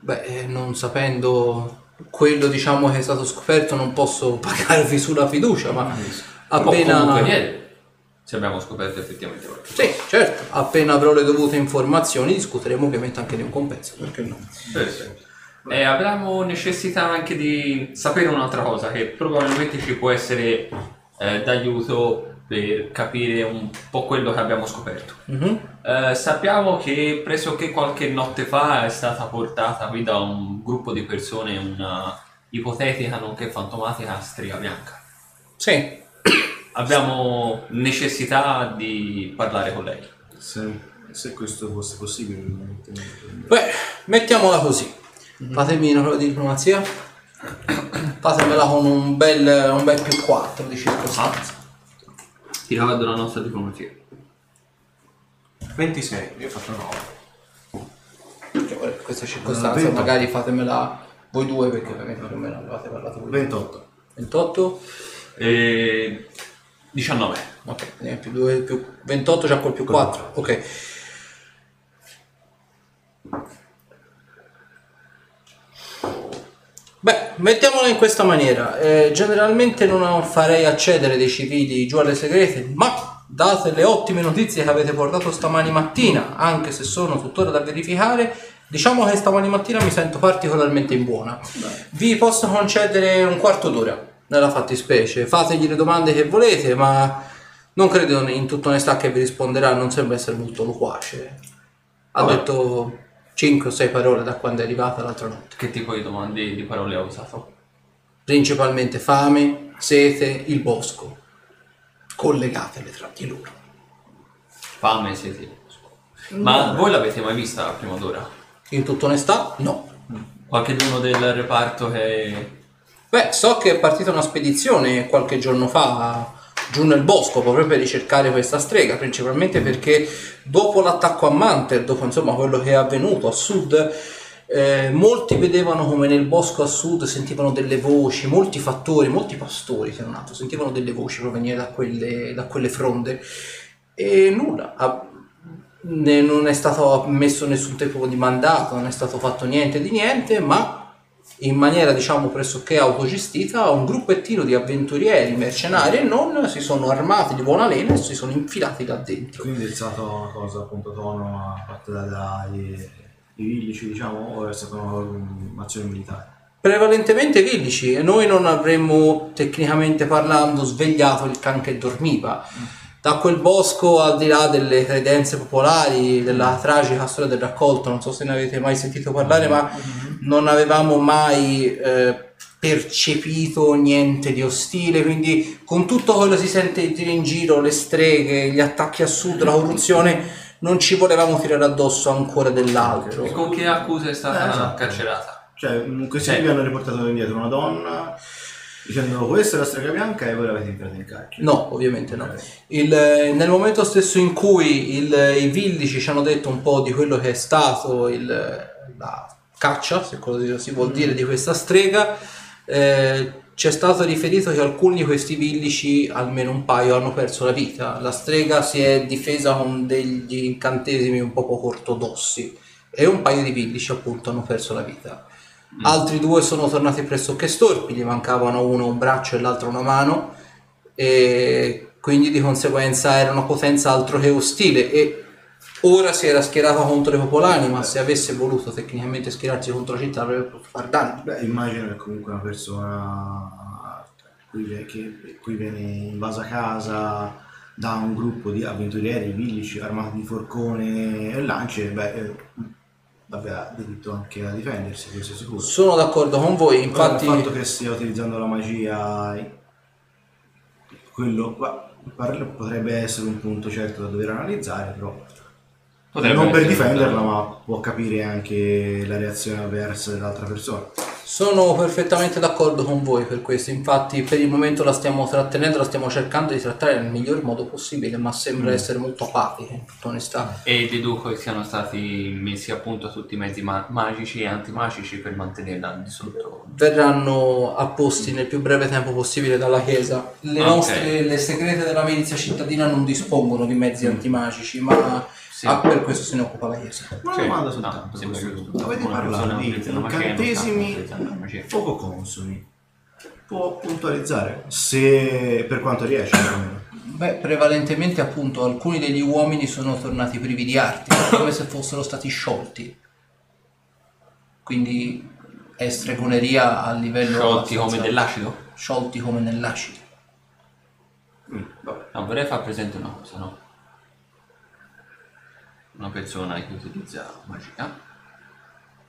Speaker 1: Beh, eh, non sapendo quello diciamo che è stato scoperto, non posso *laughs* pagarvi sulla fiducia, ma
Speaker 3: Comunque
Speaker 1: appena.
Speaker 3: niente, se abbiamo scoperto effettivamente qualcosa.
Speaker 1: Sì, certo, appena avrò le dovute informazioni discuteremo ovviamente anche di un compenso, perché no?
Speaker 3: Perfetto. E abbiamo necessità anche di sapere un'altra cosa che probabilmente ci può essere eh, d'aiuto per capire un po' quello che abbiamo scoperto.
Speaker 1: Mhm.
Speaker 3: Eh, sappiamo che pressoché qualche notte fa è stata portata qui da un gruppo di persone una ipotetica nonché fantomatica strega bianca.
Speaker 1: Sì,
Speaker 3: Abbiamo necessità di parlare con lei.
Speaker 2: Se, se questo fosse possibile,
Speaker 1: beh, mettiamola così. Fatemi una prova di diplomazia. *coughs* Fatemela con un bel, un bel più 4 di circostanza.
Speaker 3: Ti ricordo la nostra diplomazia.
Speaker 4: 26, io ho fatto 9.
Speaker 1: Perché ora in questa circostanza
Speaker 2: Eh, 28.
Speaker 1: magari fatemela voi due perché ovviamente più o meno avevate parlato voi.
Speaker 2: 28.
Speaker 1: 28
Speaker 3: E 19.
Speaker 1: ok più 2 più 28 c'ha col più 4 ok Beh, mettiamola in questa maniera. Eh, generalmente non farei accedere dei civili giù alle segrete, ma date le ottime notizie che avete portato stamani mattina, anche se sono tuttora da verificare, diciamo che stamani mattina mi sento particolarmente in buona. Vi posso concedere un quarto d'ora nella fattispecie. Fategli le domande che volete, ma non credo in tutta onestà che vi risponderà, non sembra essere molto loquace. Ha
Speaker 3: Vabbè.
Speaker 1: detto 5 o 6 parole da quando è arrivata l'altra notte.
Speaker 3: Che tipo di domande di parole ha usato?
Speaker 1: principalmente fame, sete, il bosco. Collegatele tra di loro.
Speaker 3: Fame, siete. Ma voi l'avete mai vista prima d'ora?
Speaker 1: In tutta onestà, no.
Speaker 3: Qualcheduno del reparto che...
Speaker 1: Beh, so che è partita una spedizione qualche giorno fa giù nel bosco proprio per ricercare questa strega, principalmente perché dopo l'attacco a Manter, dopo insomma quello che è avvenuto a sud, eh, molti vedevano come nel bosco a sud sentivano delle voci, molti fattori, molti pastori se non altro, sentivano delle voci provenire da quelle, da quelle fronde e nulla. ha- ne- non è stato messo nessun tipo di mandato, non è stato fatto niente di niente, ma in maniera diciamo pressoché autogestita un gruppettino di avventurieri, mercenari e non si sono armati di buona lena e si sono infilati là dentro.
Speaker 2: Quindi è stata una cosa appunto autonoma fatta da- dai i villici, diciamo, o è stata un'azione militare?
Speaker 1: Prevalentemente villici e noi non avremmo tecnicamente parlando svegliato il can che dormiva. Da quel bosco, al di là delle credenze popolari, della tragica storia del raccolto, non so se ne avete mai sentito parlare, ma non avevamo mai eh, percepito niente di ostile, quindi con tutto quello che si sente dire in giro, le streghe, gli attacchi a sud, la corruzione, non ci volevamo tirare addosso ancora dell'altro.
Speaker 3: E con che accuse è stata
Speaker 2: Eh, esatto.
Speaker 3: carcerata?
Speaker 2: Cioè, questi
Speaker 3: Sì.
Speaker 2: tipi hanno riportato indietro una donna dicendo questa è la strega bianca e voi l'avete entrata in carcere.
Speaker 1: No, ovviamente no. Il, eh, nel momento stesso in cui il- i villici ci hanno detto un po' di quello che è stato il- la caccia, se così si vuol dire, di questa strega, eh, ci è stato riferito che alcuni di questi villici, almeno un paio, hanno perso la vita. La strega si è difesa con degli incantesimi un po' poco ortodossi e un paio di villici appunto hanno perso la vita. Altri due sono tornati pressoché storpi, gli mancavano uno un braccio e l'altro una mano e quindi di conseguenza era una potenza altro che ostile e ora si era schierata contro i popolani ma se avesse voluto tecnicamente schierarsi contro la città avrebbe potuto far danni
Speaker 2: Beh, immagino che comunque una persona qui che qui viene invasa casa da un gruppo di avventurieri villici armati di forcone e lance, beh, eh, ha diritto anche a difendersi, questo è sicuro.
Speaker 1: sono d'accordo con voi infatti
Speaker 2: il fatto che stia utilizzando la magia, quello qua, potrebbe essere un punto certo da dover analizzare, però
Speaker 3: Potrebbe
Speaker 2: non per difenderla, ma può capire anche la reazione avversa dell'altra persona.
Speaker 1: sono perfettamente d'accordo con voi per questo infatti per il momento la stiamo trattenendo la stiamo cercando di trattare nel miglior modo possibile ma sembra essere molto apatica in tutta onestà
Speaker 3: E deduco che siano stati messi a punto tutti i mezzi ma- magici e antimagici per mantenerla di sotto.
Speaker 1: verranno apposti nel più breve tempo possibile dalla Chiesa. Le
Speaker 3: Ok.
Speaker 1: nostre, le segrete della milizia cittadina non dispongono di mezzi antimagici, ma
Speaker 3: Sì.
Speaker 1: ah, per questo se ne occupa la Chiesa.
Speaker 2: Una
Speaker 3: Sì,
Speaker 2: domanda soltanto.
Speaker 3: sembra
Speaker 2: questo.
Speaker 3: giusto.
Speaker 2: Avete
Speaker 3: Una persona
Speaker 2: parlato di
Speaker 3: sta
Speaker 2: incantesimi
Speaker 3: la magia.
Speaker 2: poco consoni. Può puntualizzare se per quanto riesce almeno.
Speaker 1: Beh, prevalentemente appunto alcuni degli uomini sono tornati privi di arti, come se fossero stati sciolti. Quindi è stregoneria a livello...
Speaker 3: Sciolti come
Speaker 1: abbastanza-
Speaker 3: dell'acido?
Speaker 1: Sciolti come nell'acido.
Speaker 2: Mm.
Speaker 3: No, vorrei far presente una cosa, no? Una persona che utilizza magia,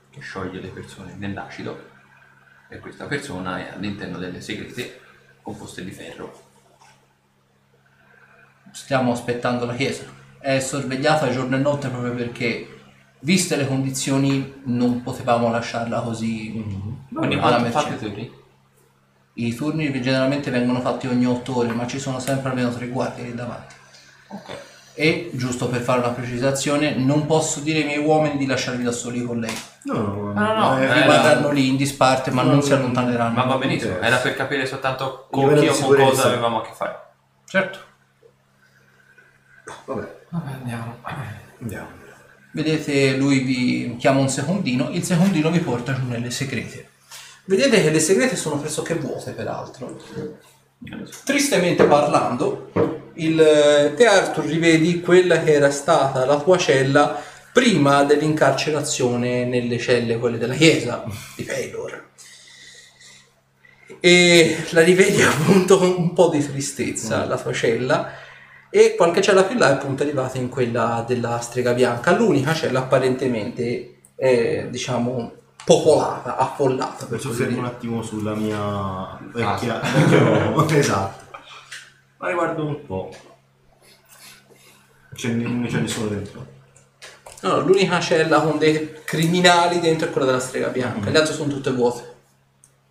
Speaker 3: che scioglie le persone nell'acido, e questa persona è all'interno delle segrete composte di ferro.
Speaker 1: stiamo aspettando la chiesa. È sorvegliata giorno e notte proprio perché, viste le condizioni, non potevamo lasciarla così
Speaker 3: Quindi
Speaker 1: alla
Speaker 3: quanto fate
Speaker 1: mercé.
Speaker 3: turni?
Speaker 1: I turni generalmente vengono fatti ogni otto ore, ma ci sono sempre almeno tre guardie lì davanti.
Speaker 3: Ok.
Speaker 1: E, giusto per fare una precisazione, non posso dire ai miei uomini di lasciarvi da soli con lei.
Speaker 2: No, no,
Speaker 3: Ah, no,
Speaker 2: eh,
Speaker 3: eh,
Speaker 1: Rimarranno lì in disparte, ma non si
Speaker 3: Ma
Speaker 1: allontaneranno.
Speaker 3: va benissimo, era per capire soltanto con
Speaker 2: Livello
Speaker 3: chi
Speaker 2: di
Speaker 3: o con
Speaker 2: sicurezza.
Speaker 3: cosa avevamo a che fare.
Speaker 1: Certo.
Speaker 2: Vabbè,
Speaker 5: Vabbè, andiamo.
Speaker 2: andiamo.
Speaker 1: Vedete, lui vi chiama un secondino, il secondino vi porta giù nelle segrete. Vedete che le segrete sono pressoché vuote, peraltro. Tristemente parlando, il, eh, te Arthur rivedi quella che era stata la tua cella prima dell'incarcerazione nelle celle, quelle della chiesa di Pelor. E la rivedi *laughs* appunto con un po' di tristezza, la tua cella, e qualche cella più là è appunto arrivata in quella della strega bianca. L'unica cella apparentemente è, diciamo, popolata, affollata per
Speaker 2: Mi soffermo un attimo sulla mia vecchia, vecchio *laughs* esatto. Ma riguardo un po'. C'è, non c'è nessuno dentro.
Speaker 1: No, l'unica cella con dei criminali dentro è quella della strega bianca, le altre sono tutte vuote.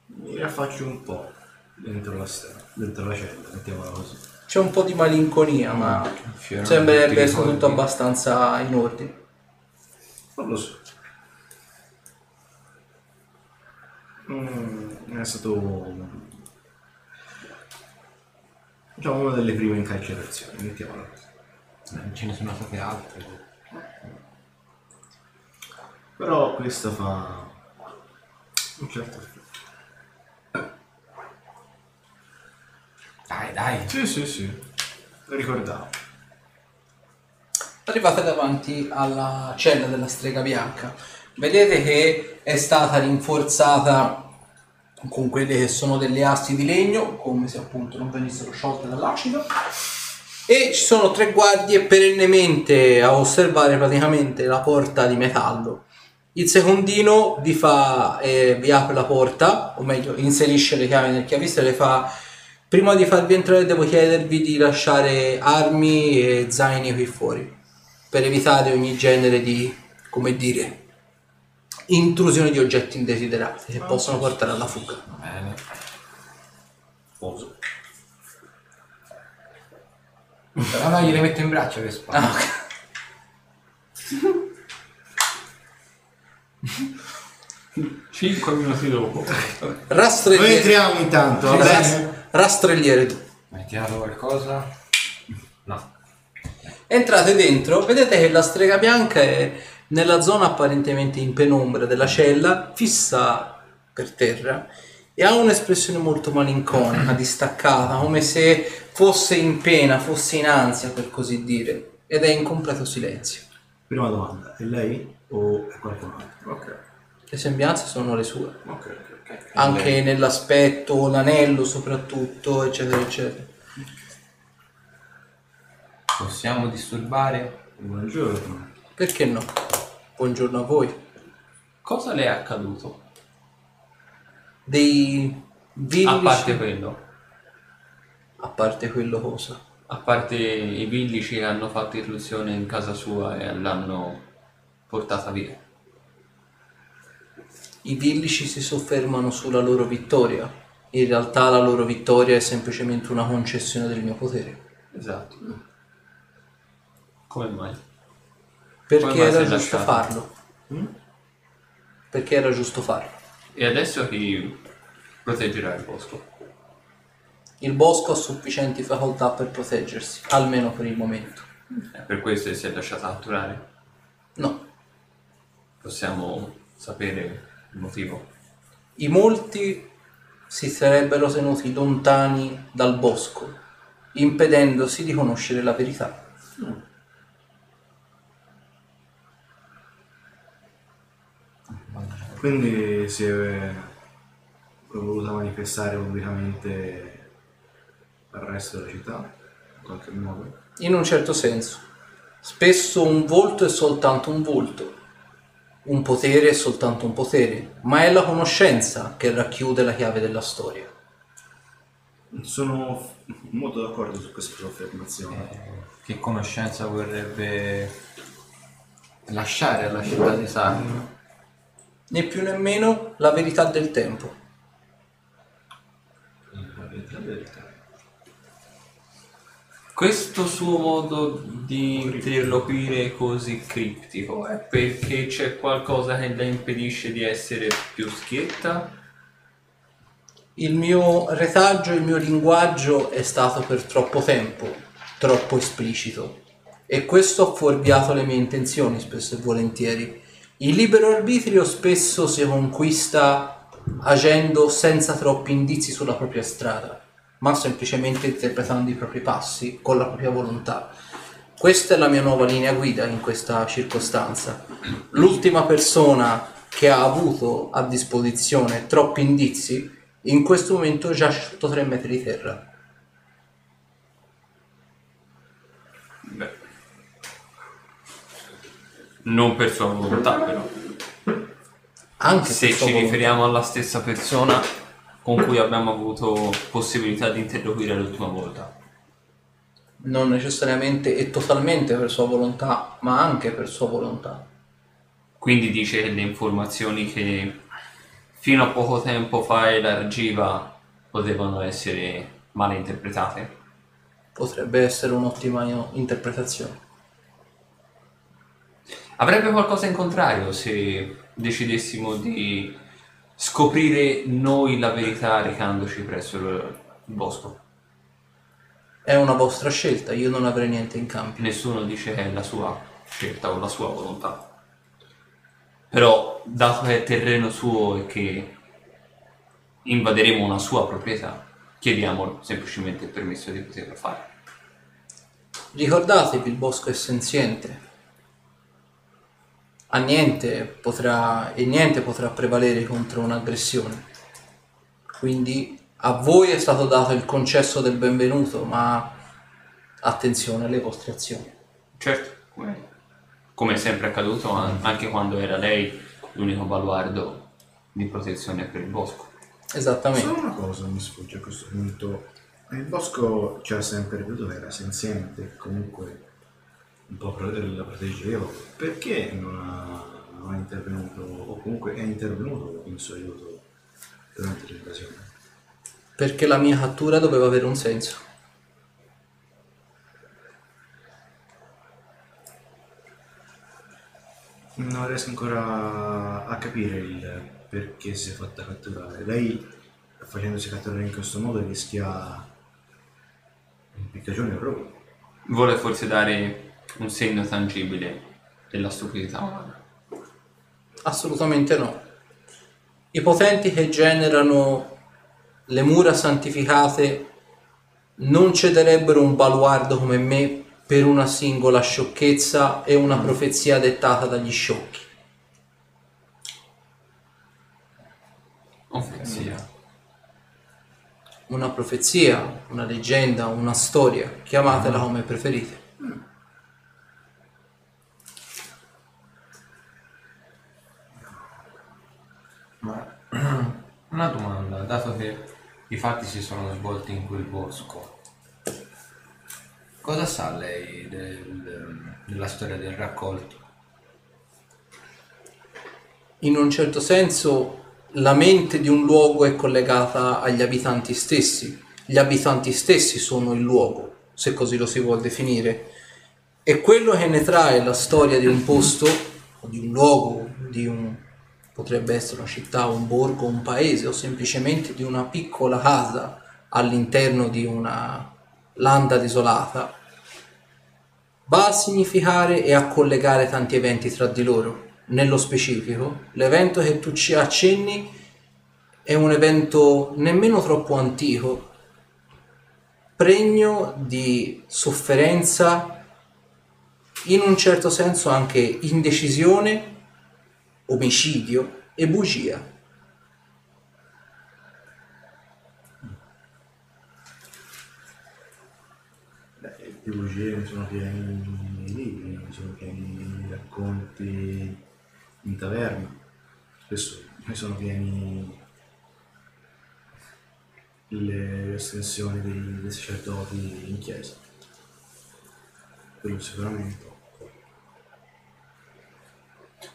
Speaker 2: Mi riaffaccio un po' dentro la, stella, dentro la cella, mettiamola così.
Speaker 1: C'è un po' di malinconia, ma sembrerebbe essere tutto abbastanza in ordine.
Speaker 2: Non lo so. Mm, è stato diciamo una delle prime incarcerazioni, mettiamola così.
Speaker 5: Non ce ne sono state altre.
Speaker 2: Però questa fa un certo effetto.
Speaker 5: Dai, dai.
Speaker 2: Sì, sì, sì. Lo ricordavo.
Speaker 1: Arrivate davanti alla cella della strega bianca. Vedete che è stata rinforzata con quelle che sono delle assi di legno, come se appunto non venissero sciolte dall'acido. E ci sono tre guardie perennemente a osservare praticamente la porta di metallo. Il secondino vi fa, eh, vi apre la porta, o meglio, inserisce le chiavi nel chiavistello e fa prima di farvi entrare devo chiedervi di lasciare armi e zaini qui fuori per evitare ogni genere di, come dire, intrusione di oggetti indesiderati che possono portare alla fuga.
Speaker 5: Bene.
Speaker 3: Oso.
Speaker 5: Però no, gliele metto in braccio le spalle.
Speaker 1: Ah, ok. *laughs*
Speaker 3: 5 minuti dopo.
Speaker 2: Noi
Speaker 1: Rastrelliere,
Speaker 2: entriamo intanto, va
Speaker 1: Ras-
Speaker 2: bene?
Speaker 1: rastrelliere tu.
Speaker 5: Hai tirato qualcosa? No.
Speaker 1: Entrate dentro, vedete che la strega bianca è nella zona apparentemente in penombra della cella, fissa per terra e ha un'espressione molto malinconica, distaccata, come se fosse in pena, fosse in ansia per così dire, ed è in completo silenzio.
Speaker 2: Prima domanda, è lei o è qualcun altro?
Speaker 4: Ok,
Speaker 1: Le sembianze sono le sue,
Speaker 4: ok, ok. ok.
Speaker 1: anche nell'aspetto, l'anello soprattutto, eccetera, eccetera.
Speaker 5: Possiamo disturbare?
Speaker 2: Buongiorno.
Speaker 1: Perché no? Buongiorno a voi.
Speaker 3: Cosa le è accaduto?
Speaker 1: Dei villici...
Speaker 3: A parte quello.
Speaker 1: A parte quello cosa?
Speaker 3: A parte i villici che hanno fatto irruzione in casa sua e l'hanno portata via.
Speaker 1: I villici si soffermano sulla loro vittoria. In realtà la loro vittoria è semplicemente una concessione del mio potere.
Speaker 3: Esatto. Come mai?
Speaker 1: Perché era giusto
Speaker 3: lasciato?
Speaker 1: farlo. Perché era giusto farlo.
Speaker 3: E adesso chi proteggerà il bosco?
Speaker 1: Il bosco ha sufficienti facoltà per proteggersi, almeno per il momento.
Speaker 3: È per questo che si è lasciata catturare?
Speaker 1: No,
Speaker 3: Possiamo sapere il motivo?
Speaker 1: i molti si sarebbero tenuti lontani dal bosco, impedendosi di conoscere la verità.
Speaker 2: Quindi si è voluta manifestare pubblicamente al resto della città, in qualche modo.
Speaker 1: In un certo senso. Spesso un volto è soltanto un volto, un potere è soltanto un potere, ma è la conoscenza che racchiude la chiave della storia.
Speaker 2: Sono molto d'accordo su questa sua affermazione.
Speaker 5: Eh, Che conoscenza vorrebbe lasciare alla città di Sarno?
Speaker 1: Né più né meno la verità del tempo.
Speaker 2: La verità del-
Speaker 3: Questo suo modo di interloquire così criptico è perché c'è qualcosa che le impedisce di essere più schietta?
Speaker 1: Il mio retaggio, il mio linguaggio è stato per troppo tempo troppo esplicito e questo ha fuorviato le mie intenzioni spesso e volentieri. Il libero arbitrio spesso si conquista agendo senza troppi indizi sulla propria strada, ma semplicemente interpretando i propri passi con la propria volontà. Questa è la mia nuova linea guida in questa circostanza. L'ultima persona che ha avuto a disposizione troppi indizi in questo momento giace sotto tre metri di terra.
Speaker 3: Non per sua volontà però.
Speaker 1: Anche
Speaker 3: Se ci riferiamo alla stessa persona con cui abbiamo avuto possibilità di interloquire l'ultima volta.
Speaker 1: non necessariamente e totalmente per sua volontà, ma anche per sua volontà.
Speaker 3: Quindi dice che le informazioni che fino a poco tempo fa elargiva potevano essere male interpretate.
Speaker 1: Potrebbe essere un'ottima io- interpretazione.
Speaker 3: Avrebbe qualcosa in contrario se decidessimo di scoprire noi la verità recandoci presso il bosco.
Speaker 1: È una vostra scelta, io non avrei niente in cambio.
Speaker 3: Nessuno dice che è la sua scelta o la sua volontà. Però, dato che è terreno suo e che invaderemo una sua proprietà, chiediamo semplicemente il permesso di poterlo fare.
Speaker 1: Ricordatevi, il bosco è senziente. A niente potrà, e niente potrà prevalere contro un'aggressione. Quindi a voi è stato dato il concesso del benvenuto, ma attenzione alle vostre azioni.
Speaker 3: Certo, come, come è sempre accaduto an- anche quando era lei l'unico baluardo di protezione per il bosco.
Speaker 1: Esattamente.
Speaker 2: Solo una cosa mi sfugge a questo punto. Il bosco ci ha sempre che era senziente, comunque un po' la proteggevo. Perché non ha, non è intervenuto, o comunque è intervenuto in suo aiuto durante l'invasione?
Speaker 1: Perché la mia cattura doveva avere un senso.
Speaker 2: Non riesco ancora a capire il perché si è fatta catturare. Lei, facendosi catturare in questo modo, rischia impiccagione e rogo.
Speaker 3: Vuole forse dare un segno tangibile della stupidità umana.
Speaker 1: Assolutamente no. I potenti che generano le mura santificate non cederebbero un baluardo come me per una singola sciocchezza e una profezia dettata dagli sciocchi.
Speaker 3: Offensiva.
Speaker 1: Una profezia, una leggenda, una storia, chiamatela come preferite.
Speaker 5: Ma *clears throat* una domanda, dato che i fatti si sono svolti in quel bosco, cosa sa lei del- della storia del raccolto?
Speaker 1: In un certo senso la mente di un luogo è collegata agli abitanti stessi. Gli abitanti stessi sono il luogo, se così lo si vuol definire. E quello che ne trae la storia di un posto, o di un luogo, di un, potrebbe essere una città, un borgo, un paese, o semplicemente di una piccola casa all'interno di una landa desolata, va a significare e a collegare tanti eventi tra di loro. Nello specifico, l'evento che tu ci accenni è un evento nemmeno troppo antico, pregno di sofferenza, in un certo senso anche indecisione, omicidio e bugia.
Speaker 2: Beh, di bugie ne sono pieni i libri, ne sono pieni i racconti in taverna, spesso ne sono pieni le estensioni dei, dei sacerdoti in chiesa. Quello sicuramente.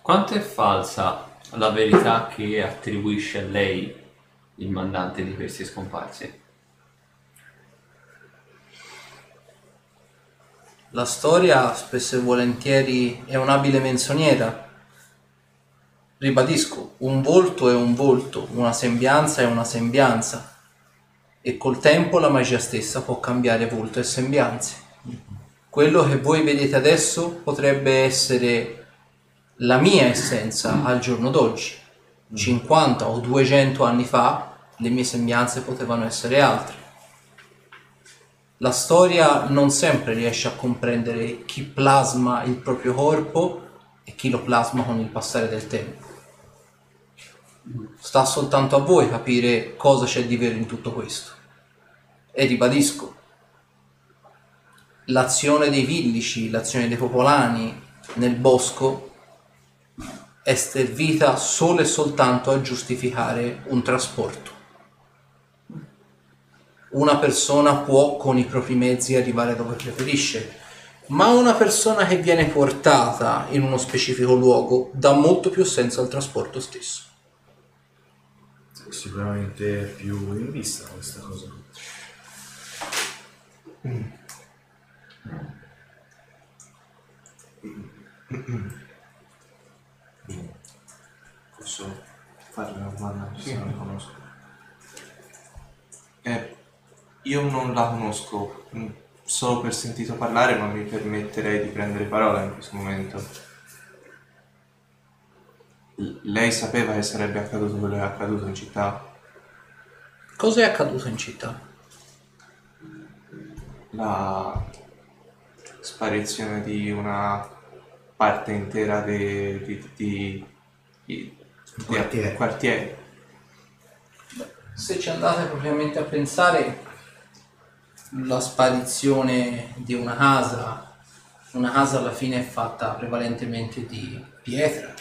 Speaker 3: Quanto è falsa la verità che attribuisce a lei il mandante di questi scomparsi?
Speaker 1: La storia spesso e volentieri è un'abile menzognera. Ribadisco, un volto è un volto, una sembianza è una sembianza e col tempo la magia stessa può cambiare volto e sembianze. Quello che voi vedete adesso potrebbe essere la mia essenza al giorno d'oggi. 50 o 200 anni fa le mie sembianze potevano essere altre. La storia non sempre riesce a comprendere chi plasma il proprio corpo e chi lo plasma con il passare del tempo. Sta soltanto a voi capire cosa c'è di vero in tutto questo. E ribadisco, l'azione dei villici, l'azione dei popolani nel bosco è servita solo e soltanto a giustificare un trasporto. Una persona può con i propri mezzi arrivare dove preferisce, ma una persona che viene portata in uno specifico luogo dà molto più senso al trasporto stesso.
Speaker 2: Sicuramente è più in vista questa cosa.
Speaker 4: Posso fare una domanda se non la conosco? Eh, io non la conosco mm, solo per sentito parlare, ma mi permetterei di prendere parola in questo momento. L- lei sapeva che sarebbe accaduto quello che è accaduto in città?
Speaker 1: Cosa è accaduto in città?
Speaker 4: La sparizione di una parte intera di, di, di,
Speaker 2: Quartiere.
Speaker 4: quartieri.
Speaker 1: Se ci andate propriamente a pensare, la sparizione di una casa, una casa alla fine è fatta prevalentemente di pietra,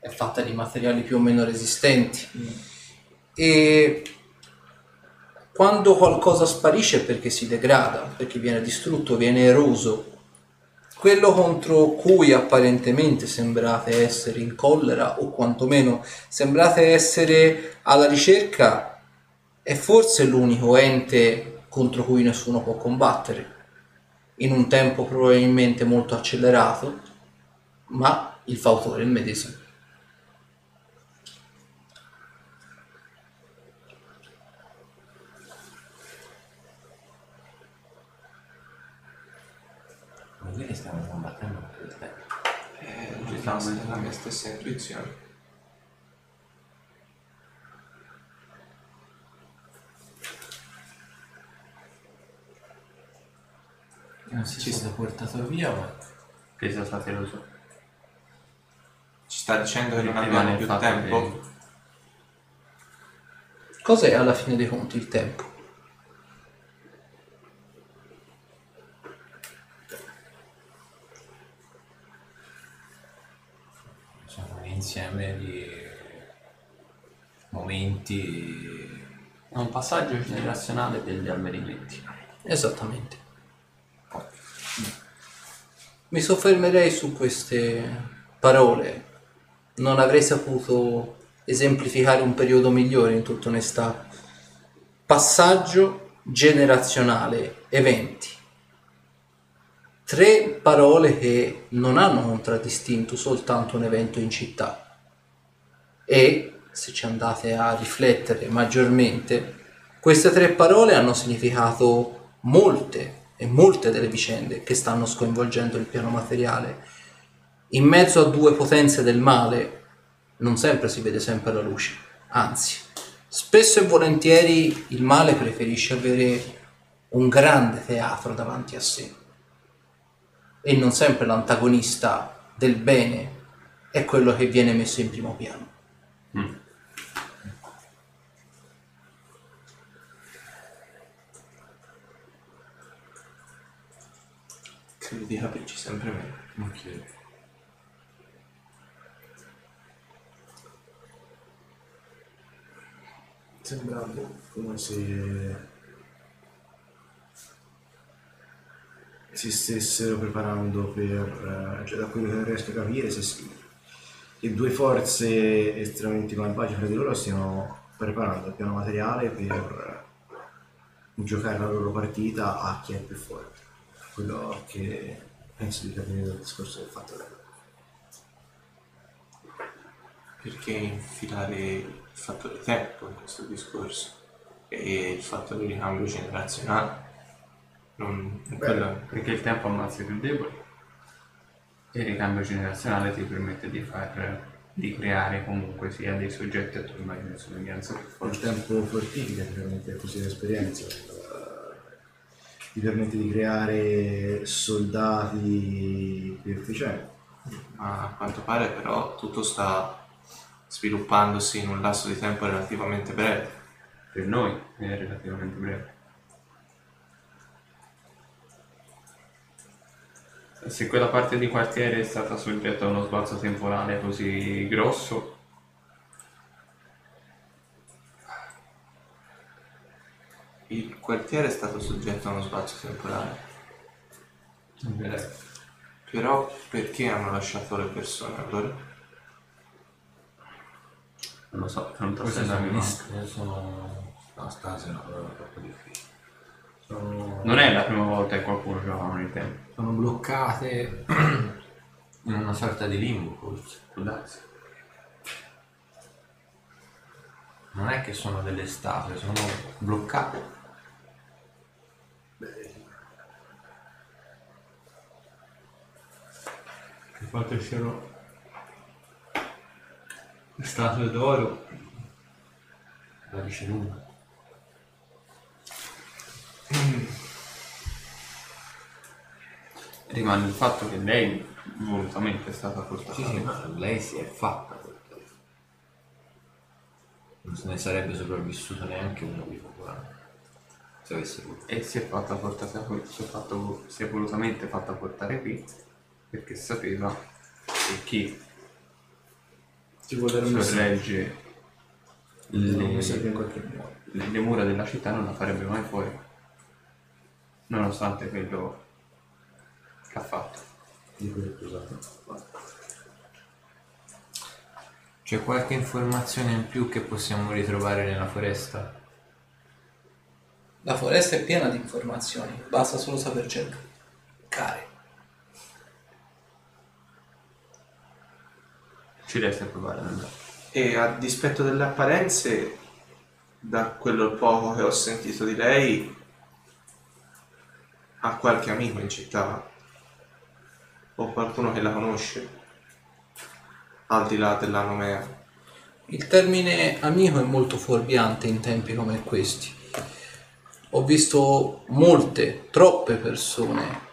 Speaker 1: è fatta di materiali più o meno resistenti. E quando qualcosa sparisce è perché si degrada, perché viene distrutto, viene eroso. Quello contro cui apparentemente sembrate essere in collera o quantomeno sembrate essere alla ricerca è forse l'unico ente contro cui nessuno può combattere. In un tempo probabilmente molto accelerato, ma il fautore è il medesimo.
Speaker 5: Dire che stiamo combattendo per il tempo.
Speaker 4: Eh, ci sta la mia stessa intuizione.
Speaker 5: Non si ci stato portato via, ma
Speaker 3: Che sia stato eroso.
Speaker 4: Ci sta dicendo che non
Speaker 3: Rimane
Speaker 4: abbiamo
Speaker 3: il
Speaker 4: più tempo?
Speaker 1: Cos'è alla fine dei conti il tempo?
Speaker 5: sono un insieme di momenti.
Speaker 3: È un passaggio generazionale degli avvenimenti.
Speaker 1: Esattamente. Mi soffermerei su queste parole. Non avrei saputo esemplificare un periodo migliore in tutta onestà. Passaggio generazionale, eventi. Tre parole che non hanno contraddistinto soltanto un evento in città. E, se ci andate a riflettere maggiormente, queste tre parole hanno significato molte e molte delle vicende che stanno sconvolgendo il piano materiale. In mezzo a due potenze del male non sempre si vede sempre la luce, anzi, spesso e volentieri il male preferisce avere un grande teatro davanti a sé e non sempre l'antagonista del bene è quello che viene messo in primo piano.
Speaker 4: Credo di capirci sempre meno.
Speaker 5: Ok.
Speaker 2: Sembra come se si stessero preparando per, eh, cioè da quello che riesco a capire, se si- le due forze estremamente malvagie fra di loro stiano preparando il piano materiale per eh, giocare la loro partita a chi è più forte. Quello che penso di capire dal discorso del fatto lei.
Speaker 4: Perché infilare il fattore tempo in questo discorso e il fattore di cambio generazionale? Non quello.
Speaker 3: Perché il tempo ammazza i più deboli e il ricambio generazionale ti permette di far di creare comunque sia dei soggetti a tua immagine e somiglianza più
Speaker 2: Il tempo fortifica, ti permette di acquisire esperienza, eh, ti permette di creare soldati più efficienti.
Speaker 4: Ma a quanto pare però tutto sta sviluppandosi in un lasso di tempo relativamente breve.
Speaker 3: Per noi è relativamente breve. Se quella parte di quartiere è stata soggetta a uno sbalzo temporale così grosso,
Speaker 4: Il quartiere è stato soggetto a uno sbalzo temporale. Però perché hanno lasciato le persone allora?
Speaker 3: non lo so, non posso andare
Speaker 5: io sono... No, stasi no, è troppo difficile. Sono,
Speaker 3: Non è la prima volta che qualcuno gioca con il tempo.
Speaker 5: Sono bloccate *clears throat* in una sorta di limbo, forse.
Speaker 3: Può darsi.
Speaker 5: Non è che sono delle statue, sono bloccate.
Speaker 3: Il fatto che siano statue d'oro
Speaker 5: La dice lunga. *clears throat*
Speaker 3: rimane il fatto che lei volutamente è stata portata
Speaker 5: Sì, sì, ma lei si è fatta. Non se ne sarebbe sopravvissuto neanche uno vivo qua. Se avesse voluto.
Speaker 3: E si è fatta portata qui, si è, fatto, si è volutamente fatta portare qui perché sapeva che chi
Speaker 2: Ci vuole dare un messaggio.
Speaker 3: sorregge
Speaker 2: Un
Speaker 3: le,
Speaker 2: messaggio in qualche modo.
Speaker 3: le, le mura della città non la farebbe mai fuori. Nonostante quello che ha fatto.
Speaker 2: Di cui è accusato.
Speaker 5: C'è qualche informazione in più che possiamo ritrovare nella foresta?
Speaker 1: La foresta è piena di informazioni, basta solo saper cercare.
Speaker 3: Ci resta a provare ad andare.
Speaker 4: E a dispetto delle apparenze, da quello poco che ho sentito di lei, ha qualche amico in città? O qualcuno che la conosce? Al di là della nomea.
Speaker 1: Il termine amico è molto fuorviante in tempi come questi. Ho visto molte, troppe persone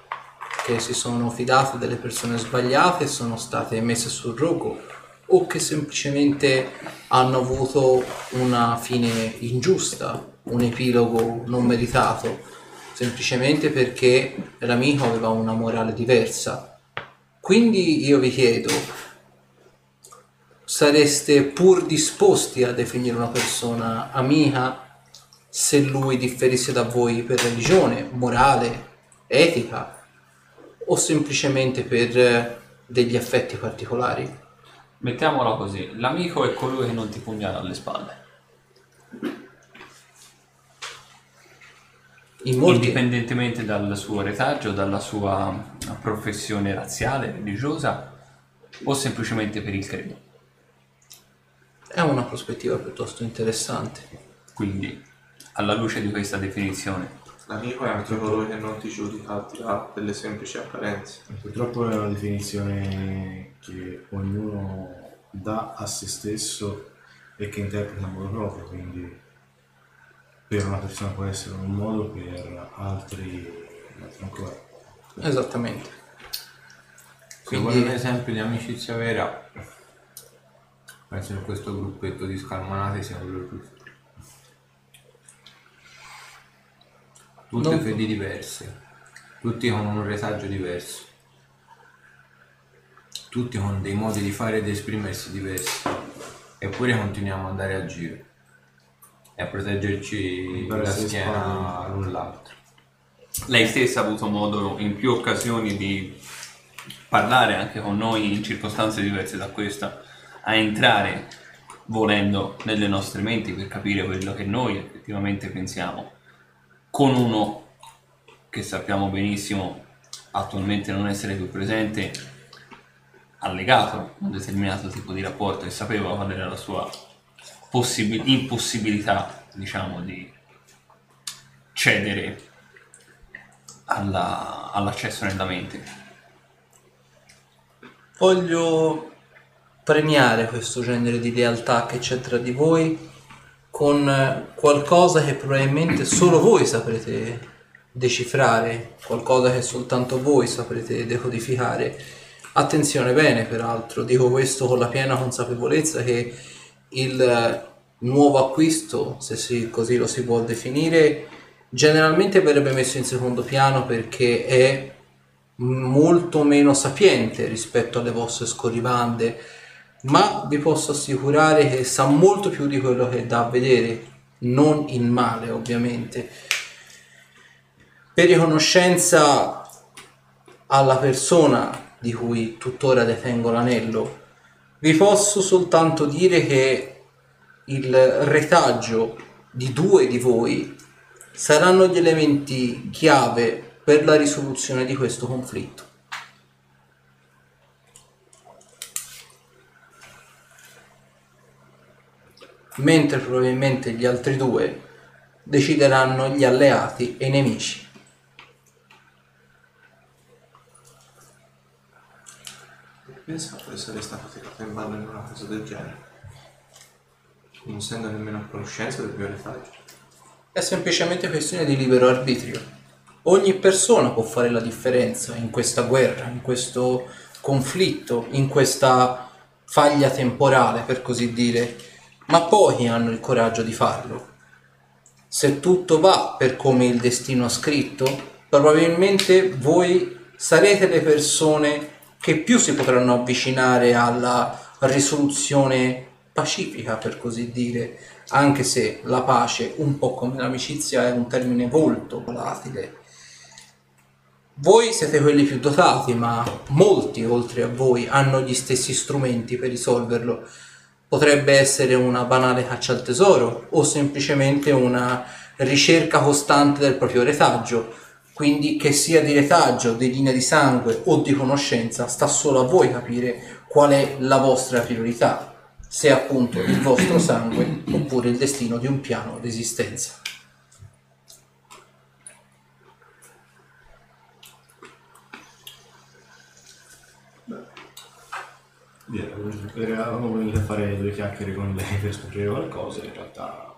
Speaker 1: che si sono fidate delle persone sbagliate e sono state messe sul rogo o che semplicemente hanno avuto una fine ingiusta, un epilogo non meritato, semplicemente perché l'amico aveva una morale diversa. Quindi io vi chiedo, sareste pur disposti a definire una persona amica se lui differisse da voi per religione, morale, etica o semplicemente per eh, degli affetti particolari?
Speaker 3: Mettiamola così, l'amico è colui che non ti pugnala alle spalle.
Speaker 1: In molti,
Speaker 3: Indipendentemente dal suo retaggio, dalla sua professione razziale, religiosa o semplicemente per il credo.
Speaker 1: è una prospettiva piuttosto interessante.
Speaker 3: Quindi, alla luce di questa definizione,
Speaker 4: L'amico è anche colui che non ti giudica al di là delle semplici apparenze.
Speaker 2: Purtroppo è una definizione che ognuno dà a se stesso e che interpreta in modo proprio, quindi per una persona può essere un modo, per altri altro ancora.
Speaker 1: Esattamente.
Speaker 5: Se
Speaker 1: Quindi-
Speaker 5: vuole un esempio di amicizia vera, penso che questo gruppetto di scalmanati sia quello giusto. Tutte
Speaker 1: Non-
Speaker 5: fedi diverse, tutti con un retaggio diverso, tutti con dei modi di fare ed esprimersi diversi, eppure continuiamo ad andare a giro e a proteggerci la schiena l'un l'altro.
Speaker 3: lei stessa ha avuto modo in più occasioni di parlare anche con noi in circostanze diverse da questa, a entrare volendo nelle nostre menti per capire quello che noi effettivamente pensiamo, con uno che sappiamo benissimo attualmente non essere più presente, allegato a un determinato tipo di rapporto e sapeva qual era la sua possibi- impossibilità, diciamo, di cedere alla- all'accesso nella mente.
Speaker 1: Voglio premiare questo genere di lealtà che c'è tra di voi con qualcosa che probabilmente solo voi saprete decifrare, qualcosa che soltanto voi saprete decodificare. Attenzione bene, peraltro, dico questo con la piena consapevolezza che il eh, nuovo acquisto, se si- così lo si può definire, generalmente verrebbe messo in secondo piano perché è molto meno sapiente rispetto alle vostre scorribande, ma vi posso assicurare che sa molto più di quello che dà a vedere, non in male ovviamente. Per riconoscenza alla persona di cui tuttora detengo l'anello, vi posso soltanto dire che il retaggio di due di voi saranno gli elementi chiave per la risoluzione di questo conflitto. Mentre probabilmente gli altri due decideranno gli alleati e i nemici.
Speaker 4: Pensavo di essere stato tirato in ballo in una cosa del genere. Non essendo nemmeno a conoscenza del mio retaggio.
Speaker 1: È semplicemente questione di libero arbitrio. Ogni persona può fare la differenza in questa guerra, in questo conflitto, in questa faglia temporale, per così dire. ma pochi hanno il coraggio di farlo. Se tutto va per come il destino ha scritto, probabilmente voi sarete le persone che più si potranno avvicinare alla risoluzione pacifica, per così dire, anche se la pace, un po' come l'amicizia, è un termine molto volatile. Voi siete quelli più dotati, ma molti oltre a voi hanno gli stessi strumenti per risolverlo. Potrebbe essere una banale caccia al tesoro o semplicemente una ricerca costante del proprio retaggio. Quindi che sia di retaggio, di linea di sangue o di conoscenza, sta solo a voi capire qual è la vostra priorità se appunto il vostro sangue oppure il destino di un piano d'esistenza.
Speaker 2: Eravamo venuti a fare due chiacchiere con lei per scoprire qualcosa, in realtà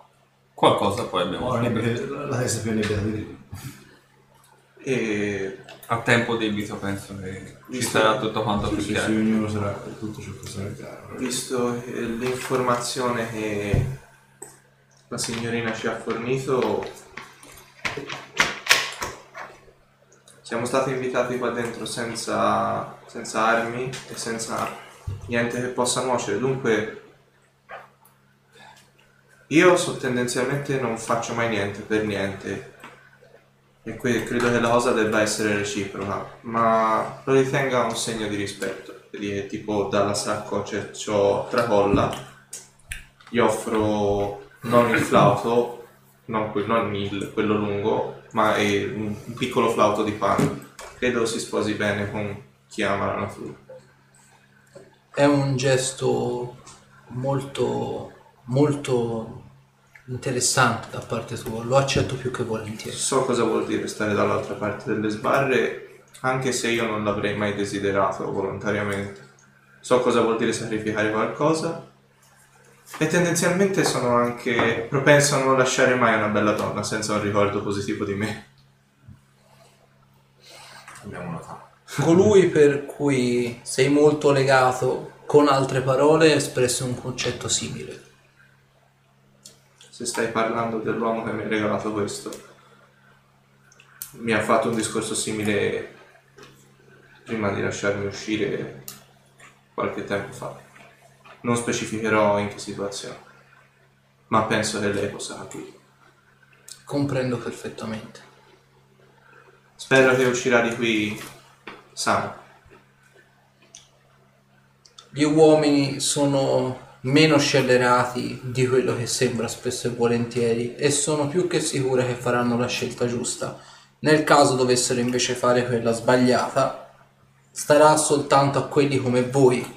Speaker 3: Qualcosa poi abbiamo
Speaker 2: la testa più annebbiata di.
Speaker 4: E
Speaker 3: A tempo debito penso che ci
Speaker 4: Visto-
Speaker 3: sarà tutto quanto più
Speaker 2: Sì, sì,
Speaker 3: chiaro.
Speaker 2: ognuno sarà tutto ciò che sarà chiaro.
Speaker 4: visto eh, l'informazione che la signorina ci ha fornito, siamo stati invitati qua dentro senza, senza armi e senza niente che possa nuocere. Dunque, io so, tendenzialmente non faccio mai niente per niente. E qui credo che la cosa debba essere reciproca, ma lo ritenga un segno di rispetto. Che tipo dalla saccoccia c'ho tracolla, gli offro non il flauto, non, quel- non il- quello lungo, ma un, un piccolo flauto di pane. Credo si sposi bene con chi ama la natura.
Speaker 1: È un gesto molto, molto interessante da parte tua, lo accetto più che volentieri.
Speaker 4: So cosa vuol dire stare dall'altra parte delle sbarre, anche se io non l'avrei mai desiderato volontariamente. So cosa vuol dire sacrificare qualcosa e tendenzialmente sono anche propenso a non lasciare mai una bella donna senza un ricordo positivo di me.
Speaker 5: Abbiamo notato.
Speaker 1: Colui per cui sei molto legato, con altre parole, espresse un concetto simile.
Speaker 4: Se stai parlando dell'uomo che mi ha regalato questo, mi ha fatto un discorso simile prima di lasciarmi uscire qualche tempo fa. Non specificherò in che situazione, ma penso che lei possa capire.
Speaker 1: Comprendo perfettamente.
Speaker 4: Spero che uscirà di qui sano.
Speaker 1: Gli uomini sono meno scellerati di quello che sembra spesso e volentieri e sono più che sicure che faranno la scelta giusta. Nel caso dovessero invece fare quella sbagliata, starà soltanto a quelli come voi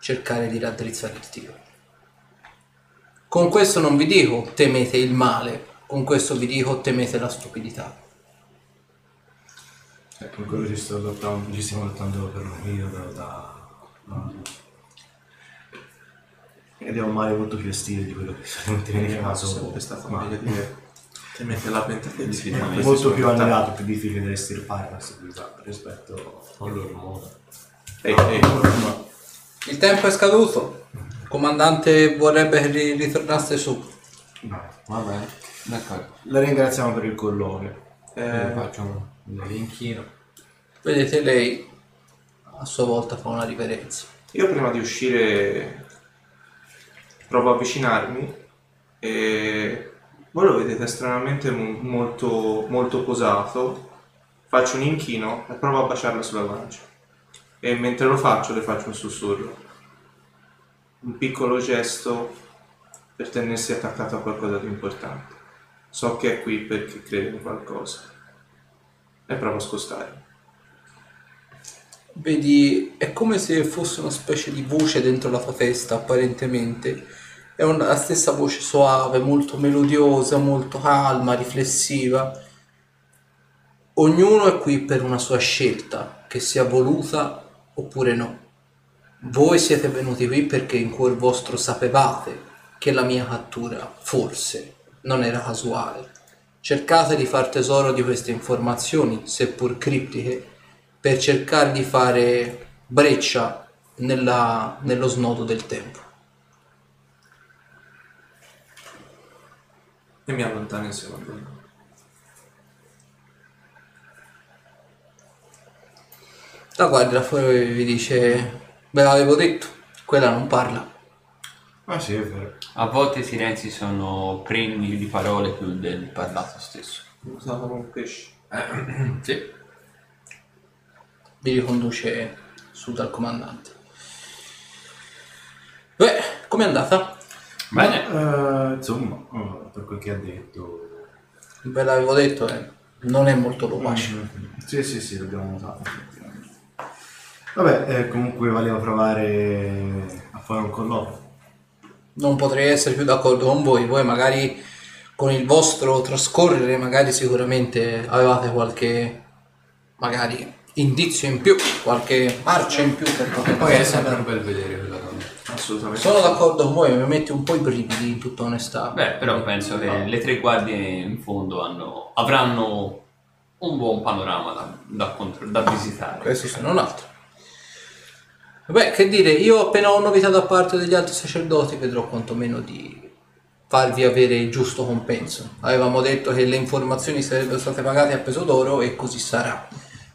Speaker 1: cercare di raddrizzare il tiro. Con questo non vi dico temete il male, con questo vi dico temete la stupidità.
Speaker 2: Con quello ci, sto lottando, ci stiamo lottando per un periodo da... da- E abbiamo un molto più estile di quello che solamente viene caso.
Speaker 4: Sarebbe stato
Speaker 2: ma
Speaker 4: meglio dire temete la pentafisica.
Speaker 2: è molto più annegato, più difficile da estirpare la stupidità rispetto all'ormone.
Speaker 4: Ehi, ehi,
Speaker 1: Il tempo è scaduto. Il comandante vorrebbe che ri- ritornaste su.
Speaker 2: No.
Speaker 5: Va bene, d'accordo.
Speaker 2: La ringraziamo per il colloquio.
Speaker 5: Eh,
Speaker 4: eh,
Speaker 5: faccio un un elenchino.
Speaker 1: Vedete lei a sua volta fa una riverenza.
Speaker 4: Io prima di uscire provo a avvicinarmi e voi lo vedete estremamente mo- molto, molto posato. Faccio un inchino e provo a baciarla sulla guancia. E mentre lo faccio le faccio un sussurro. Un piccolo gesto per tenersi attaccato a qualcosa di importante. So che è qui perché crede in qualcosa. E provo a scostarmi.
Speaker 1: Vedi, è come se fosse una specie di voce dentro la tua testa, apparentemente. È una- la stessa voce suave, molto melodiosa, molto calma, riflessiva. Ognuno è qui per una sua scelta, che sia voluta oppure no. Voi siete venuti qui perché in cuor vostro sapevate che la mia cattura, forse, non era casuale. Cercate di far tesoro di queste informazioni, seppur criptiche, per cercare di fare breccia nella- nello snodo del tempo.
Speaker 4: E mi allontano insieme a lui.
Speaker 1: La guardia fuori vi dice, ve l'avevo detto, quella non parla.
Speaker 2: Ah sì, è vero.
Speaker 3: A volte i silenzi sono pregni di parole più del parlato stesso.
Speaker 4: Usavo un pesce. *clears throat*
Speaker 3: Sì.
Speaker 1: Vi riconduce su dal comandante. Beh, com'è andata?
Speaker 3: Bene.
Speaker 2: Eh, insomma, eh, per quel che ha detto...
Speaker 1: Ve l'avevo detto, eh, non è molto loquace.
Speaker 2: Sì, sì, sì, l'abbiamo notato. Vabbè, eh, comunque valeva provare a fare un colloquio.
Speaker 1: Non potrei essere più d'accordo con voi. Voi magari con il vostro trascorrere, magari sicuramente avevate qualche magari indizio in più, qualche marcia in più per poter
Speaker 5: Poi è sempre un bel vedere quella donna.
Speaker 4: Assolutamente.
Speaker 1: Sono d'accordo con voi, mi mette un po' i brividi in tutta onestà.
Speaker 3: Beh, però penso che le tre guardie in fondo hanno- avranno un buon panorama da, da contro- da visitare.
Speaker 1: Questo se non altro. Beh, che dire, io appena ho novità da parte degli altri sacerdoti vedrò quantomeno di farvi avere il giusto compenso. Avevamo detto che le informazioni sarebbero state pagate a peso d'oro e così sarà.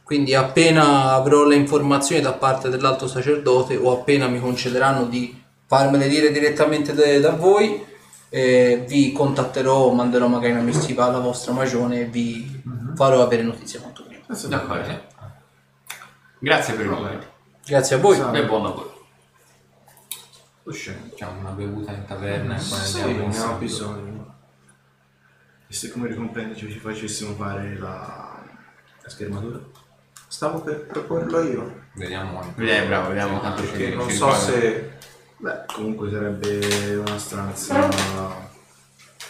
Speaker 1: Quindi appena avrò le informazioni da parte dell'alto sacerdote o appena mi concederanno di farmele dire direttamente da, da voi, eh, vi contatterò, manderò magari una missiva alla vostra magione e vi farò avere notizie quanto prima.
Speaker 3: D'accordo. Grazie per il momento.
Speaker 1: Grazie a voi.
Speaker 3: E buon lavoro.
Speaker 2: Usciamo.
Speaker 5: Facciamo una bevuta in taverna e poi
Speaker 4: Sì,
Speaker 5: andiamo insieme.
Speaker 4: bisogno.
Speaker 2: E se come ricompensa ci facessimo fare la, la schermatura?
Speaker 4: Stavo per proporlo io.
Speaker 5: Vediamo anche.
Speaker 3: Eh, bravo, vediamo quanto ci
Speaker 4: Perché non
Speaker 3: ci
Speaker 4: so se.
Speaker 2: Beh, comunque sarebbe una stanza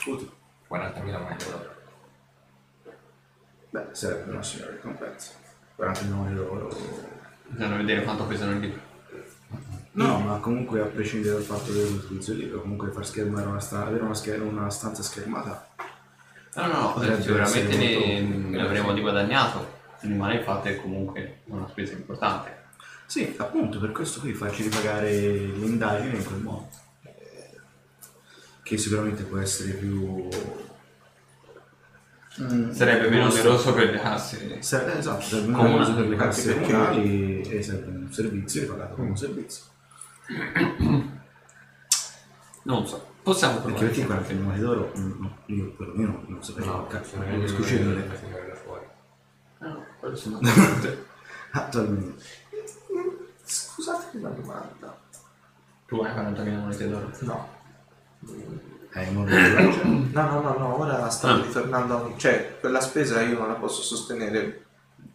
Speaker 2: utile.
Speaker 5: 40.000 monete d'oro.
Speaker 2: Beh, sarebbe una signora ricompensa. 40 milioni d'oro.
Speaker 3: Bisogna vedere quanto pesano il libro.
Speaker 2: No, ma comunque a prescindere dal fatto dell'utilizzo del libro, comunque far schermare una stanza, avere una, scher- una stanza schermata.
Speaker 3: No, no, no,
Speaker 2: Potrebbe
Speaker 3: sicuramente
Speaker 2: essere
Speaker 3: ne,
Speaker 2: molto-
Speaker 3: ne avremo di guadagnato. Rimane il fatto che comunque è una spesa importante.
Speaker 2: Sì, appunto, per questo qui farci ripagare l'indagine in quel modo. Eh, Che sicuramente può essere più...
Speaker 3: Sarebbe meno oneroso per le casse.
Speaker 2: Ser- esatto, un
Speaker 3: Comunali,
Speaker 2: uso per le casse comunali e serve un servizio ripagato come un servizio. *clears throat*
Speaker 3: Non so, possiamo
Speaker 2: Perché
Speaker 3: provare.
Speaker 2: perché 40 milioni d'oro, mm, no, io perlomeno non che cazzo, non riesco a
Speaker 5: signore
Speaker 3: sono *laughs*
Speaker 2: Attualmente.
Speaker 4: Scusate una domanda.
Speaker 3: Tu hai 40.000 monete d'oro?
Speaker 4: No.
Speaker 2: Di
Speaker 4: No, no, no, no, ora stavo
Speaker 3: Ah.
Speaker 4: ritornando a un... Cioè, quella spesa io non la posso sostenere.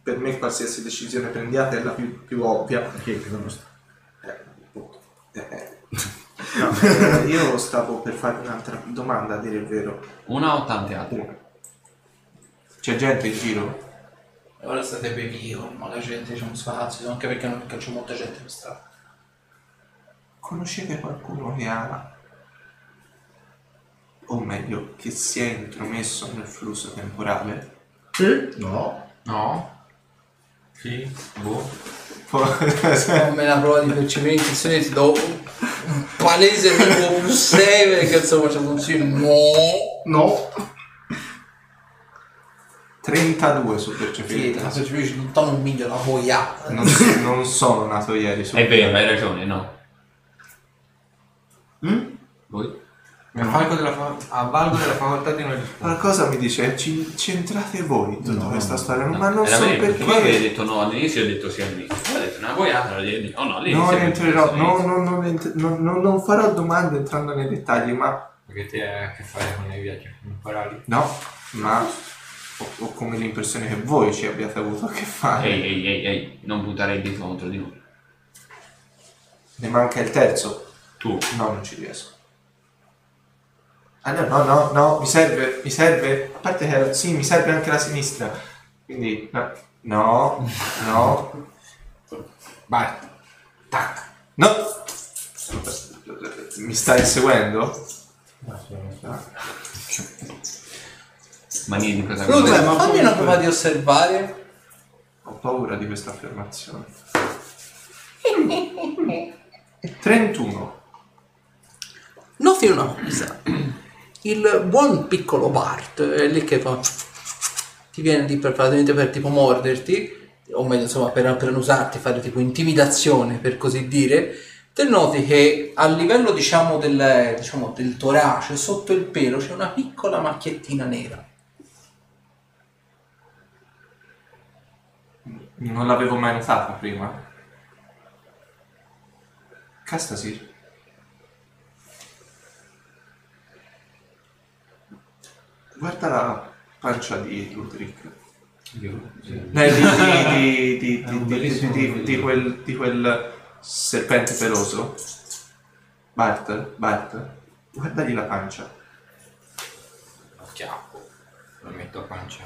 Speaker 4: Per me qualsiasi decisione prendiate è la più, più ovvia.
Speaker 2: Perché che cosa sta?
Speaker 4: Eh. Eh, eh. No, eh, io stavo per fare un'altra domanda, a dire il vero.
Speaker 3: Una o tante altre?
Speaker 4: C'è gente in giro?
Speaker 1: E ora state bevi ma la gente c'è un spazio, anche perché, non, c'è molta gente per strada.
Speaker 4: Conoscete qualcuno che ha... O meglio, che si è intromesso nel flusso temporale?
Speaker 2: No.
Speaker 5: No? Sì? Boh.
Speaker 1: Come la prova di percepire intuizione ti do un palese tipo *laughs* più 6 perché insomma c'è un sì, no.
Speaker 2: No.
Speaker 4: 32 su
Speaker 1: Sì,
Speaker 4: percepire.
Speaker 1: la percepisci un miglio, la boiata.
Speaker 4: Non, non sono nato ieri su
Speaker 3: È vero, hai ragione, no.
Speaker 2: Mm?
Speaker 3: Voi?
Speaker 5: Mi avvalgo della, fa- avvalgo della facoltà di non rispondere.
Speaker 4: Qualcosa mi dice, ci, c'entrate voi in tutta
Speaker 2: No,
Speaker 4: questa storia,
Speaker 3: No,
Speaker 4: ma non
Speaker 3: era
Speaker 4: so
Speaker 3: vero,
Speaker 4: perché.
Speaker 3: Voi avete detto no all'inizio, io ho detto sì all'inizio. Poi ho detto una boiata, ho detto oh no, all'inizio.
Speaker 4: Non entrerò, no, no, non, non- non- non farò domande entrando nei dettagli, ma
Speaker 5: Perché ti hai a che fare con i viaggi temporali.
Speaker 4: no, ma ho, ho come l'impressione che voi ci abbiate avuto a *laughs* che fare.
Speaker 3: Ehi, ehi, ehi, ehi, non buttare il dito contro di noi.
Speaker 4: Ne manca il terzo.
Speaker 3: Tu.
Speaker 4: No, non ci riesco. Ah no, no, no, no, mi serve, mi serve, a parte che sì, mi serve anche la sinistra. Quindi, no, no, no,
Speaker 5: Vai.
Speaker 4: tac, no. Mi stai seguendo?
Speaker 3: Manie di cosa
Speaker 1: Rude,
Speaker 2: ma
Speaker 1: fammi una
Speaker 2: comunque-
Speaker 1: prova di osservare.
Speaker 4: Ho paura di questa affermazione. *laughs* 31.
Speaker 1: Noti una cosa. il buon piccolo Bart è lì che fa ti viene lì per, praticamente per tipo morderti o meglio insomma per, per usarti fare tipo intimidazione per così dire te noti che a livello diciamo del, diciamo, del torace sotto il pelo c'è una piccola macchiettina nera
Speaker 4: Non l'avevo mai notata prima. Castasir. Guarda la pancia di Ludric.
Speaker 5: Io, sì.
Speaker 4: Eh, di, di, *laughs* di quel, di quel serpente peloso. Bart, Bart, guardagli la pancia.
Speaker 5: Lo chiappo. Lo metto a pancia.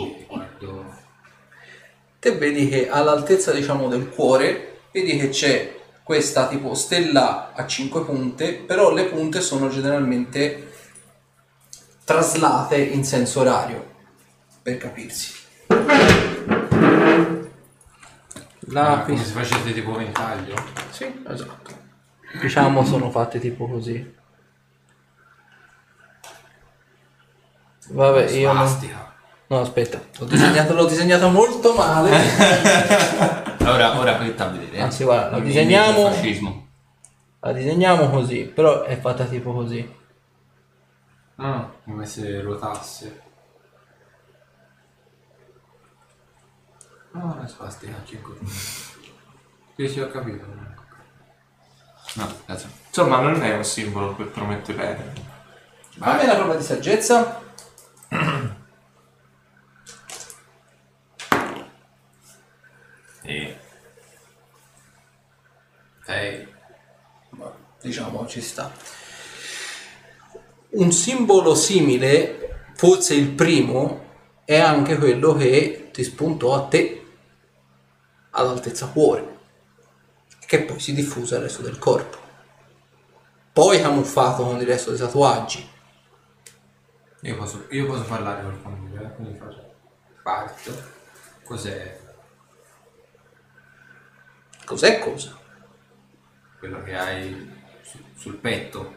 Speaker 5: e Guardo.
Speaker 1: Te vedi che all'altezza diciamo del cuore vedi che c'è questa tipo stella a 5 punte però le punte sono generalmente traslate in senso orario per capirsi.
Speaker 5: Ah,
Speaker 1: la
Speaker 5: come se facesse tipo ventaglio.
Speaker 1: sì esatto. Diciamo sono fatte tipo così. Vabbè io non... No aspetta l'ho disegnato, l'ho disegnato molto male *laughs*
Speaker 3: Ora, ora poi a vedere. eh.
Speaker 1: Anzi, guarda, la disegniamo.
Speaker 3: fascismo.
Speaker 1: La disegniamo così, però è fatta tipo così.
Speaker 5: Ah, come se ruotasse. No, una svastica a 5 punti. Sì, sì, ho capito.
Speaker 3: No, cazzo.
Speaker 4: Insomma, non è un simbolo che promette bene.
Speaker 1: Fammi la prova di saggezza. *clears throat*
Speaker 5: Sei.
Speaker 1: Diciamo ci sta. Un simbolo simile, forse il primo, è anche quello che ti spuntò a te all'altezza cuore, che poi si diffusa al resto del corpo. Poi camuffato con il resto dei tatuaggi.
Speaker 5: Io posso, io posso parlare col famiglia, eh, quindi faccio. Parto. Cos'è
Speaker 1: Cos'è cosa?
Speaker 5: Quello che hai su- sul petto?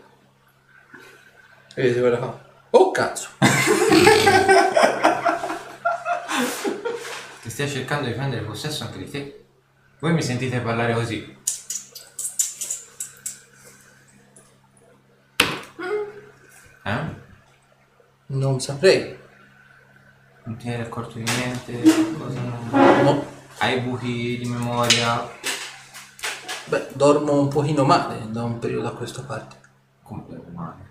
Speaker 1: E vedi quella fa. Oh cazzo! *laughs*
Speaker 5: Che stia cercando di prendere possesso anche di te. Voi mi sentite parlare così. Eh?
Speaker 1: Non saprei.
Speaker 5: Non ti eri accorto di niente? Cosa
Speaker 1: No.
Speaker 5: Hai buchi di memoria?
Speaker 1: Beh, dormo un pochino male da un periodo a questa parte.
Speaker 5: Come dormi male?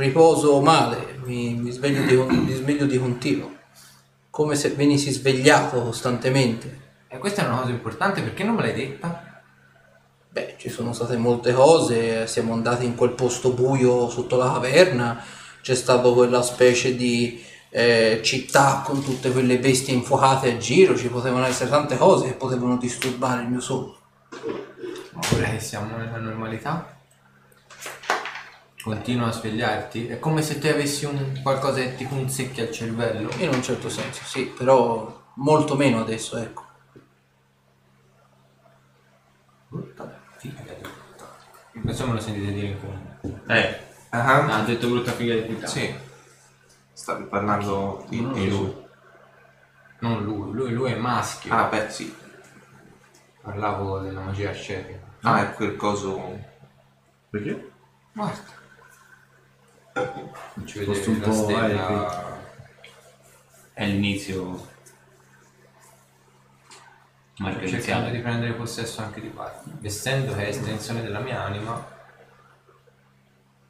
Speaker 1: Riposo male, mi, mi sveglio, di, mi sveglio di continuo. Come se venissi svegliato costantemente.
Speaker 5: E questa è una cosa importante, perché non me l'hai detta?
Speaker 1: Beh, ci sono state molte cose, siamo andati in quel posto buio sotto la caverna, c'è stata quella specie di eh, città con tutte quelle bestie infuocate a giro, ci potevano essere tante cose che potevano disturbare il mio sonno.
Speaker 5: Ora che siamo nella normalità? Continua a svegliarti? È come se tu avessi un qualcosa che ti punzecchia al cervello.
Speaker 1: In un certo senso, sì, però molto meno adesso, ecco.
Speaker 5: Brutta figa di puttana. Questo me lo sentite dire in comune.
Speaker 3: Eh,
Speaker 4: Ah,
Speaker 3: ha detto brutta figa di puttana.
Speaker 4: Sì. Stavi parlando di,
Speaker 5: Non
Speaker 4: di lui.
Speaker 5: Non lui, lui, lui è maschio.
Speaker 4: Ah, beh, sì.
Speaker 5: Parlavo della magia ascetica.
Speaker 4: Ah, è quel coso...
Speaker 2: Perché?
Speaker 5: Guarda. Ci
Speaker 2: Posto
Speaker 5: vedete
Speaker 2: un
Speaker 5: la
Speaker 2: po'
Speaker 5: stella...
Speaker 3: È l'inizio
Speaker 5: cercando di
Speaker 3: margenziale.
Speaker 5: prendere possesso anche di parte. Essendo che è estensione della mia anima...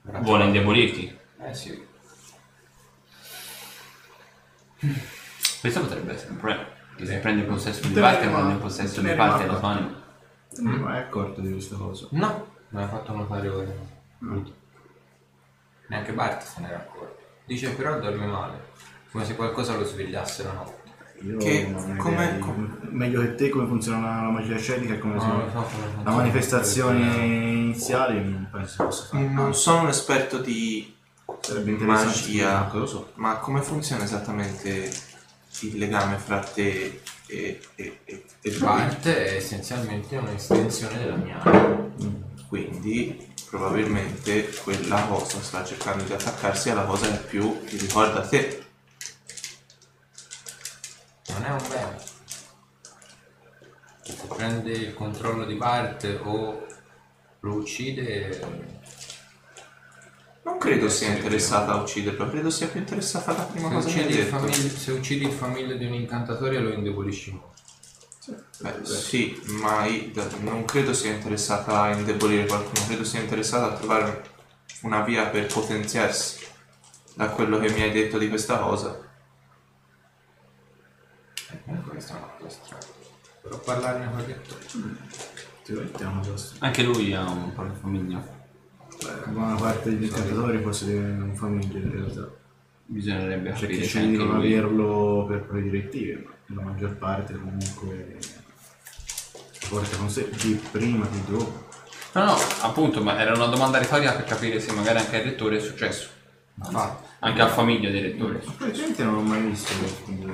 Speaker 3: Vuole indebolirti.
Speaker 5: Eh sì.
Speaker 3: Questo potrebbe essere un problema. Se prendi possesso di
Speaker 2: Te
Speaker 3: parte,
Speaker 2: ma-
Speaker 3: possesso di parte tua anima.
Speaker 2: Non mi mai accorto di questa cosa.
Speaker 5: No, me l'ha fatto notare ora. Neanche Bart se n'era accorto. Dice però dorme male. Come se qualcosa lo svegliasse la notte.
Speaker 2: Io
Speaker 4: Che-
Speaker 2: non ho
Speaker 4: come-
Speaker 2: idea
Speaker 4: come-
Speaker 2: meglio che te come funziona la, la magia ascetica e come
Speaker 5: No,
Speaker 2: sono
Speaker 5: lo so come funziona.
Speaker 2: la manifestazione iniziale non penso possa fare.
Speaker 4: Non sono un esperto di
Speaker 2: Sarebbe interessante
Speaker 4: magia,
Speaker 2: cosa lo so.
Speaker 4: ma come funziona esattamente il legame fra te e, e, e, e?
Speaker 5: Bart è essenzialmente un'estensione della mia anima.
Speaker 4: Quindi probabilmente quella cosa sta cercando di attaccarsi alla cosa che più ti ricorda te.
Speaker 5: Non è un bene. Se prende il controllo di Bart o lo uccide,
Speaker 4: Non credo sia interessata a ucciderlo, credo sia più interessata alla prima
Speaker 5: se
Speaker 4: cosa che ha detto.
Speaker 5: famiglia, se uccidi il famiglio di un incantatore lo indebolisci molto.
Speaker 4: Beh, sì, ma i- non credo sia interessata a indebolire qualcuno, credo sia interessata a trovare una via per potenziarsi da quello che mi hai detto di questa cosa.
Speaker 5: Eh, questa è una cosa strana. Però parlarne con
Speaker 2: strana.
Speaker 3: Anche lui ha un po' di famiglia.
Speaker 2: Beh, buona parte degli incantatori forse un famiglia in realtà.
Speaker 3: Bisognerebbe capire
Speaker 2: chi sceglie di non
Speaker 3: lui...
Speaker 2: averlo per proprie direttive, ma la maggior parte comunque porta con sé di prima di dopo.
Speaker 3: No, no, appunto, ma era una domanda retorica per capire se magari anche al rettore è successo.
Speaker 5: Infatti.
Speaker 3: Anche alla famiglia del rettore.
Speaker 2: Praticamente non ho mai visto quindi,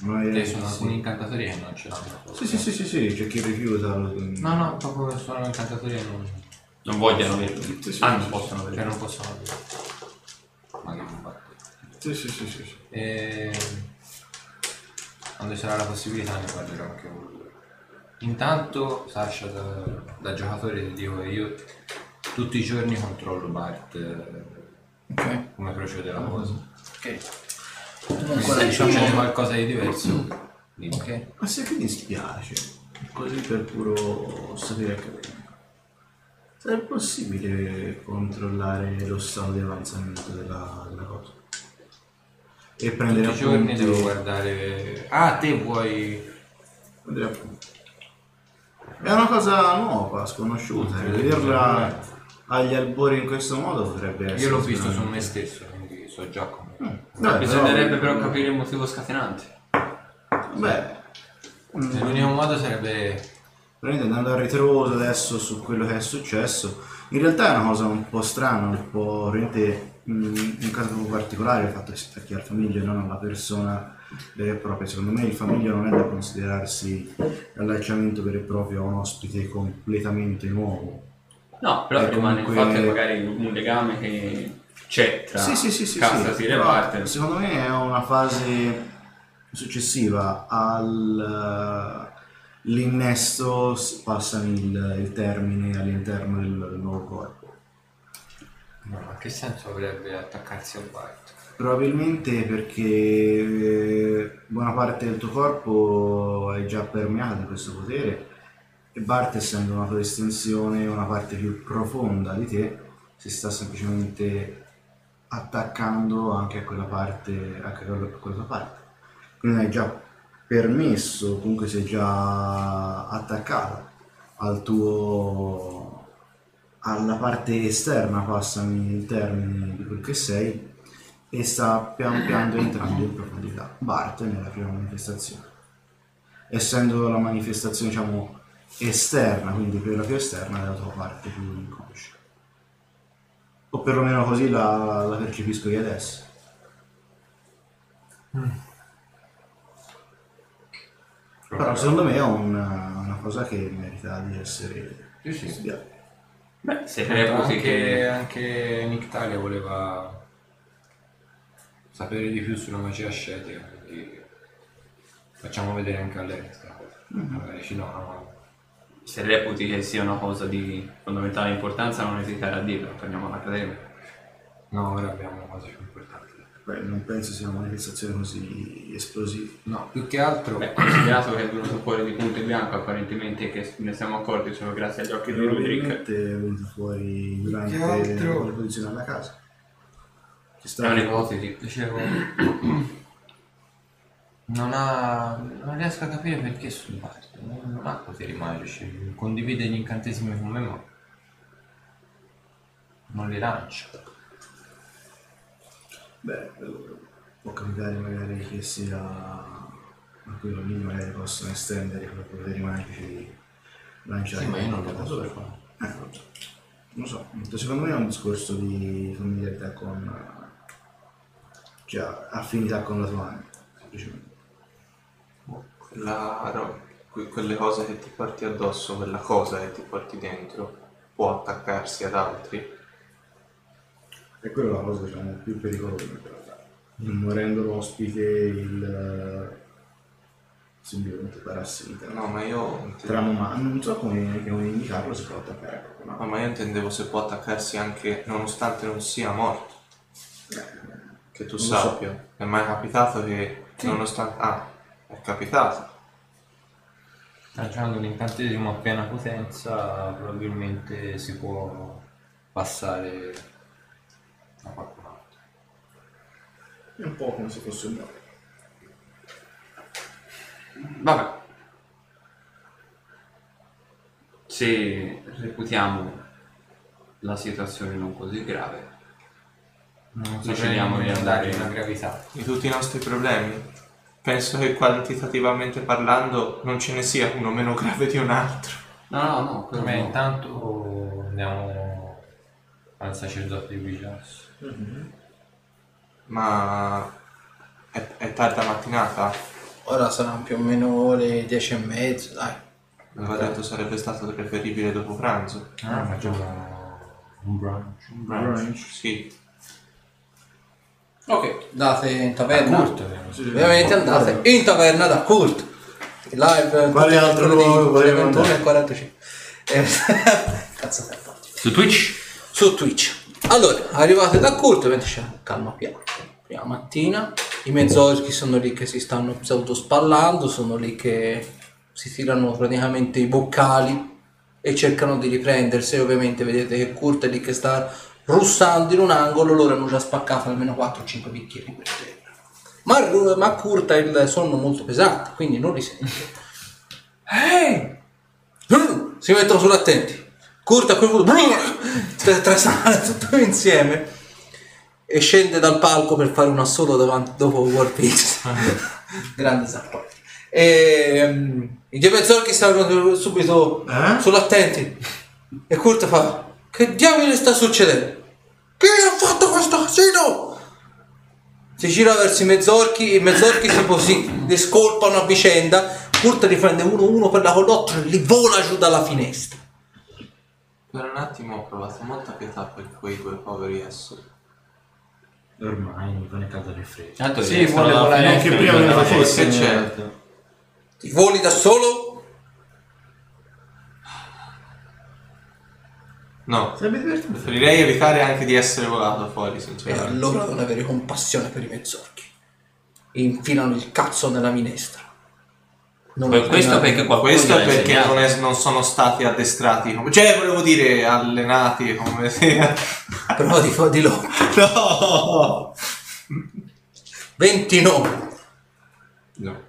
Speaker 2: rettore. Mai
Speaker 5: Ci sono
Speaker 2: sì.
Speaker 5: alcuni incantatori che non ce l'hanno.
Speaker 2: Sì, sì, sì, sì, sì, c'è chi rifiuta. lo-
Speaker 5: No, no, proprio sono incantatori che non,
Speaker 3: Non vogliono averlo.
Speaker 2: Sì, sì,
Speaker 3: Ah, non
Speaker 2: sì.
Speaker 3: possono
Speaker 5: che
Speaker 3: averlo.
Speaker 5: non possono avere. Ma che non batte.
Speaker 2: Sì, sì, sì, sì. sì.
Speaker 5: E quando c'era la possibilità ne parlerò anche con lui. Intanto, Sasha, da, da giocatore ti dico che io tutti i giorni controllo Bart eh,
Speaker 1: Ok.
Speaker 5: come procede la cosa.
Speaker 1: Ok. Ancora diciamo...
Speaker 5: qualcosa di diverso.
Speaker 1: Ok.
Speaker 2: Ma se ti dispiace, così per puro sapere a capire. Sarebbe possibile controllare lo stato di avanzamento della, della cosa? E prendere
Speaker 5: Tutti i giorni
Speaker 2: appunti-
Speaker 5: devo guardare... Ah, te vuoi...
Speaker 2: prendere appunti. È una cosa nuova, sconosciuta, e vederla agli albori in questo modo potrebbe essere...
Speaker 5: Io l'ho visto su me stesso, quindi so già come...
Speaker 2: Beh,
Speaker 3: Bisognerebbe però capire il motivo scatenante.
Speaker 2: Beh,
Speaker 5: L'unico modo sarebbe...
Speaker 2: Prendete andando a ritroso adesso su quello che è successo, in realtà è una cosa un po' strana, un po' veramente mm, un caso proprio particolare il fatto che si attacchi alla famiglia e non alla persona vera e propria. Secondo me il famiglia non è da considerarsi allacciamento vero e proprio a un ospite completamente nuovo.
Speaker 3: No, però
Speaker 2: Eh,
Speaker 3: rimane
Speaker 2: comunque-
Speaker 3: il fatto che magari un legame che c'è tra
Speaker 2: Sì, sì, sì, sì, sì,
Speaker 3: e Partner.
Speaker 2: Secondo me è una fase successiva all'innesto, passami il, il termine all'interno del nuovo corpo.
Speaker 5: No, ma che senso avrebbe attaccarsi a Bart?
Speaker 2: Probabilmente perché eh, buona parte del tuo corpo è già permeata da questo potere e Bart essendo una tua estensione, una parte più profonda di te, si sta semplicemente attaccando anche a quella parte, anche a quella, parte. Quindi hai già permesso, comunque sei già attaccata al tuo alla parte esterna, passami il termine di quel che sei, e sta pian piano entrando in profondità. Bart nella prima manifestazione. Essendo la manifestazione, diciamo, esterna, quindi quella più esterna della tua parte più. O perlomeno così la, la percepisco io adesso. Però secondo me è una, una cosa che merita di essere
Speaker 5: Sì, sì.
Speaker 2: studiata.
Speaker 3: Beh, se reputi
Speaker 5: anche,
Speaker 3: che...
Speaker 5: anche Nictalia voleva sapere di più sulla magia ascetica, quindi facciamo vedere anche a lei questa cosa. Magari ci una mano.
Speaker 3: Se reputi che sia una cosa di fondamentale importanza non esitare a dirlo, torniamo all'accademia.
Speaker 5: No, ora abbiamo cose più importanti.
Speaker 2: Beh, non penso sia una manifestazione così esplosiva.
Speaker 5: No, più che altro...
Speaker 3: Beh, considerato che è venuto fuori di punto in bianco, apparentemente che ne siamo accorti solo grazie agli occhi di.
Speaker 2: Probabilmente è venuto fuori durante
Speaker 5: Che altro?
Speaker 2: la posizione alla casa. Ci
Speaker 3: È
Speaker 2: sta
Speaker 3: un'ipotesi.
Speaker 5: Dicevo, *clears throat* non ha. non riesco a capire perché sul Bart. Non, non ha poteri magici. Condivide gli incantesimi con me, ma. non li lancia.
Speaker 2: Beh, può capitare magari che sia alcuni bambini magari possono estendere i poteri magici di lanciare
Speaker 5: Sì, ma io non lo posso
Speaker 2: per
Speaker 5: fare.
Speaker 2: Eh, non so. Non so, secondo me è un discorso di familiarità con... cioè affinità con la tua anima, semplicemente.
Speaker 4: La ro- que- quelle cose che ti porti addosso, quella cosa che ti porti dentro, può attaccarsi ad altri.
Speaker 2: E quella è la cosa diciamo più pericolosa in realtà. Morendo l'ospite il eh, simbionte parassita.
Speaker 4: No, ma io...
Speaker 2: Tramo ma non so come, come indicarlo si può attaccare proprio.
Speaker 4: No, ma io intendevo se può attaccarsi anche nonostante non sia morto. Che tu
Speaker 2: lo so.
Speaker 4: sappia. È mai capitato che nonostante... Ah, è capitato.
Speaker 5: Lanciando un incantesimo a piena potenza probabilmente si può passare a qualcun altro.
Speaker 2: È un po' come se fosse un morto.
Speaker 3: Vabbè. Se reputiamo la situazione non così grave,
Speaker 5: Non
Speaker 3: Decidiamo di andare-
Speaker 5: la gravità.
Speaker 4: Di tutti i nostri problemi. Penso che quantitativamente parlando non ce ne sia uno meno grave di un altro.
Speaker 3: no, no, no, quello
Speaker 5: Beh,
Speaker 3: no.
Speaker 5: intanto andiamo al sacerdote di Vigilas.
Speaker 4: Ma è, è tarda mattinata?
Speaker 1: Ora saranno più o meno le 10 e mezzo, dai.
Speaker 4: Aveva detto sarebbe stato preferibile dopo pranzo.
Speaker 5: Ah, facciamo un brunch.
Speaker 4: Un brunch? Sì.
Speaker 1: Ok, date in taverna.
Speaker 5: Eh.
Speaker 1: Ovviamente andate in taverna da Kurt. Live
Speaker 2: Quale altro luogo volevo
Speaker 1: 21 e
Speaker 2: andare?
Speaker 1: 45. Eh, *laughs* Cazzo.
Speaker 3: Su Twitch?
Speaker 1: Su Twitch. Allora, arrivate da Kurt, ovviamente c'è calma piano. Prima mattina, i mezzorchi sono lì che si stanno pseudo spallando, sono lì che si tirano praticamente i boccali e cercano di riprendersi. Ovviamente vedete che Kurt è lì che sta russando in un angolo, loro hanno già spaccato almeno 4-5 bicchieri. Ma, ma Kurt ha il sonno molto pesante, quindi non li sente. Ehi! Si mettono sull'attenti. Kurt a quel punto tra- trasana tutto insieme e scende dal palco per fare un assolo davanti, dopo War Pigs. *laughs* Grande zappa. E um, i due mezzorchi stanno subito
Speaker 2: Eh?
Speaker 1: sull'attenti. E Kurt fa: Che diavolo sta succedendo? Chi ha fatto questo casino? Si gira verso i mezzorchi, i mezzorchi si discolpano a vicenda. Kurt li prende uno uno per la collotta e li vola giù dalla finestra.
Speaker 4: Per un attimo ho provato molta pietà per quei due poveri esseri.
Speaker 2: Ormai non è caldo né freddo.
Speaker 3: Tanto
Speaker 5: Sì, vuole volare
Speaker 2: anche prima
Speaker 3: mi
Speaker 2: che lo facesse.
Speaker 4: Che c'è?
Speaker 2: certo.
Speaker 1: Ti voli da solo?
Speaker 4: No,
Speaker 2: Sarebbe divertente.
Speaker 4: preferirei evitare anche di essere volato fuori,
Speaker 1: E
Speaker 4: sinceramente.
Speaker 1: allora devono avere compassione per i mezzorchi. E infilano il cazzo nella minestra. Non
Speaker 3: Que- Questo perché qualcuno
Speaker 4: Questo
Speaker 3: gli ha
Speaker 4: perché
Speaker 3: insegnato.
Speaker 4: non, è- non sono stati addestrati come... Cioè, volevo dire, allenati come sia. *laughs*
Speaker 1: Però di, di lo. *laughs*
Speaker 4: No!
Speaker 1: 29.
Speaker 4: No.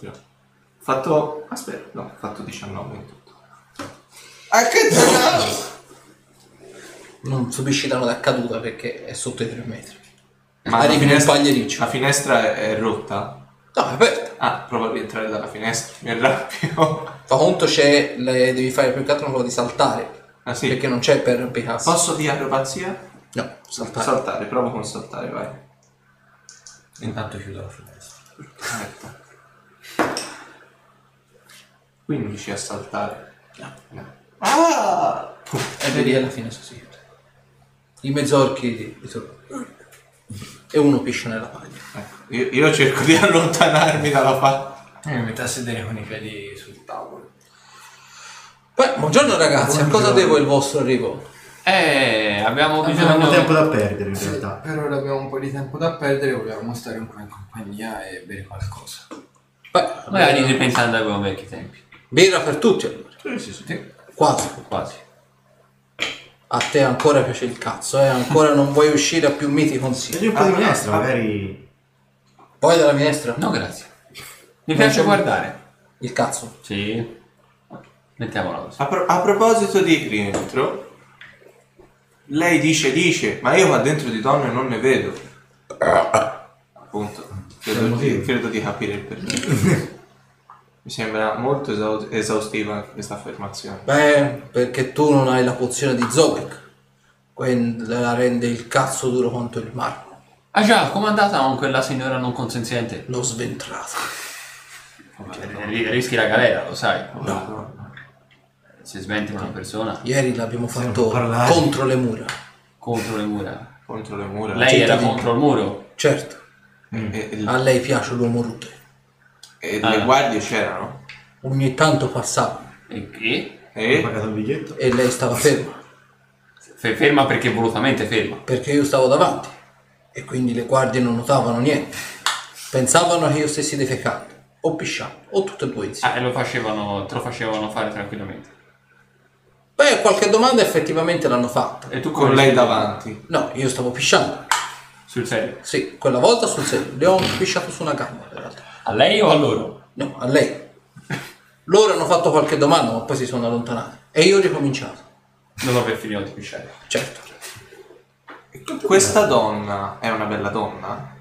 Speaker 4: No. Fatto... Aspetta, no, ho fatto 19 in tutto. Ah, che cazzo!
Speaker 1: Non subisci danno da caduta perché è sotto i 3 metri.
Speaker 4: Ma
Speaker 1: Arrivi
Speaker 4: la
Speaker 1: nel
Speaker 4: finestra-
Speaker 1: pagliericcio.
Speaker 4: La finestra è, rotta?
Speaker 1: No, è aperta.
Speaker 4: Ah, prova a rientrare dalla finestra, mi arrabbio. *laughs*
Speaker 1: Fa conto c'è. le- devi fare più che altro una prova di saltare.
Speaker 4: Ah sì?
Speaker 1: Perché non c'è per arrampicarsi.
Speaker 4: Posso di acrobazia?
Speaker 1: No, saltare.
Speaker 4: Saltare, provo con saltare, vai.
Speaker 5: Intanto chiudo la finestra.
Speaker 4: Ecco. 15 a saltare.
Speaker 1: No.
Speaker 4: Ah!
Speaker 1: E vedi alla fine si I mezzorchi ritornano. E uno piscia nella paglia.
Speaker 4: Ecco, Io, io cerco di *laughs* allontanarmi dalla parte.
Speaker 5: Io mi metto a sedere con i piedi sul tavolo.
Speaker 1: Beh, buongiorno ragazzi, a cosa
Speaker 2: Buongiorno.
Speaker 1: devo il vostro arrivo?
Speaker 3: Eh, abbiamo bisogno...
Speaker 2: Abbiamo tempo da perdere in realtà.
Speaker 5: Per ora abbiamo un po' di tempo da perdere, volevamo stare un po' in compagnia e bere qualcosa.
Speaker 1: Beh,
Speaker 3: Magari ripensando ai buoni vecchi tempi.
Speaker 1: birra per tutti allora.
Speaker 2: Sì, sì, sì.
Speaker 1: Quasi.
Speaker 3: Quasi.
Speaker 1: A te ancora piace il cazzo, eh? Ancora non vuoi uscire a più miti consigli.
Speaker 2: Vedi un po' di
Speaker 4: Ah,
Speaker 2: minestra,
Speaker 4: ah,
Speaker 2: magari...
Speaker 1: Poi dalla minestra?
Speaker 3: No, grazie. Mi piace
Speaker 1: c'è-
Speaker 3: guardare.
Speaker 1: Il cazzo.
Speaker 3: Sì. Mettiamola così.
Speaker 4: A, pro- a proposito di rientro, lei dice dice, ma io qua dentro di donne non ne vedo. Appunto, credo di, credo di capire il perché. *laughs* Mi sembra molto esau- esaustiva questa affermazione.
Speaker 1: Beh, perché tu non hai la pozione di Zobek. Quella rende il cazzo duro quanto il marmo.
Speaker 3: Ah già, com'è andata con quella signora non consenziente?
Speaker 1: L'ho sventrato.
Speaker 3: Cioè, ri- rischi la galera, lo sai. Se sventi una persona
Speaker 1: Ieri l'abbiamo fatto
Speaker 2: parlare.
Speaker 1: contro le mura.
Speaker 3: contro le mura.
Speaker 4: Contro le mura.
Speaker 3: Lei era
Speaker 1: cittadino.
Speaker 3: contro il muro.
Speaker 1: Certo,
Speaker 4: E, e-
Speaker 1: a lei piace l'uomo rute.
Speaker 4: E
Speaker 3: Ah.
Speaker 4: le guardie c'erano.
Speaker 1: Ogni tanto passava
Speaker 3: E che?
Speaker 4: E
Speaker 2: pagato il biglietto?
Speaker 1: e lei stava ferma,
Speaker 3: Fe- ferma perché volutamente ferma.
Speaker 1: perché io stavo davanti e quindi le guardie non notavano niente. Pensavano che io stessi defecando, o pisciando, o tutte e due insieme.
Speaker 3: Ah, e lo facevano, te lo facevano fare tranquillamente.
Speaker 1: Beh, qualche domanda effettivamente l'hanno fatta.
Speaker 3: E tu
Speaker 4: con lei davanti.
Speaker 1: No, io stavo pisciando.
Speaker 3: Sul serio?
Speaker 1: Sì, quella volta sul serio. Le ho pisciato su una gamba, in realtà.
Speaker 3: A lei o a loro?
Speaker 1: No, a lei. Loro hanno fatto qualche domanda, ma poi si sono allontanati. E io ho ricominciato.
Speaker 3: Dopo aver finito di pisciare.
Speaker 1: Certo.
Speaker 4: Questa donna è una bella donna?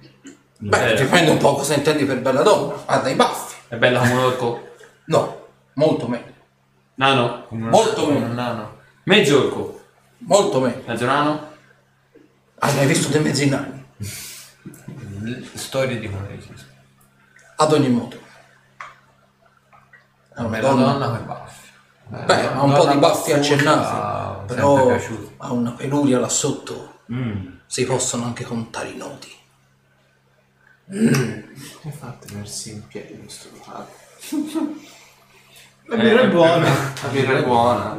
Speaker 1: Beh,
Speaker 3: Eh.
Speaker 1: dipende un po' cosa intendi per bella donna. Ha dei baffi.
Speaker 3: È bella come un orco?
Speaker 1: No, molto meglio.
Speaker 3: Nano?
Speaker 1: Molto meno.
Speaker 5: un nano.
Speaker 3: Mezzo orco?
Speaker 1: Molto meglio.
Speaker 3: Mezzo nano?
Speaker 1: Hai mai visto dei mezzi nani?
Speaker 5: Storie di come esistono.
Speaker 1: Ad ogni modo. È una
Speaker 5: Bella
Speaker 1: donna.
Speaker 5: donna con i baffi.
Speaker 1: Beh, ha un po' di baffi accennati. Però ha una peluria là sotto.
Speaker 2: Mm.
Speaker 1: Si possono anche contare i nodi.
Speaker 4: Mi fa tenersi in piedi questo locale.
Speaker 2: La birra è buona.
Speaker 4: La birra è buona.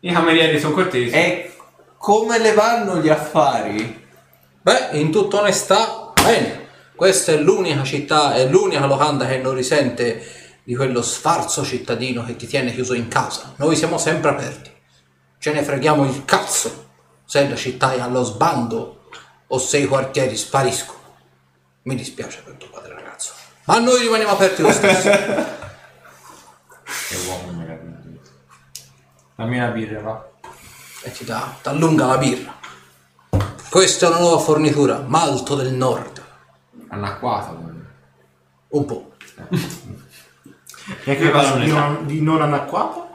Speaker 3: I camerieri sono cortesi.
Speaker 4: E come le vanno gli affari?
Speaker 1: Beh, in tutta onestà, bene. Questa è l'unica città, è l'unica locanda che non risente di quello sfarzo cittadino che ti tiene chiuso in casa. Noi siamo sempre aperti. Ce ne freghiamo il cazzo se la città è allo sbando o se i quartieri spariscono. Mi dispiace per tuo padre ragazzo. Ma noi rimaniamo aperti lo stesso. *laughs*
Speaker 5: Che uomo meraviglioso. Dammi una birra, va.
Speaker 1: e ti dà, ti allunga la birra. Questa è una nuova fornitura, malto del nord.
Speaker 5: Anacquato. quindi.
Speaker 1: Un po'.
Speaker 2: E che cosa di non, di non anacquato?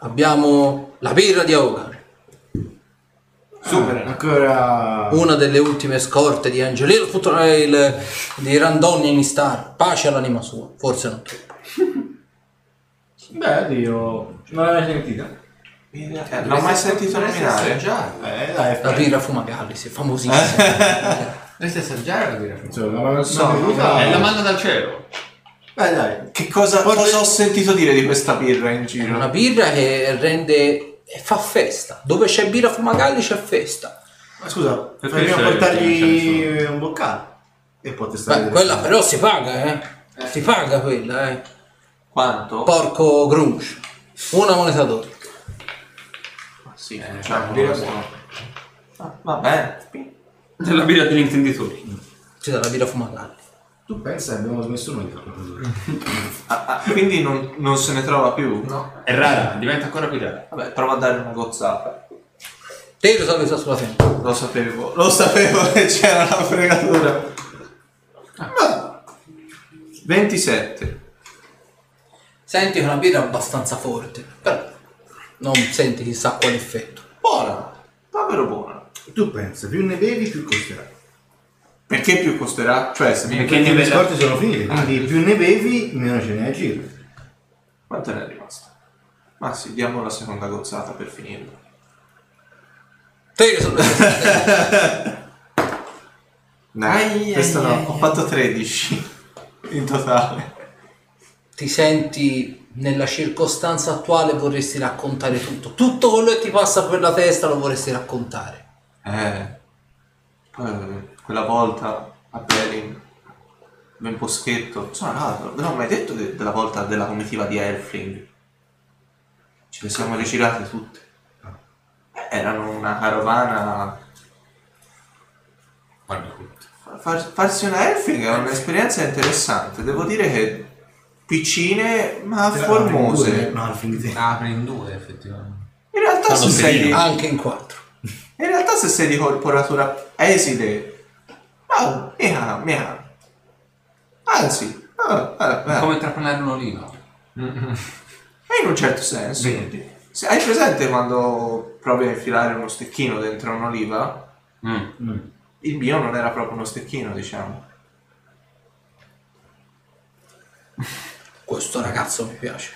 Speaker 1: Abbiamo la birra di Hogan,
Speaker 4: Super.
Speaker 2: Ancora...
Speaker 1: una delle ultime scorte di Angelino, tutto eh, il, di Randonni in Star. Pace all'anima sua, forse non troppo.
Speaker 2: Beh, io... Non l'avevo sentita.
Speaker 4: Eh, non ho mai sentito nominare.
Speaker 2: Eh, dai,
Speaker 1: La birra Fumagalli, sì, famosissima. *laughs*
Speaker 5: Dovresti assaggiare la birra.
Speaker 2: Insomma, non
Speaker 4: so,
Speaker 2: so, bevuta...
Speaker 3: E la manda dal cielo.
Speaker 2: Beh, dai.
Speaker 4: Che cosa, cosa ho sentito dire di questa birra in
Speaker 1: È
Speaker 4: giro?
Speaker 1: una birra che rende... e fa festa. Dove c'è birra Fumagalli c'è festa.
Speaker 2: Ma scusa,
Speaker 3: è-
Speaker 2: portargli un boccale. E può testare...
Speaker 1: Beh, quella però si paga, eh. Si paga quella, eh.
Speaker 4: Quanto?
Speaker 1: Porco grunge. Una moneta d'oro.
Speaker 4: Sì,
Speaker 5: Eh, birra
Speaker 4: sì.
Speaker 5: buona.
Speaker 4: Ah, va bene.
Speaker 3: Della birra degli intenditori.
Speaker 1: Ci dà la birra Fumagalli.
Speaker 2: Tu pensa che abbiamo smesso noi di produrre.
Speaker 4: Ah, ah, quindi non, non se ne trova più?
Speaker 5: No.
Speaker 3: È rara, diventa ancora più rara.
Speaker 4: Vabbè, prova a dare una gozzata.
Speaker 1: Te lo sapevi sulla tempia.
Speaker 4: Lo sapevo, lo sapevo che c'era una fregatura. Ah. 27.
Speaker 1: Senti che è una birra abbastanza forte, però non senti chissà quale effetto.
Speaker 4: Buona, davvero buona.
Speaker 2: Tu pensa, più ne bevi più costerà.
Speaker 4: Perché più costerà? Cioè, se mi...
Speaker 3: Perché
Speaker 2: Perché
Speaker 3: ne
Speaker 2: le
Speaker 3: vede-
Speaker 2: scorte sono finite, quindi più ne bevi, meno ce ne a giro.
Speaker 4: Quanto ne è rimasto? Ma sì, diamo la seconda gozzata per finirla.
Speaker 1: Te lo sapevi. *laughs*
Speaker 4: Dai,
Speaker 5: Ai,
Speaker 4: questo
Speaker 5: ai,
Speaker 4: no,
Speaker 5: ai,
Speaker 4: ho
Speaker 5: ai.
Speaker 4: fatto 13 in totale.
Speaker 1: Ti senti nella circostanza attuale vorresti raccontare tutto. Tutto quello che ti passa per la testa lo vorresti raccontare.
Speaker 4: Eh, eh, quella volta a Bering, nel boschetto, sono andato, non ho mai detto de- della volta della comitiva di Elfling. Ce le siamo rigirate tutte. Eh, Erano una carovana.
Speaker 5: Guarda.
Speaker 4: Far- farsi una Elfling è un'esperienza interessante. Devo dire che piccine ma formose.
Speaker 2: No.
Speaker 5: Ah, apri in due, effettivamente.
Speaker 4: In realtà, se
Speaker 3: Fanno
Speaker 4: sei.
Speaker 1: Anche in quattro.
Speaker 4: In realtà se sei di corporatura esile, ma mica, mica. Anzi, ah, ah, ah.
Speaker 3: Come intraprendere un'oliva.
Speaker 4: E in un certo senso.
Speaker 5: Vedi.
Speaker 4: Se hai presente quando provi a infilare uno stecchino dentro un'oliva?
Speaker 3: Mm.
Speaker 4: Il mio non era proprio uno stecchino, diciamo.
Speaker 1: questo ragazzo mi piace.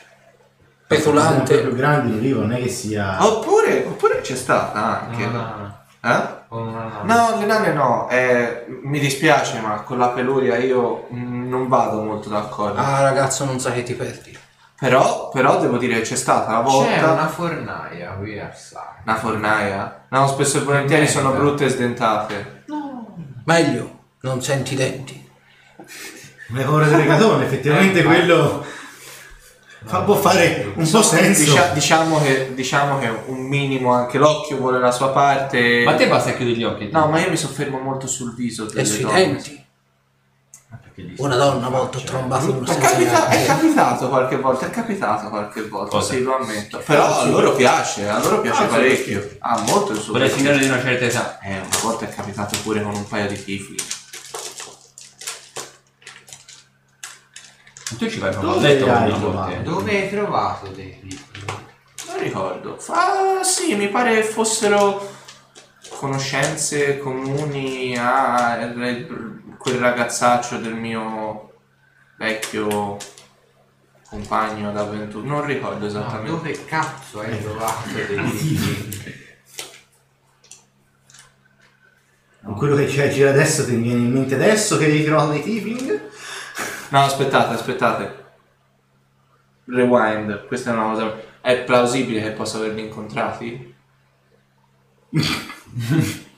Speaker 1: Petulante.
Speaker 2: più grandi, l'olivo non è che sia...
Speaker 4: Oppure, oppure c'è stata anche.
Speaker 5: Una
Speaker 4: Eh?
Speaker 5: Una nana.
Speaker 4: No, le nane no, eh, mi dispiace, ma con la peluria io non vado molto d'accordo.
Speaker 1: Ah, ragazzo, non sai che ti perdi.
Speaker 4: Però, però devo dire che c'è stata una volta
Speaker 5: C'è
Speaker 4: una...
Speaker 5: una fornaia qui a Sara.
Speaker 4: fornaia. No, spesso e volentieri sono brutte e sdentate.
Speaker 1: Meglio, non senti i denti.
Speaker 2: Le paure del regatone, effettivamente
Speaker 5: Eh,
Speaker 2: quello fa, può fare un po' senso.
Speaker 4: Dicia- diciamo, che, diciamo che un minimo anche l'occhio vuole la sua parte.
Speaker 3: Ma te basta chiudere gli occhi.
Speaker 4: No, ma io mi soffermo molto sul viso
Speaker 1: E
Speaker 4: delle
Speaker 1: sui
Speaker 4: donne.
Speaker 1: denti.
Speaker 5: Gli
Speaker 1: Una donna una volta ho trombato uno
Speaker 4: È, capita- è capitato qualche volta, è capitato qualche volta,
Speaker 3: Cosa?
Speaker 4: sì, lo ammetto. Però a loro piace, a loro piace
Speaker 2: Ah,
Speaker 4: parecchio. Ha molto il suo
Speaker 3: Quelle
Speaker 4: perché-
Speaker 3: signore di una certa età.
Speaker 4: Eh, una volta è capitato pure con un paio di tifli.
Speaker 3: Tu ci vai proprio a
Speaker 2: Dove
Speaker 3: letto
Speaker 2: hai
Speaker 3: una
Speaker 2: trovato?
Speaker 3: volta.
Speaker 5: Dove hai trovato dei libri?
Speaker 4: Non ricordo. Ah, sì, mi pare fossero conoscenze comuni a quel ragazzaccio del mio vecchio compagno d'avventura. Non ricordo
Speaker 5: No,
Speaker 4: esattamente.
Speaker 5: dove cazzo hai trovato dei libri?
Speaker 2: Con quello che c'è gira adesso ti viene in mente adesso che hai trovato dei tiefling?
Speaker 4: No, aspettate, aspettate. Rewind, questa è una cosa. È plausibile che possa averli incontrati? *laughs*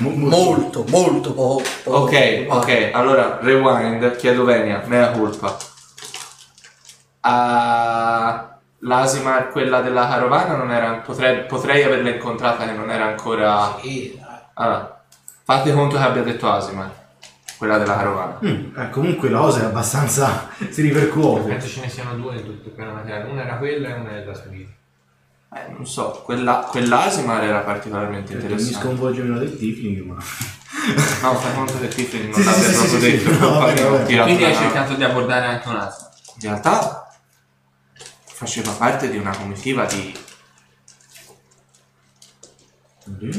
Speaker 2: Mo- mo-
Speaker 1: Molto, molto poco.
Speaker 4: Ok,
Speaker 1: Ah,
Speaker 4: ok, allora rewind, chiedo venia, mea culpa. Ah, L'Asimar, quella della carovana, non era. Potrei, potrei averla incontrata che non era ancora.
Speaker 1: sì.
Speaker 4: Allora, fate conto che abbia detto Asimar, quella della carovana.
Speaker 2: Mm, eh, comunque la cosa è abbastanza... si ripercuote.
Speaker 5: Penso ce ne siano due in tutto il piano materiale. Una era quella e una è la Smith.
Speaker 4: Eh, non so, quella, quell'Asimar era particolarmente
Speaker 2: Perché mi
Speaker 4: interessante.
Speaker 2: sconvolge meno del tiefling, ma...
Speaker 4: No, fai conto che Tiffany non
Speaker 2: Sì,
Speaker 4: l'abbia
Speaker 2: sì,
Speaker 4: proprio
Speaker 2: sì,
Speaker 4: detto,
Speaker 2: sì. No, vabbè, vabbè.
Speaker 3: Quindi hai cercato di abbordare anche un altro.
Speaker 4: In realtà faceva parte di una comitiva di...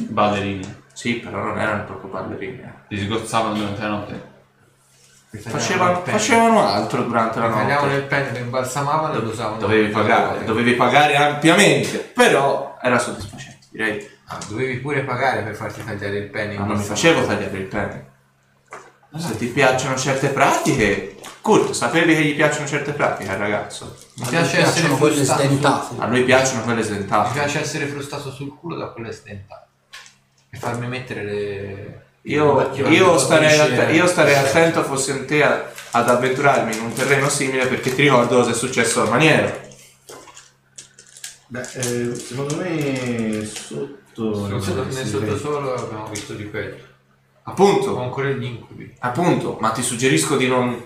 Speaker 3: Ballerini.
Speaker 4: Sì, però non erano proprio ballerine.
Speaker 3: Ti sgozzavano durante la notte.
Speaker 4: Facevano, facevano altro durante la
Speaker 5: Tagliavano
Speaker 4: notte.
Speaker 5: il penne, lo imbalsamavano e lo usavano.
Speaker 4: Dovevi pagare, dovevi pagare ampiamente, però era soddisfacente, direi.
Speaker 5: Ah, dovevi pure pagare per farti tagliare il penne.
Speaker 4: Ma non mi facevo tagliare il penne. Se ti piacciono certe pratiche, Kurt, sapevi che gli piacciono certe pratiche al ragazzo?
Speaker 5: Mi piace essere frustato.
Speaker 4: A lui piacciono quelle
Speaker 5: Mi
Speaker 4: sdentate.
Speaker 5: piace essere frustato sul culo da quelle sdentate. E farmi mettere le...
Speaker 4: Io, io starei, att- io starei attento fossi in te a- ad avventurarmi in un terreno simile perché ti ricordo cosa è successo al maniero.
Speaker 2: Beh, eh, secondo me sotto...
Speaker 5: Nel sotto- nel sottosuolo abbiamo visto di peggio. Ho
Speaker 4: Appunto,
Speaker 5: ancora gli incubi.
Speaker 4: appunto, ma ti suggerisco di non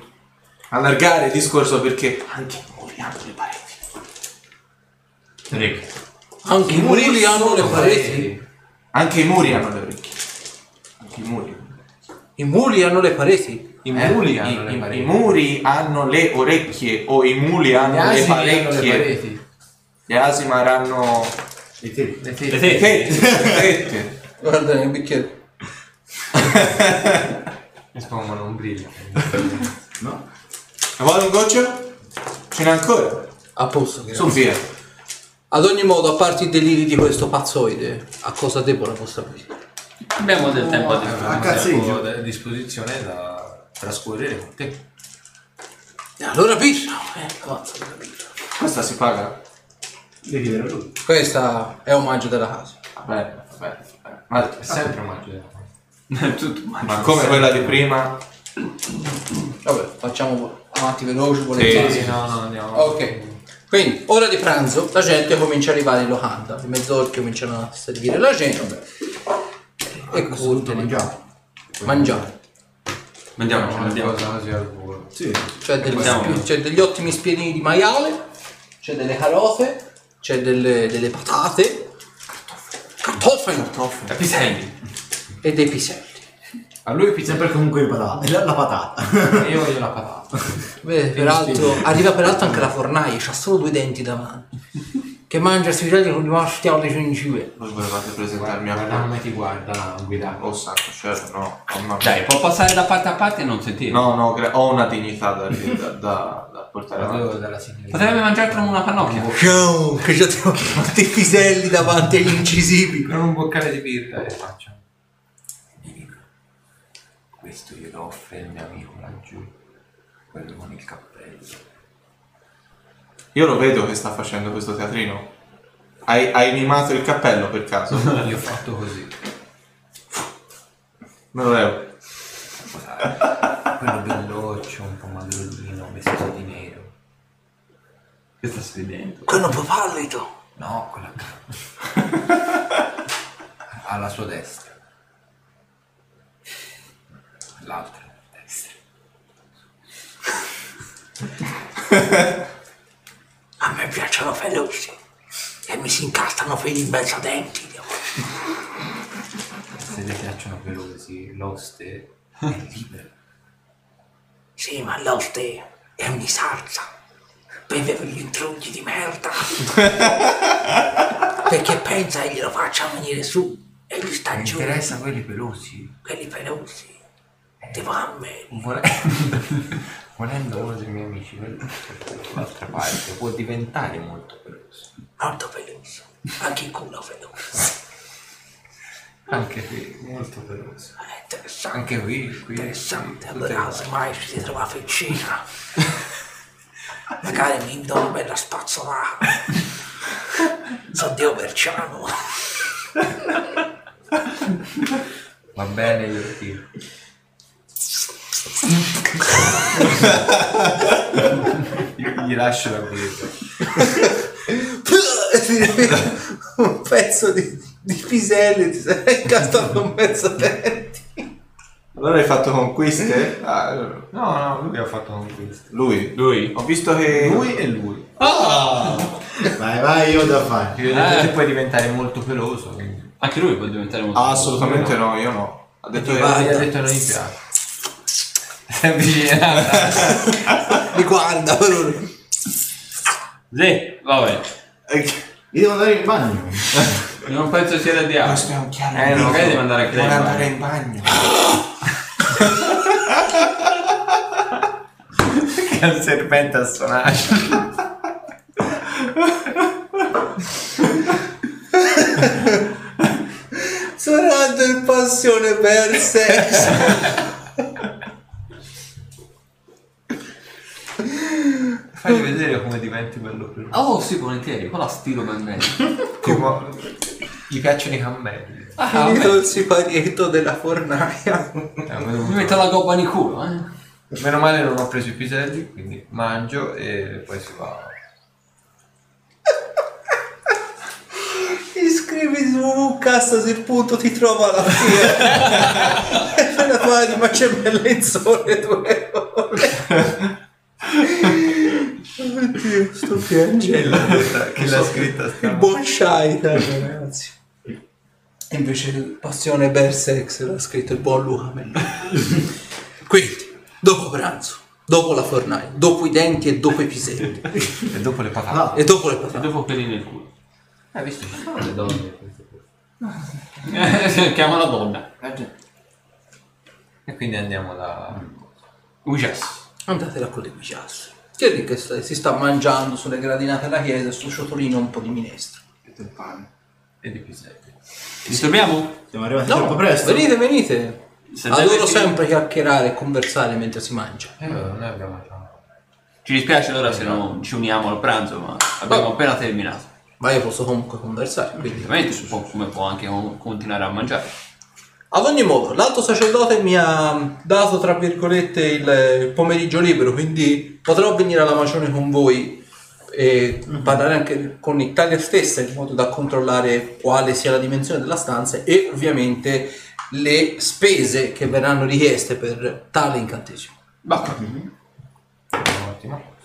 Speaker 4: allargare il discorso perché anche i muri hanno le pareti.
Speaker 3: Rick.
Speaker 1: Anche i muri hanno le pareti.
Speaker 4: Anche i muri hanno le orecchie. Anche i muri.
Speaker 1: I muri hanno le pareti.
Speaker 5: I
Speaker 4: Eh,
Speaker 5: muli
Speaker 4: i-
Speaker 5: hanno le
Speaker 4: i-
Speaker 5: pareti.
Speaker 4: I muri hanno le orecchie o i muli hanno le
Speaker 5: asini hanno le
Speaker 4: parecchie.
Speaker 5: pareti.
Speaker 4: Gli asimar hanno
Speaker 2: E te?
Speaker 5: Le
Speaker 3: Le
Speaker 5: tette.
Speaker 4: le
Speaker 3: tette.
Speaker 4: tette. le tette.
Speaker 1: Guarda nel bicchiere. *laughs*
Speaker 5: Mi spongono un brillo.
Speaker 2: No?
Speaker 4: Vuoi un goccio? Ce n'è ancora?
Speaker 1: A posto, grazie.
Speaker 4: Su via.
Speaker 1: Ad ogni modo, a parte i deliri di questo pazzoide, a cosa debole la vostra vita?
Speaker 3: Abbiamo del tempo a
Speaker 5: Eh,
Speaker 3: disposizione.
Speaker 2: a cazzeggio.
Speaker 5: a disposizione da trascorrere con te.
Speaker 1: E allora birra. Eh, la birra.
Speaker 4: Questa si paga?
Speaker 2: Devi chiedere a lui.
Speaker 1: Questa è omaggio della casa.
Speaker 4: Va bene, va bene, va bene. Ma,
Speaker 5: È sempre omaggio della *laughs*
Speaker 3: Tutto
Speaker 4: ma come quella di prima?
Speaker 1: Vabbè, facciamo avanti veloci, volentieri.
Speaker 4: Sì,
Speaker 5: Sì, no, no, andiamo.
Speaker 1: Ok. Quindi, ora di pranzo, la gente comincia a arrivare in locanda. I mezz'orchi cominciano a servire la cena. E
Speaker 2: mangiato.
Speaker 1: mangiare.
Speaker 5: Una
Speaker 3: mandiamo.
Speaker 5: volo.
Speaker 2: Sì.
Speaker 1: C'è, degli spi- c'è degli ottimi spiedini di maiale, c'è delle carote, c'è delle, delle patate,
Speaker 3: E piselli.
Speaker 1: e dei piselli.
Speaker 5: A lui pizza
Speaker 2: Sempre comunque il patata. *laughs* La, la patata.
Speaker 5: Io voglio la patata.
Speaker 1: Beh, peraltro, arriva peraltro anche la fornaia, c'ha solo due denti davanti. Che mangia sui piedi con i mastiali gengive.
Speaker 4: Voi volevate presentarmi a
Speaker 5: Guarda come ti guarda, non guidare.
Speaker 4: Oh santo cielo, no. mamma mia.
Speaker 3: Dai, può passare da parte a parte e non sentire.
Speaker 4: No, no, gra- ho una dignità da, da, da, da portare avanti.
Speaker 5: Dalla signorina.
Speaker 3: Potrebbe mangiartelo come una pannocchia.
Speaker 1: Ciao, che già devo tutti i piselli davanti agli incisivi.
Speaker 5: Con un boccale di birra e faccio. Questo glielo offre il mio amico laggiù, quello con il cappello.
Speaker 4: Io lo vedo che sta facendo questo teatrino. Hai, hai mimato il cappello per caso? *laughs*
Speaker 5: Gli ho fatto così.
Speaker 4: Me lo levo.
Speaker 5: Quello belloccio, un po' magrolino, vestito di nero.
Speaker 3: Che sta stridendo?
Speaker 1: Quello un po' pallido.
Speaker 5: No, quella *laughs* alla sua destra. L'altra alla destra. *laughs*
Speaker 1: A me piacciono veloci e mi si incastrano fili in mezzo a denti.
Speaker 5: Se le piacciono veloci, l'oste è libero.
Speaker 1: Sì, ma l'oste è un'isarza. Beve per gli intrugli di merda. *laughs* Perché pensa che glielo faccia venire su e gli sta
Speaker 5: Mi
Speaker 1: giù.
Speaker 5: interessa quelli pelosi.
Speaker 1: Quelli pelosi. Tipo a me. *laughs*
Speaker 5: Volendo, uno dei miei amici dall'altra parte può diventare molto peloso.
Speaker 1: Molto peloso. Anche il culo peloso.
Speaker 5: Anche qui, molto peloso.
Speaker 1: È interessante.
Speaker 5: Anche qui, qui.
Speaker 1: Interessante. Allora,
Speaker 5: le
Speaker 1: se mai ci si trova vicina. Magari mi do una bella spazzolata. So Dio Berciano.
Speaker 5: Va bene, io tiro. Io gli lascio la birra. *laughs*
Speaker 1: un pezzo di, di piselli ti sei incastrato un pezzo denti.
Speaker 4: Allora hai fatto conquiste? Ah,
Speaker 5: No, no, lui ha fatto conquista.
Speaker 4: lui.
Speaker 3: Lui?
Speaker 4: Ho visto che...
Speaker 5: Lui e lui.
Speaker 2: Vai, vai, io da fare.
Speaker 5: Che puoi diventare molto peloso. Quindi.
Speaker 3: Anche lui può diventare molto...
Speaker 4: Ah, assolutamente no, io no. Ha detto che...
Speaker 5: Ha detto non gli piace. Si è avvicinata.
Speaker 1: Mi guarda però.
Speaker 3: Sì, vabbè.
Speaker 4: Eh,
Speaker 2: Io devo andare in bagno.
Speaker 3: Non penso sia da diavolo.
Speaker 4: Questo è un chiaro
Speaker 3: Eh,
Speaker 4: indicio.
Speaker 3: magari devi andare lei in
Speaker 4: andare in bagno.
Speaker 5: che è un serpente a suonare.
Speaker 1: Suonando il passione per sex.
Speaker 5: Fagli vedere come diventi bello peloso.
Speaker 3: Oh, sì, volentieri. Con la stilo bene. *laughs*
Speaker 5: Tipo, gli piacciono i cammelli.
Speaker 3: Ah,
Speaker 1: Finito il siparietto della fornaia.
Speaker 5: Eh,
Speaker 3: Mi metto la gobba in culo, eh.
Speaker 5: Meno male non ho preso i piselli, quindi mangio e poi si va.
Speaker 1: Iscriviti su www.cassa il punto ti trova alla fine. *laughs* e la fai ma c'è bella in sole due ore. *laughs* Oddio, sto piangendo.
Speaker 5: che l'ha scritta
Speaker 1: Il
Speaker 5: sta.
Speaker 1: buon Shaitan, ragazzi. E invece il passione Bersex l'ha scritto il buon Luca Mello. *laughs* Quindi, dopo pranzo, dopo la fornaia, dopo i denti e dopo i piselli *laughs*
Speaker 5: E dopo le patate.
Speaker 1: e dopo le
Speaker 3: E
Speaker 1: patate.
Speaker 3: dopo quelli nel culo.
Speaker 5: Hai visto? Ci sono le donne. queste cose. *laughs*
Speaker 3: Chiama la donna.
Speaker 5: E quindi andiamo da.
Speaker 3: Ujas.
Speaker 1: Andate da quelli Bigias. Che è lì che sta- si sta mangiando sulle gradinate della chiesa sul ciotolino un po' di minestra.
Speaker 4: del pane.
Speaker 5: e di piselli.
Speaker 3: Disturbiamo?
Speaker 2: Siamo arrivati
Speaker 1: No,
Speaker 2: troppo presto.
Speaker 1: venite, venite.
Speaker 3: Se
Speaker 1: Adoro
Speaker 3: deve-
Speaker 1: sempre chiacchierare e conversare mentre si mangia.
Speaker 5: Eh, noi abbiamo già.
Speaker 3: Ci dispiace allora se non ci uniamo al pranzo, ma abbiamo
Speaker 1: Oh.
Speaker 3: appena terminato.
Speaker 1: Ma io posso comunque conversare, quindi
Speaker 3: Ovviamente si può- come può anche con- continuare a mangiare.
Speaker 1: Ad ogni modo, l'alto sacerdote mi ha dato, tra virgolette, il, il pomeriggio libero, quindi potrò venire alla Magione con voi e parlare anche con Italia stessa in modo da controllare quale sia la dimensione della stanza e ovviamente le spese che verranno richieste per tale incantesimo.
Speaker 5: Ottimo.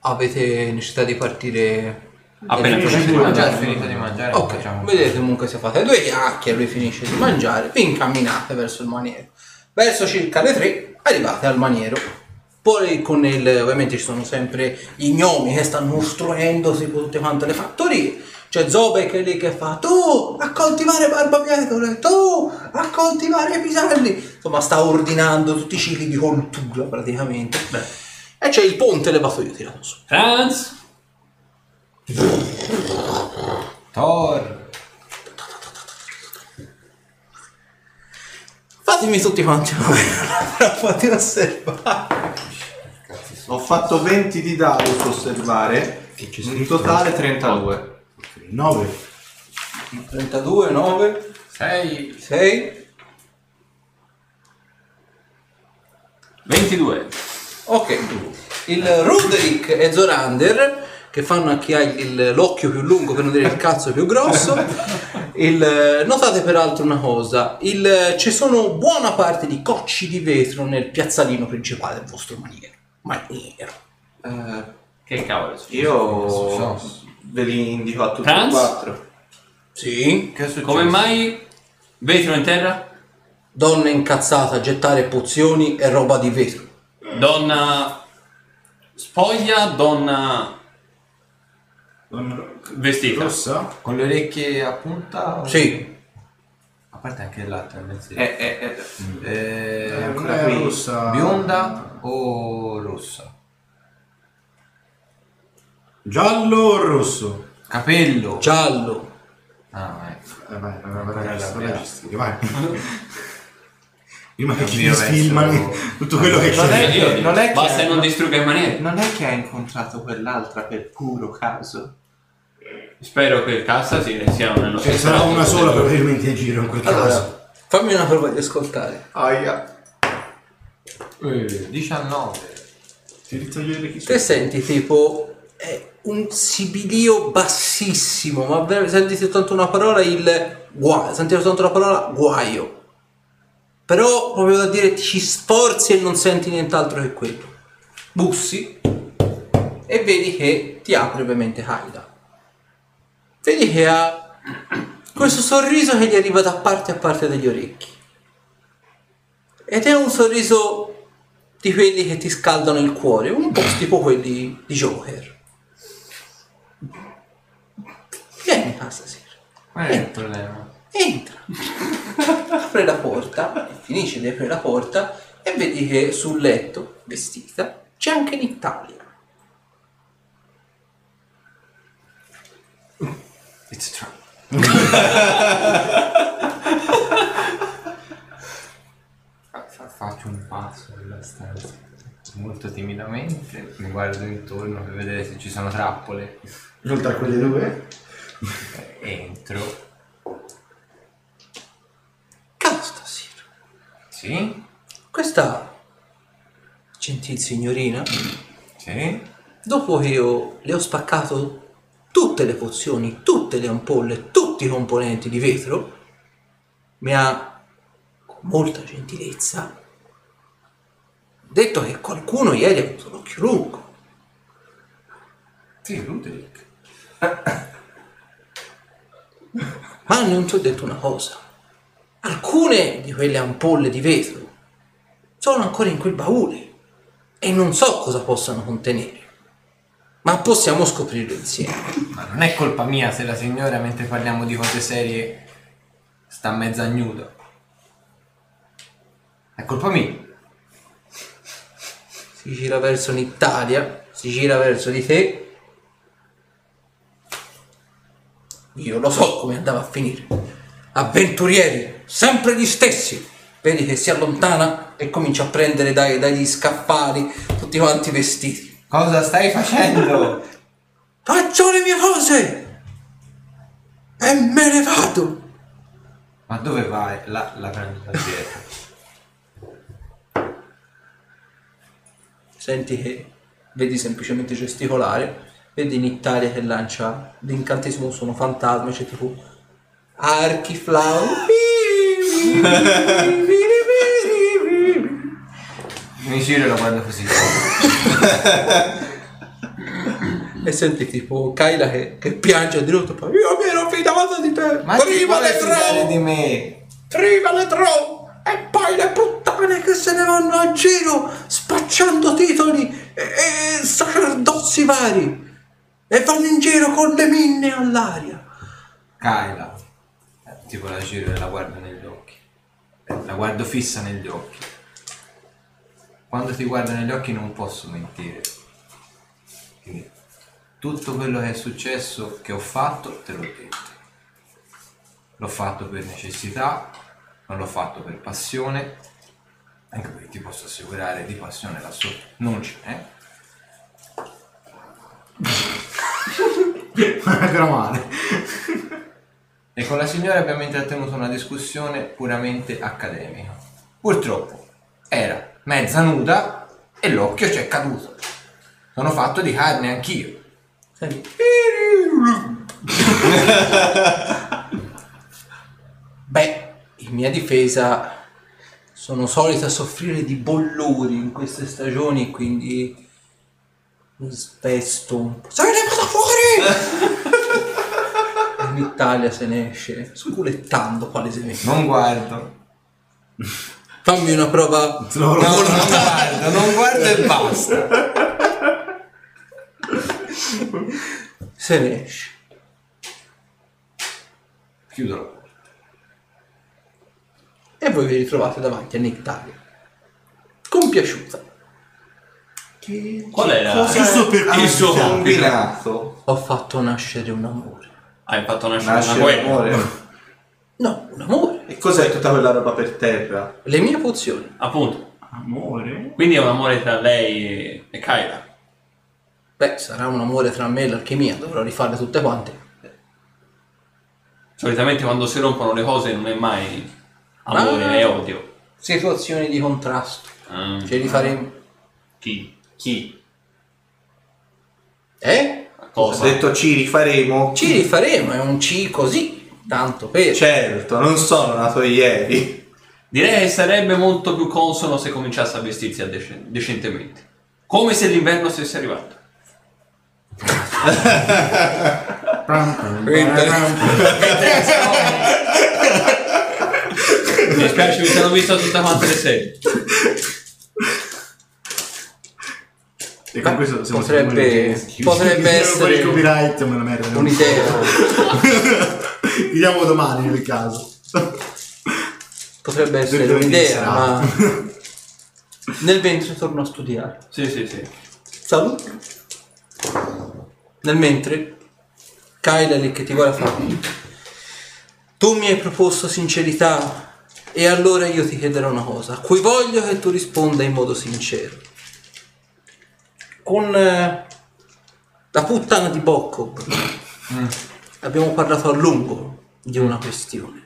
Speaker 1: Avete necessità di partire
Speaker 3: Appena
Speaker 1: Avete
Speaker 3: finito di
Speaker 5: Ho già
Speaker 3: mangiare.
Speaker 5: finito di mangiare.
Speaker 1: Ok,
Speaker 5: facciamo-
Speaker 1: vedete comunque se fate due chiacchiere, lui finisce di mangiare, vi incamminate verso il maniero. Verso circa le tre arrivate al maniero. Poi con il, ovviamente ci sono sempre i gnomi che stanno costruendosi con tutte quante le fattorie. C'è Zobe che è lì che fa tu a coltivare barbabietole, tu a coltivare piselli. Insomma sta ordinando tutti i cicli di coltura praticamente. E c'è il ponte levatoio tirato su.
Speaker 3: Franz.
Speaker 5: Thor.
Speaker 1: Fatemi tutti quanti una di *laughs* osservare.
Speaker 4: Ho fatto 20 di dado su osservare. In totale 32.
Speaker 2: 9.
Speaker 1: 32, 9,
Speaker 5: 6.
Speaker 1: 6.
Speaker 3: 22.
Speaker 1: Ok. Il Ruderick e Zorander che fanno a chi ha il- l'occhio più lungo per non dire il cazzo più grosso. Il- notate peraltro una cosa, il- ci sono buona parte di cocci di vetro nel piazzalino principale del vostro maniero. Maniero.
Speaker 4: Eh,
Speaker 3: Che cavolo.
Speaker 4: io ve li indico a tutti e
Speaker 3: Franz?
Speaker 4: quattro.
Speaker 1: Sì.
Speaker 5: Che è successo?
Speaker 3: Come mai vetro in terra?
Speaker 1: Donna incazzata a gettare pozioni e roba di vetro.
Speaker 3: Donna spoglia, donna vestita.
Speaker 2: Rossa?
Speaker 5: Con le orecchie a punta? o-
Speaker 1: Sì.
Speaker 5: A parte anche l'altra, nel senso.
Speaker 4: Eh, eh, eh,
Speaker 5: Eh,
Speaker 2: Eh,
Speaker 4: ancora
Speaker 2: quella è
Speaker 4: qui.
Speaker 2: rossa.
Speaker 5: bionda o rossa?
Speaker 2: Giallo o rosso?
Speaker 5: Capello.
Speaker 1: Giallo.
Speaker 5: Ah, ecco.
Speaker 2: Eh, vai, vai, vai, vai,
Speaker 5: Quella
Speaker 2: vai,
Speaker 5: è la
Speaker 2: vai. Prima che ci
Speaker 5: penso-
Speaker 2: sfilmano tutto quello che
Speaker 4: Non è-
Speaker 2: c'è.
Speaker 3: Io dico,
Speaker 4: non è che-
Speaker 3: basta che non distrugga il maniere.
Speaker 4: Non è che hai incontrato quell'altra per puro caso.
Speaker 3: Spero che il cassa si sia nello
Speaker 2: Ce ne sarà una sola probabilmente in giro in quel caso.
Speaker 1: Allora, fammi una prova di ascoltare.
Speaker 4: Aia.
Speaker 5: Eh, 19.
Speaker 2: Ti ritogliere chi
Speaker 1: Te senti tipo è un sibilio bassissimo, ma ver- senti soltanto una parola il guaio, senti soltanto la parola guaio. Però proprio da dire ti ci sforzi e non senti nient'altro che quello. Bussi e vedi che ti apre ovviamente Haida. Vedi che ha questo sorriso che gli arriva da parte a parte degli orecchi. Ed è un sorriso di quelli che ti scaldano il cuore, un po' tipo quelli di Joker. Vieni a stasera.
Speaker 5: Qual è il problema?
Speaker 1: Entra. Apre la porta, finisce di aprire la porta e vedi che sul letto, vestita, c'è anche l'Italia.
Speaker 5: It's true. Fa- fa- Faccio un passo nella stanza molto timidamente, mi guardo intorno per vedere se ci sono trappole.
Speaker 2: Oltre a quelle due?
Speaker 5: Entro.
Speaker 1: Calma stasera.
Speaker 5: Sì?
Speaker 1: Questa gentil signorina,
Speaker 5: Sì?
Speaker 1: dopo che io le ho spaccato tutte le pozioni, tutte le ampolle, tutti i componenti di vetro, mi ha con molta gentilezza detto che qualcuno ieri ha avuto l'occhio lungo.
Speaker 5: Sì, Ruderick. *coughs*
Speaker 1: Ma non ti ho detto una cosa. Alcune di quelle ampolle di vetro sono ancora in quel baule e non so cosa possano contenere. Ma possiamo scoprirlo insieme.
Speaker 5: Ma non è colpa mia se la signora mentre parliamo di cose serie sta mezza nuda. È colpa mia.
Speaker 1: Si gira verso l'Italia, si gira verso di te. Io lo so come andava a finire. Avventurieri, sempre gli stessi. Vedi che si allontana e comincia a prendere dai- dagli scaffali tutti quanti vestiti.
Speaker 5: Cosa stai facendo?
Speaker 1: Faccio le mie cose! E me ne vado!
Speaker 5: Ma dove vai? La, la prendo da dietro.
Speaker 1: Senti che vedi semplicemente gesticolare, vedi in Italia che lancia l'incantesimo suono fantasma, c'è tipo archi flau.
Speaker 5: Mi giro e lo guardo così.
Speaker 1: e senti tipo Kyla che, che piange di rotto, poi io mi ero fidato di te,
Speaker 5: Ma
Speaker 1: prima le trovo,
Speaker 5: di me?
Speaker 1: prima le trovo, e poi le puttane che se ne vanno a giro spacciando titoli e, e sacerdozi vari e vanno in giro con le minne all'aria.
Speaker 5: Kyla. Eh, Tipo la giro e la guardo negli occhi. Eh, La guardo fissa negli occhi. Quando ti guardo negli occhi non posso mentire. Quindi, tutto quello che è successo, che ho fatto, te l'ho detto. L'ho fatto per necessità, non l'ho fatto per passione, anche perché ti posso assicurare di passione là sotto non ce n'è. *laughs*
Speaker 2: Gramale.
Speaker 5: E con la signora abbiamo intrattenuto una discussione puramente accademica. Purtroppo era mezza nuda e l'occhio ci è caduto. Sono fatto di carne anch'io. *laughs*
Speaker 1: Beh, in mia difesa sono solito a soffrire di bollori in queste stagioni, quindi mi spesto un po'. Se ne vado fuori! *laughs* in Italia se ne esce sculettando palesemente.
Speaker 5: Non guardo.
Speaker 1: Fammi una prova.
Speaker 5: No, non guardo, non guardo e basta.
Speaker 1: Se ne esce.
Speaker 5: Chiudo la porta.
Speaker 1: E voi vi ritrovate davanti a Nectaria. Compiaciuta.
Speaker 3: Qual è la...
Speaker 4: Giusto per
Speaker 3: il suo compito?
Speaker 4: combinato.
Speaker 1: Ho fatto nascere un amore.
Speaker 3: Hai fatto nascere
Speaker 4: Nasce
Speaker 3: una guerra.
Speaker 4: l'amore.
Speaker 1: No, un amore.
Speaker 4: E cos'è tutta quella roba per terra?
Speaker 1: Le mie pozioni.
Speaker 3: Appunto.
Speaker 4: Amore?
Speaker 3: Quindi è un amore tra lei e, Kyra.
Speaker 1: Beh, sarà un amore tra me e l'alchimia, dovrò rifarle tutte quante.
Speaker 3: Solitamente quando si rompono le cose non è mai amore,
Speaker 1: Ah.
Speaker 3: è odio.
Speaker 1: Situazioni di contrasto.
Speaker 3: Ah,
Speaker 1: Ce li faremo.
Speaker 3: chi?
Speaker 4: Chi?
Speaker 1: Eh?
Speaker 4: Ho
Speaker 3: Cosa?
Speaker 4: detto ci rifaremo.
Speaker 1: Ci rifaremo, è un C così, tanto per...
Speaker 4: Certo, non sono nato ieri.
Speaker 3: Direi che sarebbe molto più consono se cominciasse a vestirsi a dece- decentemente. Come se l'inverno stesse arrivando. *laughs* Mi dispiace, mi sono visto tutte quante le serie.
Speaker 2: E con questo siamo
Speaker 1: potrebbe- potrebbe essere
Speaker 2: il copyright, ma una merda.
Speaker 1: Un'idea. *laughs*
Speaker 2: Vediamo domani nel caso.
Speaker 1: Potrebbe essere
Speaker 2: Dove
Speaker 1: un'idea,
Speaker 2: sarà?
Speaker 1: ma... *laughs* Nel ventre torno a studiare.
Speaker 3: Sì, sì, sì.
Speaker 1: Salute. Nel mentre, Kyla lì che ti guarda fa. Tu mi hai proposto sincerità e allora io ti chiederò una cosa, a cui voglio che tu risponda in modo sincero. Con eh, la puttana di Bocco. Abbiamo parlato a lungo di una questione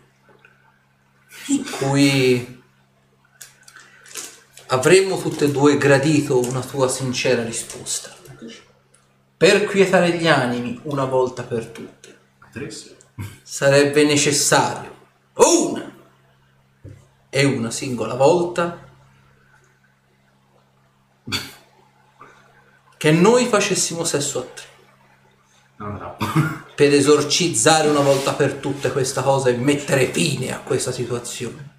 Speaker 1: su cui avremmo tutte e due gradito una tua sincera risposta. Per quietare gli animi una volta per tutte, sarebbe necessario una e una singola volta che noi facessimo sesso a tre
Speaker 2: No, no. *laughs*
Speaker 1: per esorcizzare una volta per tutte questa cosa e mettere fine a questa situazione.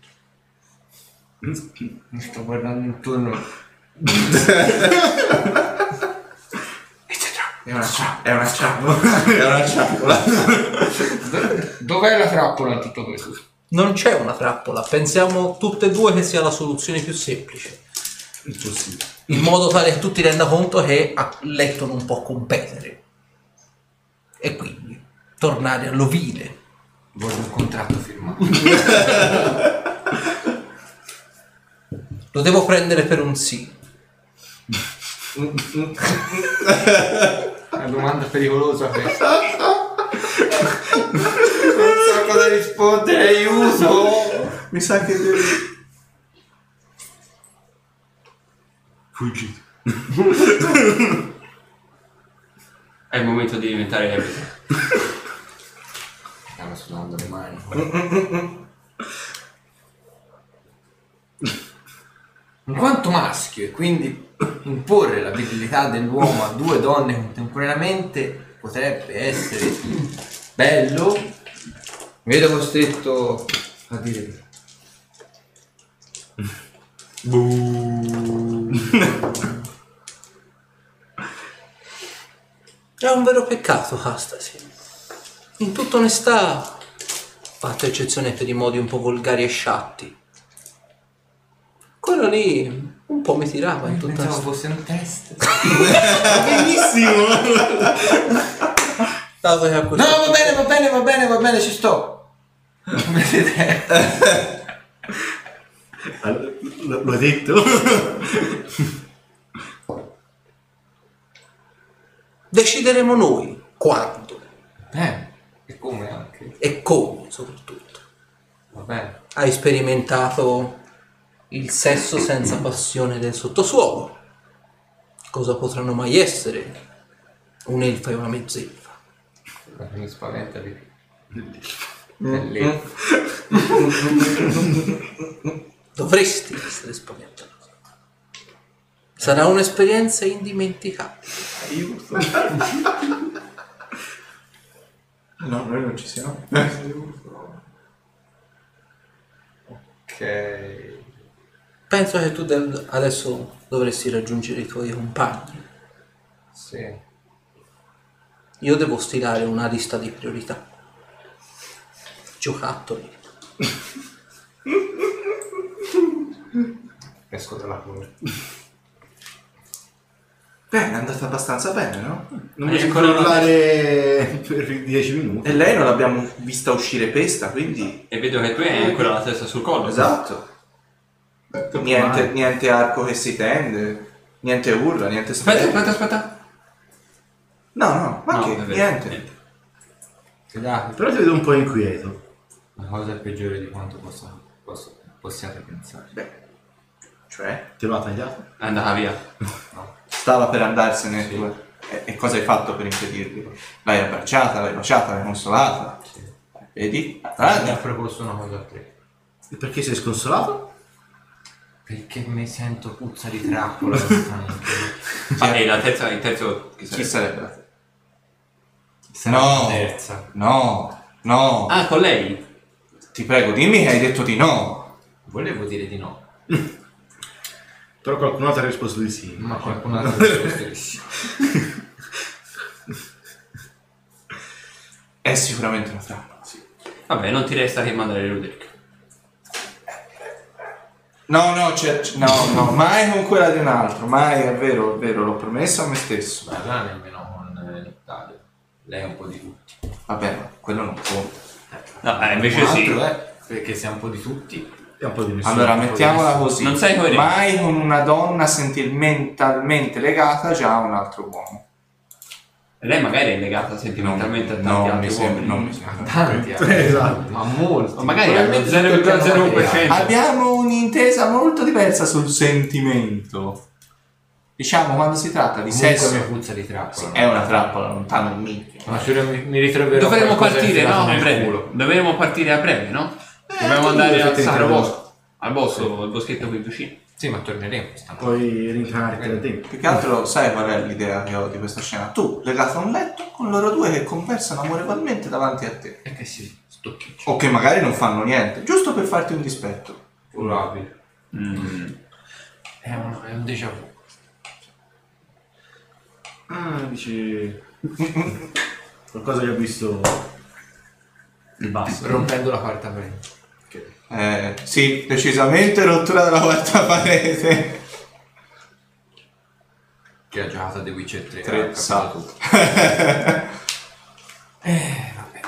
Speaker 5: Mi sto guardando intorno. *laughs*
Speaker 4: È una ciappola. È una ciappola. È una ciappola. *laughs*
Speaker 5: Dov'è la trappola in tutto questo?
Speaker 1: Non c'è una trappola, pensiamo tutte e due che sia la soluzione più semplice. In modo tale che tu ti renda conto che a letto non può competere. E quindi tornare all'ovile.
Speaker 5: Voglio un contratto firmato. *laughs*
Speaker 1: Lo devo prendere per un sì.
Speaker 5: Una domanda pericolosa questa. Non so cosa rispondere, aiuto!
Speaker 4: Mi sa che devi...
Speaker 2: Fuggito.
Speaker 3: È il momento di diventare ebete.
Speaker 5: Stanno sudando le mani. In quanto maschio e quindi imporre la virilità dell'uomo a due donne contemporaneamente potrebbe essere bello, mi vedo costretto a dire di
Speaker 1: È un vero peccato, Castasi. In tutta onestà, fatto eccezione per i modi un po' volgari e sciatti. Quello lì Un po' mi tirava in tutta
Speaker 5: Pensavo
Speaker 1: sta...
Speaker 5: fosse un test. *laughs*
Speaker 2: Benissimo!
Speaker 5: No, va bene, va bene, va bene, va bene, ci sto. Vedete? *laughs*
Speaker 2: Allora, l- L'ho detto.
Speaker 1: Decideremo noi quando
Speaker 5: Eh, e come anche?
Speaker 1: e come soprattutto.
Speaker 5: Va bene.
Speaker 1: Hai sperimentato il sesso senza passione del sottosuolo. Cosa potranno mai essere un'elfa e una mezzelfa?
Speaker 5: Mi spaventa di più. *laughs*
Speaker 1: Dovresti essere spaventato. Sarà un'esperienza indimenticabile.
Speaker 4: No, noi non ci siamo.
Speaker 5: Ok.
Speaker 1: Penso che tu adesso dovresti raggiungere i tuoi compagni.
Speaker 5: Sì.
Speaker 1: Io devo stilare una lista di priorità. Giocattoli. *laughs*
Speaker 5: Esco dalla porta.
Speaker 4: Bene, è andata abbastanza bene, no?
Speaker 2: Non
Speaker 3: Eh,
Speaker 2: mi si
Speaker 3: ancora non-
Speaker 2: parlare per 10 minuti.
Speaker 4: E lei non l'abbiamo vista uscire pesta, quindi...
Speaker 3: E vedo che tu hai ancora la testa sul collo.
Speaker 4: Esatto. Niente, niente arco che si tende, niente urla, niente
Speaker 3: Aspetta, aspetta, aspetta.
Speaker 4: No, no, ma
Speaker 3: No,
Speaker 4: che?
Speaker 3: è vero,
Speaker 4: Niente.
Speaker 5: Fidate,
Speaker 2: Però ti vedo un po' inquieto.
Speaker 5: la cosa è peggiore di quanto possa, posso- possiate pensare.
Speaker 4: Beh, cioè,
Speaker 2: Te l'ha tagliato?
Speaker 3: È andata via.
Speaker 4: stava per andarsene tu. E, e cosa hai fatto per impedirglielo? L'hai abbracciata, l'hai baciata, l'hai consolata. Vedi?
Speaker 5: Mi ha proposto una cosa a te.
Speaker 2: E perché sei sconsolato?
Speaker 5: Perché mi sento puzza di trappola.
Speaker 3: Ah, e *laughs* la terza, il terzo chi
Speaker 4: Chi
Speaker 3: sarebbe?
Speaker 4: sarebbe la te?
Speaker 5: Sarà
Speaker 4: No.
Speaker 5: terza.
Speaker 4: No, no.
Speaker 3: Ah, con lei?
Speaker 4: Ti prego, dimmi che hai detto di no.
Speaker 5: Volevo dire di no, *laughs*
Speaker 2: Però qualcun altro ha risposto di sì.
Speaker 5: ma qualcun altro ha *laughs* risposto di sì.
Speaker 4: È sicuramente una trappola, sì.
Speaker 3: Vabbè, non ti resta che mandare Ruderick.
Speaker 4: No, no, c'è- c- no, no, mai con quella di un altro, mai, è vero, è vero, l'ho promesso a me stesso.
Speaker 5: Ma allora nemmeno con eh, l'Italia. Lei è un po' di tutti.
Speaker 4: Vabbè, ma quello non conta.
Speaker 3: No, eh, invece sì.
Speaker 5: altro è perché sei un po' di tutti.
Speaker 2: È un po' di nessuno.
Speaker 4: Allora, mettiamola così.
Speaker 3: Non sei coerente.
Speaker 4: Mai con una donna sentimentalmente legata già a un altro uomo.
Speaker 3: E lei magari è legata sentimentalmente a tanti
Speaker 4: non
Speaker 3: altri uomini.
Speaker 4: non mi sembra.
Speaker 5: Tanti eh. *laughs*
Speaker 2: Esatto.
Speaker 5: Ma molti.
Speaker 3: Ma magari hanno 0,01%.
Speaker 5: materiale.
Speaker 4: Abbiamo un'intesa molto diversa sul sentimento. Diciamo, quando si tratta di
Speaker 5: Comunque
Speaker 4: sesso,
Speaker 5: mi puzza di trappola.
Speaker 4: è una trappola, lontano un minchia.
Speaker 5: Ma mi, mi ritroverò
Speaker 3: Dovremmo partire, no? Dovremmo partire a breve, no? Dobbiamo
Speaker 2: tu
Speaker 3: andare al
Speaker 2: devo-
Speaker 3: Bosco. Al bosco, al boschetto qui vicino.
Speaker 5: Sì, ma torneremo stanotte.
Speaker 2: Puoi rincarti da tempo.
Speaker 4: Più che altro, sai qual è l'idea che ho di questa scena? Tu, legato a un letto, con loro due che conversano amorevolmente davanti a te.
Speaker 5: E che si stocchiccia.
Speaker 4: O che magari non fanno niente, giusto per farti un dispetto.
Speaker 5: Probabile.
Speaker 3: Mm.
Speaker 5: È un, è un déjà vu.
Speaker 2: Ah, dici... *laughs* Qualcosa che ho visto...
Speaker 3: Il basso.
Speaker 5: Rompendo la quarta parete.
Speaker 4: Eh, sì, decisamente rottura della quarta *laughs* parete.
Speaker 5: Che ha giocato The Witcher 3.
Speaker 4: Tre,
Speaker 5: ha capito
Speaker 4: sa.
Speaker 5: tutto. *laughs* Eh, vabbè.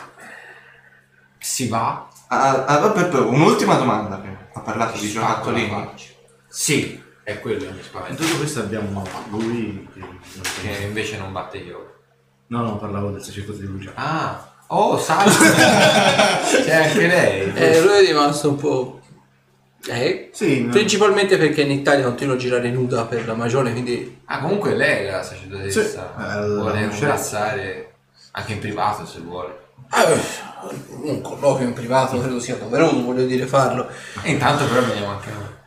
Speaker 5: Si va.
Speaker 4: Ah, ah, vabbè, poi, un'ultima domanda. Ha parlato di
Speaker 5: Spacco la
Speaker 4: giocattolini.
Speaker 5: Sì, è quello che mi
Speaker 2: In
Speaker 5: spaventa.
Speaker 2: tutto questo abbiamo lui che...
Speaker 5: Che invece non batte io.
Speaker 2: No, no, parlavo del sacerdote di Lucia.
Speaker 5: Ah, oh, salve! *laughs* C'è anche lei.
Speaker 1: Eh, lui è rimasto un po'... Eh?
Speaker 2: Sì, no.
Speaker 1: Principalmente perché in Italia continuo a girare nuda per la magione, quindi...
Speaker 5: Ah, comunque lei è la sacerdotessa.
Speaker 2: Sì, eh,
Speaker 5: vuole abbracciare anche in privato se vuole.
Speaker 1: Eh, un colloquio in privato credo sia doveroso, voglio dire, farlo.
Speaker 5: E intanto però veniamo anche noi.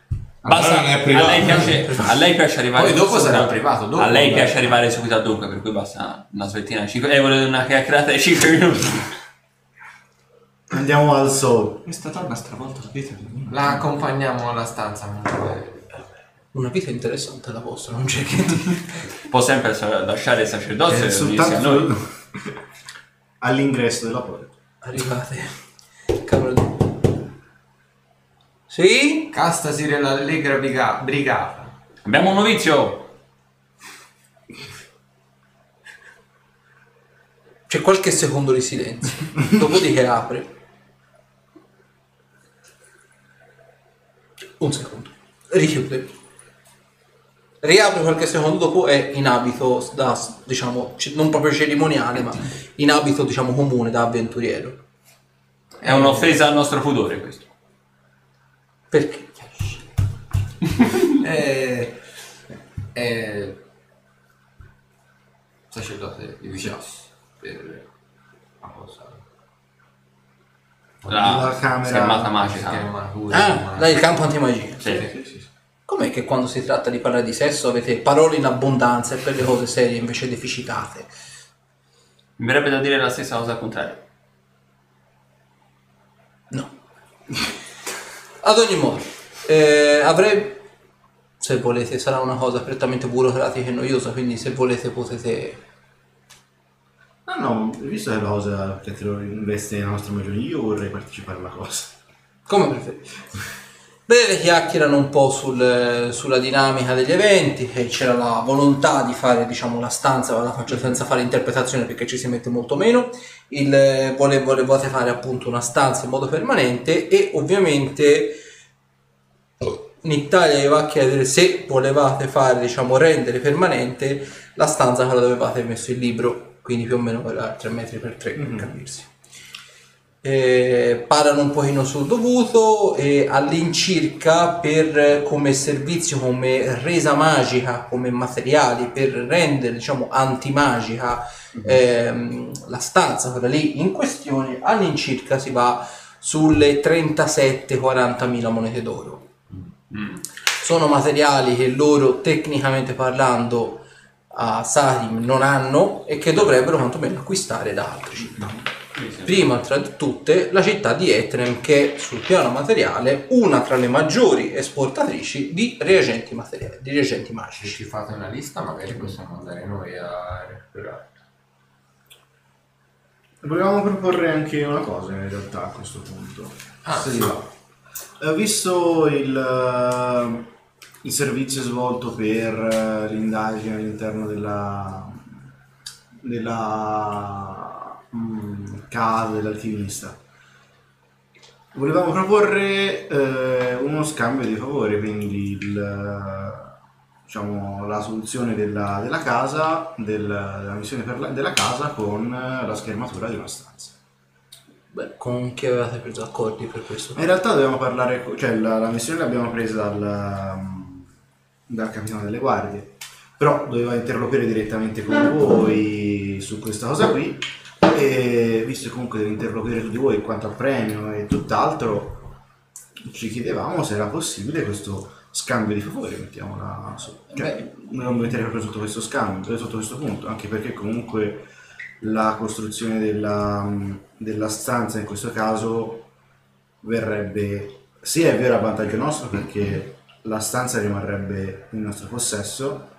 Speaker 3: Basta,
Speaker 4: non è
Speaker 3: a lei, piace, a lei piace arrivare
Speaker 5: Poi dopo
Speaker 3: subito-
Speaker 5: sarà privato, dopo
Speaker 3: a lei piace arrivare subito al dunque, per cui basta una svettina di 5 euro una chiacchierata di 5 minuti. *laughs*
Speaker 2: Andiamo al sol.
Speaker 4: Questa donna ha stravolto la vita di me.
Speaker 5: La accompagniamo alla stanza.
Speaker 1: Una vita interessante la vostra, non c'è che dire.
Speaker 3: Può sempre lasciare il sacerdozio
Speaker 2: È
Speaker 3: e a noi.
Speaker 2: all'ingresso della porta.
Speaker 1: Arrivate. Cavolo di... Sì?
Speaker 5: Casta Sire l'allegra briga- brigata.
Speaker 3: Abbiamo un novizio.
Speaker 1: C'è qualche secondo di silenzio. Dopodiché apre. Un secondo. Richiude. Riapre qualche secondo dopo è in abito da, diciamo, c- non proprio cerimoniale, ma in abito, diciamo, comune da avventuriero.
Speaker 3: È un'offesa al nostro pudore questo.
Speaker 1: Perché? *laughs*
Speaker 5: Eh, eh, sacerdote di Vicias per una cosa.
Speaker 3: La,
Speaker 2: camera-
Speaker 3: schermata magica.
Speaker 5: cura,
Speaker 1: Ah, dai, il campo antimagia.
Speaker 3: Sì.
Speaker 1: Com'è che quando si tratta di parlare di sesso avete parole in abbondanza e per le cose serie invece deficitate?
Speaker 3: Mi verrebbe da dire la stessa cosa al contrario.
Speaker 1: No. *laughs* Ad ogni modo, eh, avrei, se volete, sarà una cosa prettamente burocratica e noiosa, quindi se volete potete...
Speaker 2: No, no, visto che la cosa che te lo investe nella nostra magione, io vorrei partecipare alla cosa.
Speaker 1: Come preferite. *laughs* Bene, chiacchierano un po' sul- sulla dinamica degli eventi e c'era la volontà di fare diciamo, la stanza, la faccio senza fare interpretazione perché ci si mette molto meno, il, vole- volevate fare appunto una stanza in modo permanente e ovviamente in Italia vi va a chiedere se volevate fare, diciamo, rendere permanente la stanza quella dove avevate messo il libro, quindi più o meno quella 3 metri per 3 per capirsi eh, parlano un pochino sul dovuto e all'incirca per come servizio, come resa magica, come materiali per rendere diciamo antimagica ehm, la stanza, quella lì in questione, all'incirca si va sulle 37-40 mila monete d'oro. Sono materiali che loro tecnicamente parlando a Sarim non hanno e che dovrebbero quantomeno acquistare da altre città. Prima tra tutte la città di Etrem che è sul piano materiale una tra le maggiori esportatrici di reagenti materiali, di reagenti
Speaker 5: Se
Speaker 1: magici.
Speaker 5: ci fate una lista magari possiamo andare noi a recuperare.
Speaker 2: Volevamo proporre anche una cosa in realtà a questo punto.
Speaker 5: Ah,
Speaker 2: Se
Speaker 5: sì.
Speaker 2: va. Eh, Visto il, eh, il servizio svolto per eh, l'indagine all'interno della, della mm, casa dell'alchimista, volevamo proporre eh, uno scambio di favori, quindi il, diciamo, la soluzione della, della casa, del- della missione per la- della casa con la schermatura di una stanza.
Speaker 1: Beh, con chi avevate preso accordi per questo?
Speaker 2: In realtà dobbiamo parlare, cioè la, la missione l'abbiamo presa dal, dal capitano delle guardie, però doveva interloquire direttamente con voi su questa cosa qui e visto che comunque deve interloquire di voi quanto a premio e tutt'altro, ci chiedevamo se era possibile questo scambio di favori, mettiamola su. Cioè, non mettere proprio sotto questo scambio, sotto questo punto, anche perché comunque la costruzione della, della stanza in questo caso verrebbe, sì è vero a vantaggio nostro perché la stanza rimarrebbe in nostro possesso,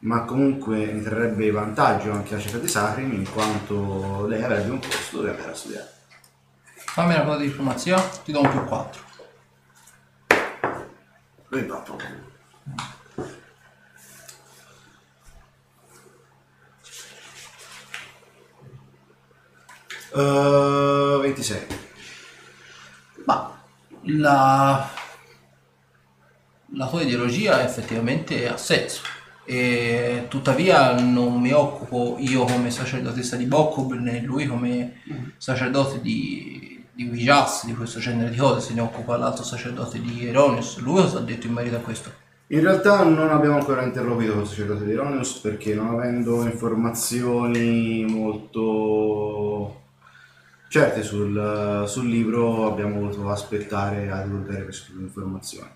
Speaker 2: ma comunque ne trarrebbe vantaggio anche la città di Sacrim in quanto lei avrebbe un posto dove andare a studiare.
Speaker 1: Fammi una cosa di diplomazia, ti do un più 4.
Speaker 2: E dopo. Uh, 26.
Speaker 1: Ma la, la tua ideologia effettivamente ha senso. E tuttavia non mi occupo io come sacerdotessa di Bokkub né lui come sacerdote di, di Vijas, di questo genere di cose, se ne occupa l'altro sacerdote di Eronius. Lui cosa ha detto in merito a questo?
Speaker 2: In realtà non abbiamo ancora interloquito il sacerdote di Ironius perché non avendo informazioni molto certe sul, sul libro abbiamo voluto aspettare a tipo di informazioni.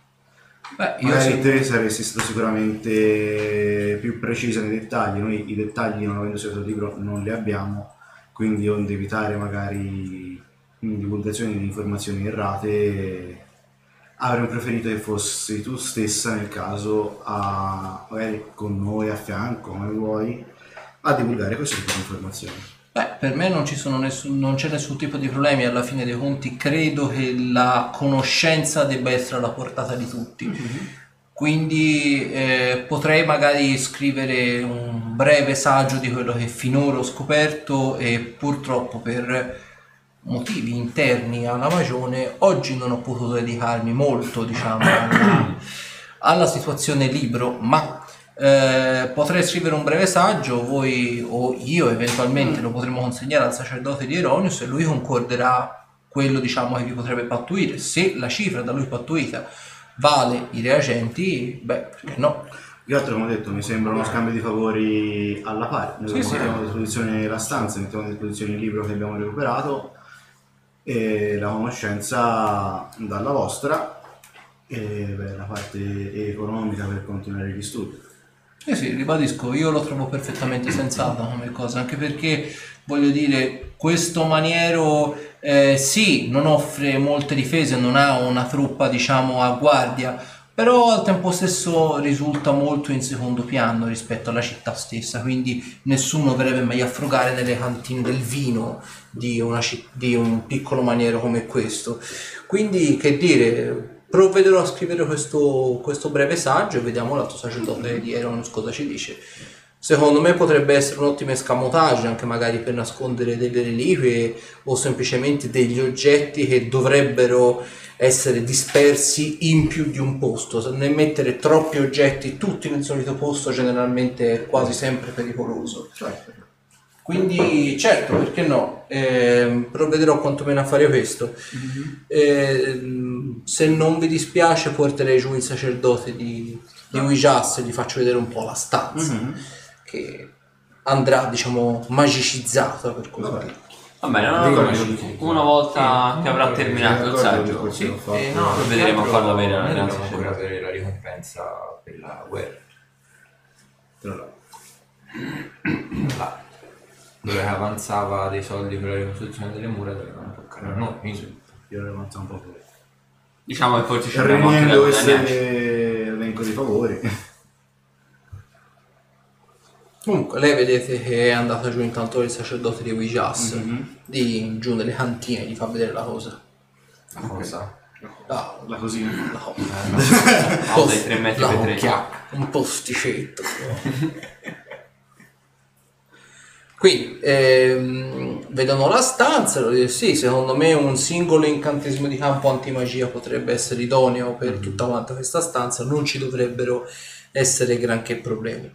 Speaker 1: Beh, io
Speaker 2: Magari
Speaker 1: sì.
Speaker 2: te saresti stato sicuramente più precisa nei dettagli, noi i dettagli non avendo seguito il libro non li abbiamo, quindi onde evitare magari divulgazioni di informazioni errate avremmo preferito che fossi tu stessa nel caso a magari con noi a fianco, come vuoi, a divulgare questo tipo di informazioni.
Speaker 1: Beh, per me non, ci sono nessun- non c'è nessun tipo di problemi, alla fine dei conti credo che la conoscenza debba essere alla portata di tutti. quindi eh, potrei magari scrivere un breve saggio di quello che finora ho scoperto e purtroppo per motivi interni alla magione oggi non ho potuto dedicarmi molto diciamo alla, *clears throat* alla situazione libro ma eh, potrei scrivere un breve saggio voi o io eventualmente lo potremo consegnare al sacerdote di Eronius e lui concorderà quello diciamo che vi potrebbe pattuire se la cifra da lui pattuita vale i reagenti beh perché no
Speaker 2: Io altro come ho detto mi sembra uno scambio di favori alla pari. Noi
Speaker 1: Sì, sì.
Speaker 2: mettiamo a disposizione la stanza, mettiamo a disposizione il libro che abbiamo recuperato e la conoscenza dalla vostra e beh, la parte economica per continuare gli studi.
Speaker 1: Eh sì, ribadisco, io lo trovo perfettamente sensato come cosa, anche perché voglio dire, questo maniero eh, sì, non offre molte difese, non ha una truppa diciamo a guardia, però al tempo stesso risulta molto in secondo piano rispetto alla città stessa, quindi nessuno verrebbe mai a frugare nelle cantine del vino di, una di un piccolo maniero come questo. Quindi che dire, provvederò a scrivere questo, questo breve saggio e vediamo l'altro sacerdote di Eronus cosa ci dice. Secondo me potrebbe essere un ottimo escamotage anche magari per nascondere delle reliquie o semplicemente degli oggetti che dovrebbero essere dispersi in più di un posto. Se ne mettere troppi oggetti tutti nel solito posto generalmente è quasi sempre pericoloso. Quindi certo, perché no? Ehm, provvederò quantomeno a fare questo. Ehm, se non vi dispiace porterei giù il sacerdote di, di Wijas e gli faccio vedere un po' la stanza che andrà diciamo magicizzata per così dire.
Speaker 3: Va bene, non lo
Speaker 2: dico,
Speaker 3: Una volta che avrà terminato il saggio,
Speaker 2: che
Speaker 3: sì.
Speaker 2: forse l'ho
Speaker 3: E
Speaker 2: fatto.
Speaker 3: no, provvederemo a farlo avere alla
Speaker 5: dobbiamo ancora avere la ricompensa per la guerra.
Speaker 2: Però Là,
Speaker 5: dove avanzava dei soldi per la ricostruzione delle mura dovevano toccare a noi. quindi-
Speaker 2: io ne avanzo un po' fuori.
Speaker 3: Diciamo che forse ci abbiamo anche da
Speaker 2: Riunendo questo
Speaker 3: guadagnarci.
Speaker 2: elenco di favori.
Speaker 1: Comunque lei vedete che è andata giù intanto il sacerdote di Wijas di giù nelle cantine gli fa vedere la cosa.
Speaker 5: La cosa.
Speaker 1: La,
Speaker 2: La cosina.
Speaker 1: la cosa.
Speaker 3: No, *laughs* dai tre metri
Speaker 1: La
Speaker 3: per tre.
Speaker 1: occhiacca, un posticetto. *laughs* Quindi ehm, vedono la stanza e sì, secondo me un singolo incantesimo di campo antimagia potrebbe essere idoneo per tutta quanta questa stanza, non ci dovrebbero essere granché problemi.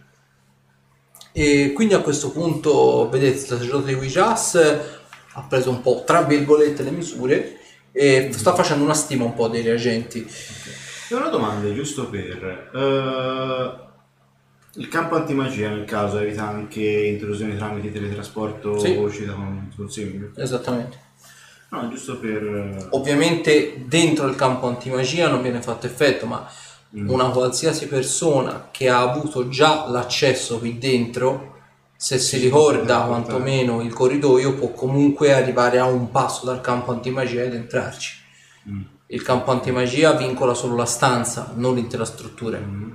Speaker 1: E quindi a questo punto vedete il sacerdote di Wijas ha preso un po' tra virgolette le misure e sta facendo una stima un po' dei reagenti.
Speaker 2: E una domanda, giusto per... eh, il campo antimagia nel caso evita anche intrusioni tramite teletrasporto
Speaker 1: Sì.
Speaker 2: o uscita con sul simile?
Speaker 1: Esattamente.
Speaker 2: No, giusto per... eh,
Speaker 1: Ovviamente dentro il campo antimagia non viene fatto effetto, ma
Speaker 2: Mm.
Speaker 1: una qualsiasi persona che ha avuto già l'accesso qui dentro, se si ricorda quantomeno il corridoio, può comunque arrivare a un passo dal campo antimagia ed entrarci.
Speaker 2: Mm.
Speaker 1: Il campo antimagia vincola solo la stanza, non l'intera struttura.
Speaker 2: Mm.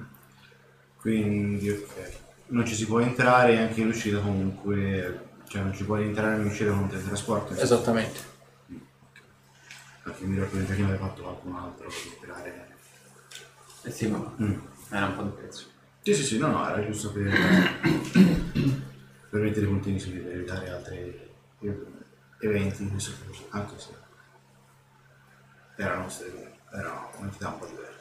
Speaker 2: Quindi, ok. Non ci si può entrare e anche in uscita comunque... Cioè non ci puoi entrare in uscita con un teletrasporto.
Speaker 1: Esattamente.
Speaker 2: Perché mi ricordo che prima aveva fatto qualcun altro per entrare...
Speaker 3: Eh sì, ma
Speaker 2: Mm.
Speaker 3: era un po' di prezzo.
Speaker 2: Sì, sì, sì, no, no, era giusto per, per mettere i puntini su per evitare altri eventi, questo caso, anche se erano, ste- erano un'entità un po' diverse.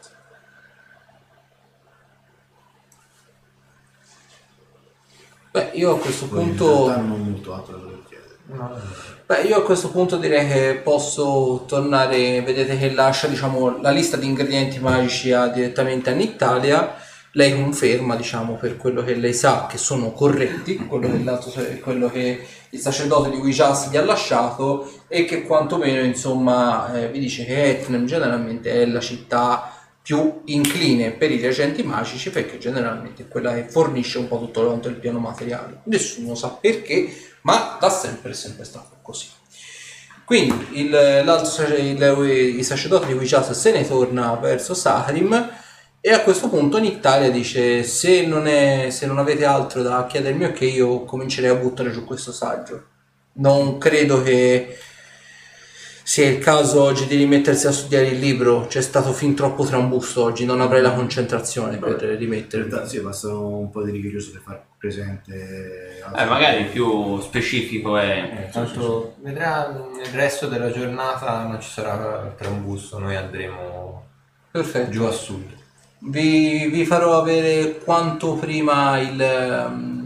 Speaker 1: Beh, io a questo
Speaker 2: in
Speaker 1: punto...
Speaker 2: realtà non ho da dover chiedere.
Speaker 1: Beh, io a questo punto direi che posso tornare, vedete che lascia diciamo, la lista di ingredienti magici a- direttamente a Nictalia, lei conferma diciamo, per quello che lei sa che sono corretti, quello che, quello che il sacerdote di Wijas gli ha lasciato e che quantomeno insomma eh, vi dice che Etnem generalmente è la città più incline per i reagenti magici perché generalmente è quella che fornisce un po' tutto quanto il piano materiale. Nessuno sa perché, ma da sempre è sempre stato così. Quindi il, il, il sacerdote di Wichat se ne torna verso Saharim e a questo punto Nictalia dice se non, è, se non avete altro da chiedermi ok io comincerei a buttare giù questo saggio. Non credo che sia il caso oggi di rimettersi a studiare il libro. C'è stato fin troppo trambusto oggi, non avrei la concentrazione per
Speaker 2: In
Speaker 1: rimettermi.
Speaker 2: realtà sì, basta un po' di righe giusto per far presente...
Speaker 3: Eh, magari più specifico è...
Speaker 5: Eh, tanto vedrà nel resto della giornata non ci sarà trambusto, noi andremo
Speaker 1: Perfetto.
Speaker 5: giù a sud.
Speaker 1: Vi, vi farò avere quanto prima il, ehm,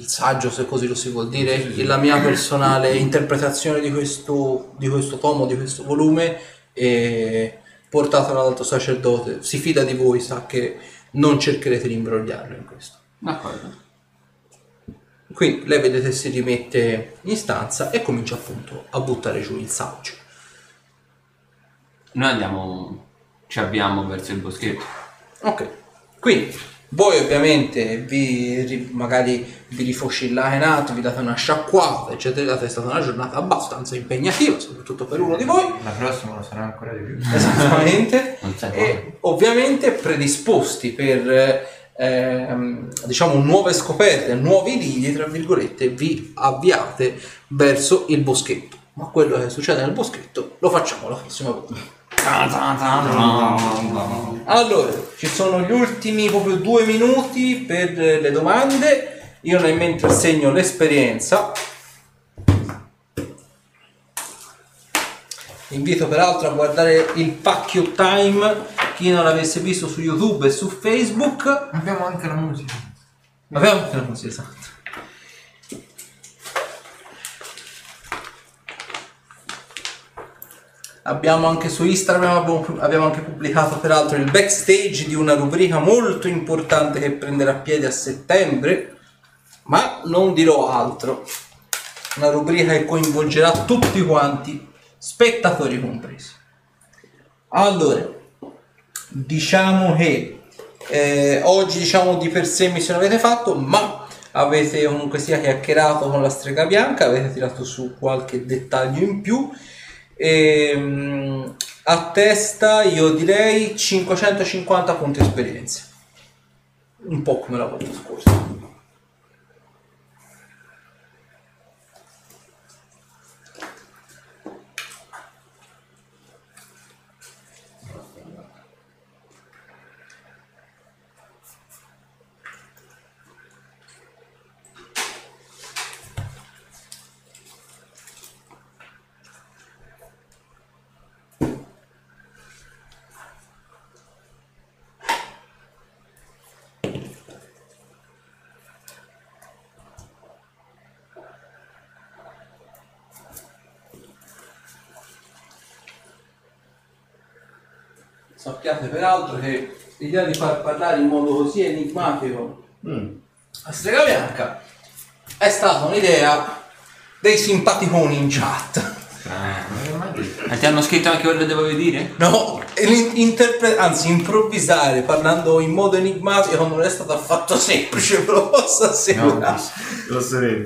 Speaker 1: il saggio, se così lo si vuol dire, la mia personale interpretazione di questo, di questo tomo, di questo volume e portatelo all'alto sacerdote. Si fida di voi, sa che non cercherete di imbrogliarlo in questo.
Speaker 3: D'accordo.
Speaker 1: Quindi lei vedete si rimette in stanza e comincia appunto a buttare giù il saggio.
Speaker 3: Noi andiamo, ci avviamo verso il boschetto.
Speaker 1: Ok, quindi voi ovviamente vi ri- magari vi rifocillate un attimo, vi date una sciacquata, eccetera, è stata una giornata abbastanza impegnativa, soprattutto per uno di voi,
Speaker 5: La prossima lo sarà ancora di più. *laughs*
Speaker 1: esattamente, *laughs* e ovviamente predisposti per ehm, diciamo nuove scoperte, nuovi lidi, tra virgolette, vi avviate verso il boschetto. Ma quello che succede nel boschetto lo facciamo la prossima volta. Allora, ci sono gli ultimi proprio due minuti per le domande. Io nel mentre segno l'esperienza. Invito peraltro a guardare il Pacchio Time, chi non l'avesse visto su YouTube e su Facebook.
Speaker 5: Abbiamo anche la musica.
Speaker 1: Abbiamo anche la musica, esatto. Abbiamo anche su Instagram, abbiamo, anche pubblicato peraltro il backstage di una rubrica molto importante che prenderà piede a settembre, ma non dirò altro. Una rubrica che coinvolgerà tutti quanti, spettatori compresi. Allora, diciamo che eh, oggi diciamo di per sé missione avete fatto, ma avete comunque sia chiacchierato con la strega bianca, avete tirato su qualche dettaglio in più. Ehm, a testa io direi 550 punti esperienza. Un po' come la volta scorsa. Sappiate peraltro che l'idea di far parlare in modo così enigmatico a Strega Bianca è stata un'idea dei simpaticoni in chat.
Speaker 3: E ti hanno scritto anche quello che dovevi dire?
Speaker 1: No, interpre- anzi improvvisare parlando in modo enigmatico non è stato affatto semplice, ve *laughs* lo posso assicurare.
Speaker 2: Lo sarei.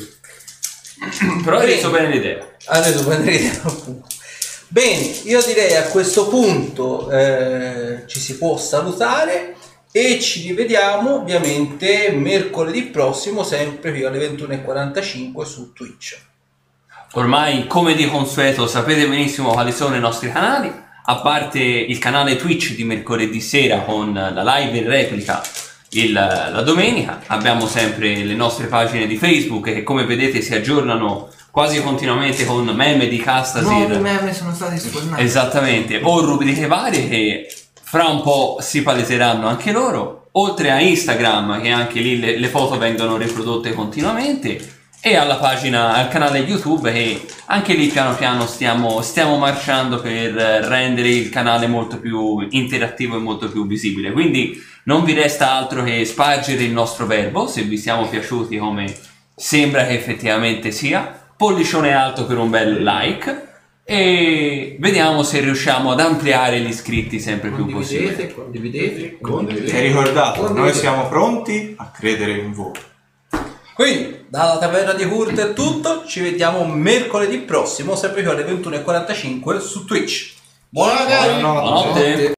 Speaker 3: Però hai reso bene l'idea.
Speaker 1: Ha reso bene l'idea, appunto. Bene, io direi a questo punto eh, ci si può salutare e ci rivediamo ovviamente mercoledì prossimo, sempre qui alle 21.45 su Twitch.
Speaker 3: Ormai, come di consueto, sapete benissimo quali sono i nostri canali. A parte il canale Twitch di mercoledì sera con la live in replica il- la domenica, abbiamo sempre le nostre pagine di Facebook che come vedete si aggiornano quasi continuamente con meme di Castasir.
Speaker 5: Nuovi meme sono stati spolnati.
Speaker 3: Esattamente, o rubriche varie che fra un po' si paleseranno anche loro, oltre a Instagram che anche lì le, le foto vengono riprodotte continuamente e alla pagina, al canale YouTube che anche lì piano piano stiamo, stiamo marciando per rendere il canale molto più interattivo e molto più visibile. Quindi non vi resta altro che spargere il nostro verbo, se vi siamo piaciuti come sembra che effettivamente sia, pollicione alto per un bel like e vediamo se riusciamo ad ampliare gli iscritti sempre più possibile.
Speaker 5: Condividete, condividete.
Speaker 2: Condividete.
Speaker 4: E ricordate, noi siamo pronti a credere in voi.
Speaker 1: Quindi, dalla taverna di Kurt è tutto, ci vediamo mercoledì prossimo, sempre qui alle 21.45 su Twitch. Buona gara!
Speaker 4: Buonanotte.
Speaker 3: Buonanotte.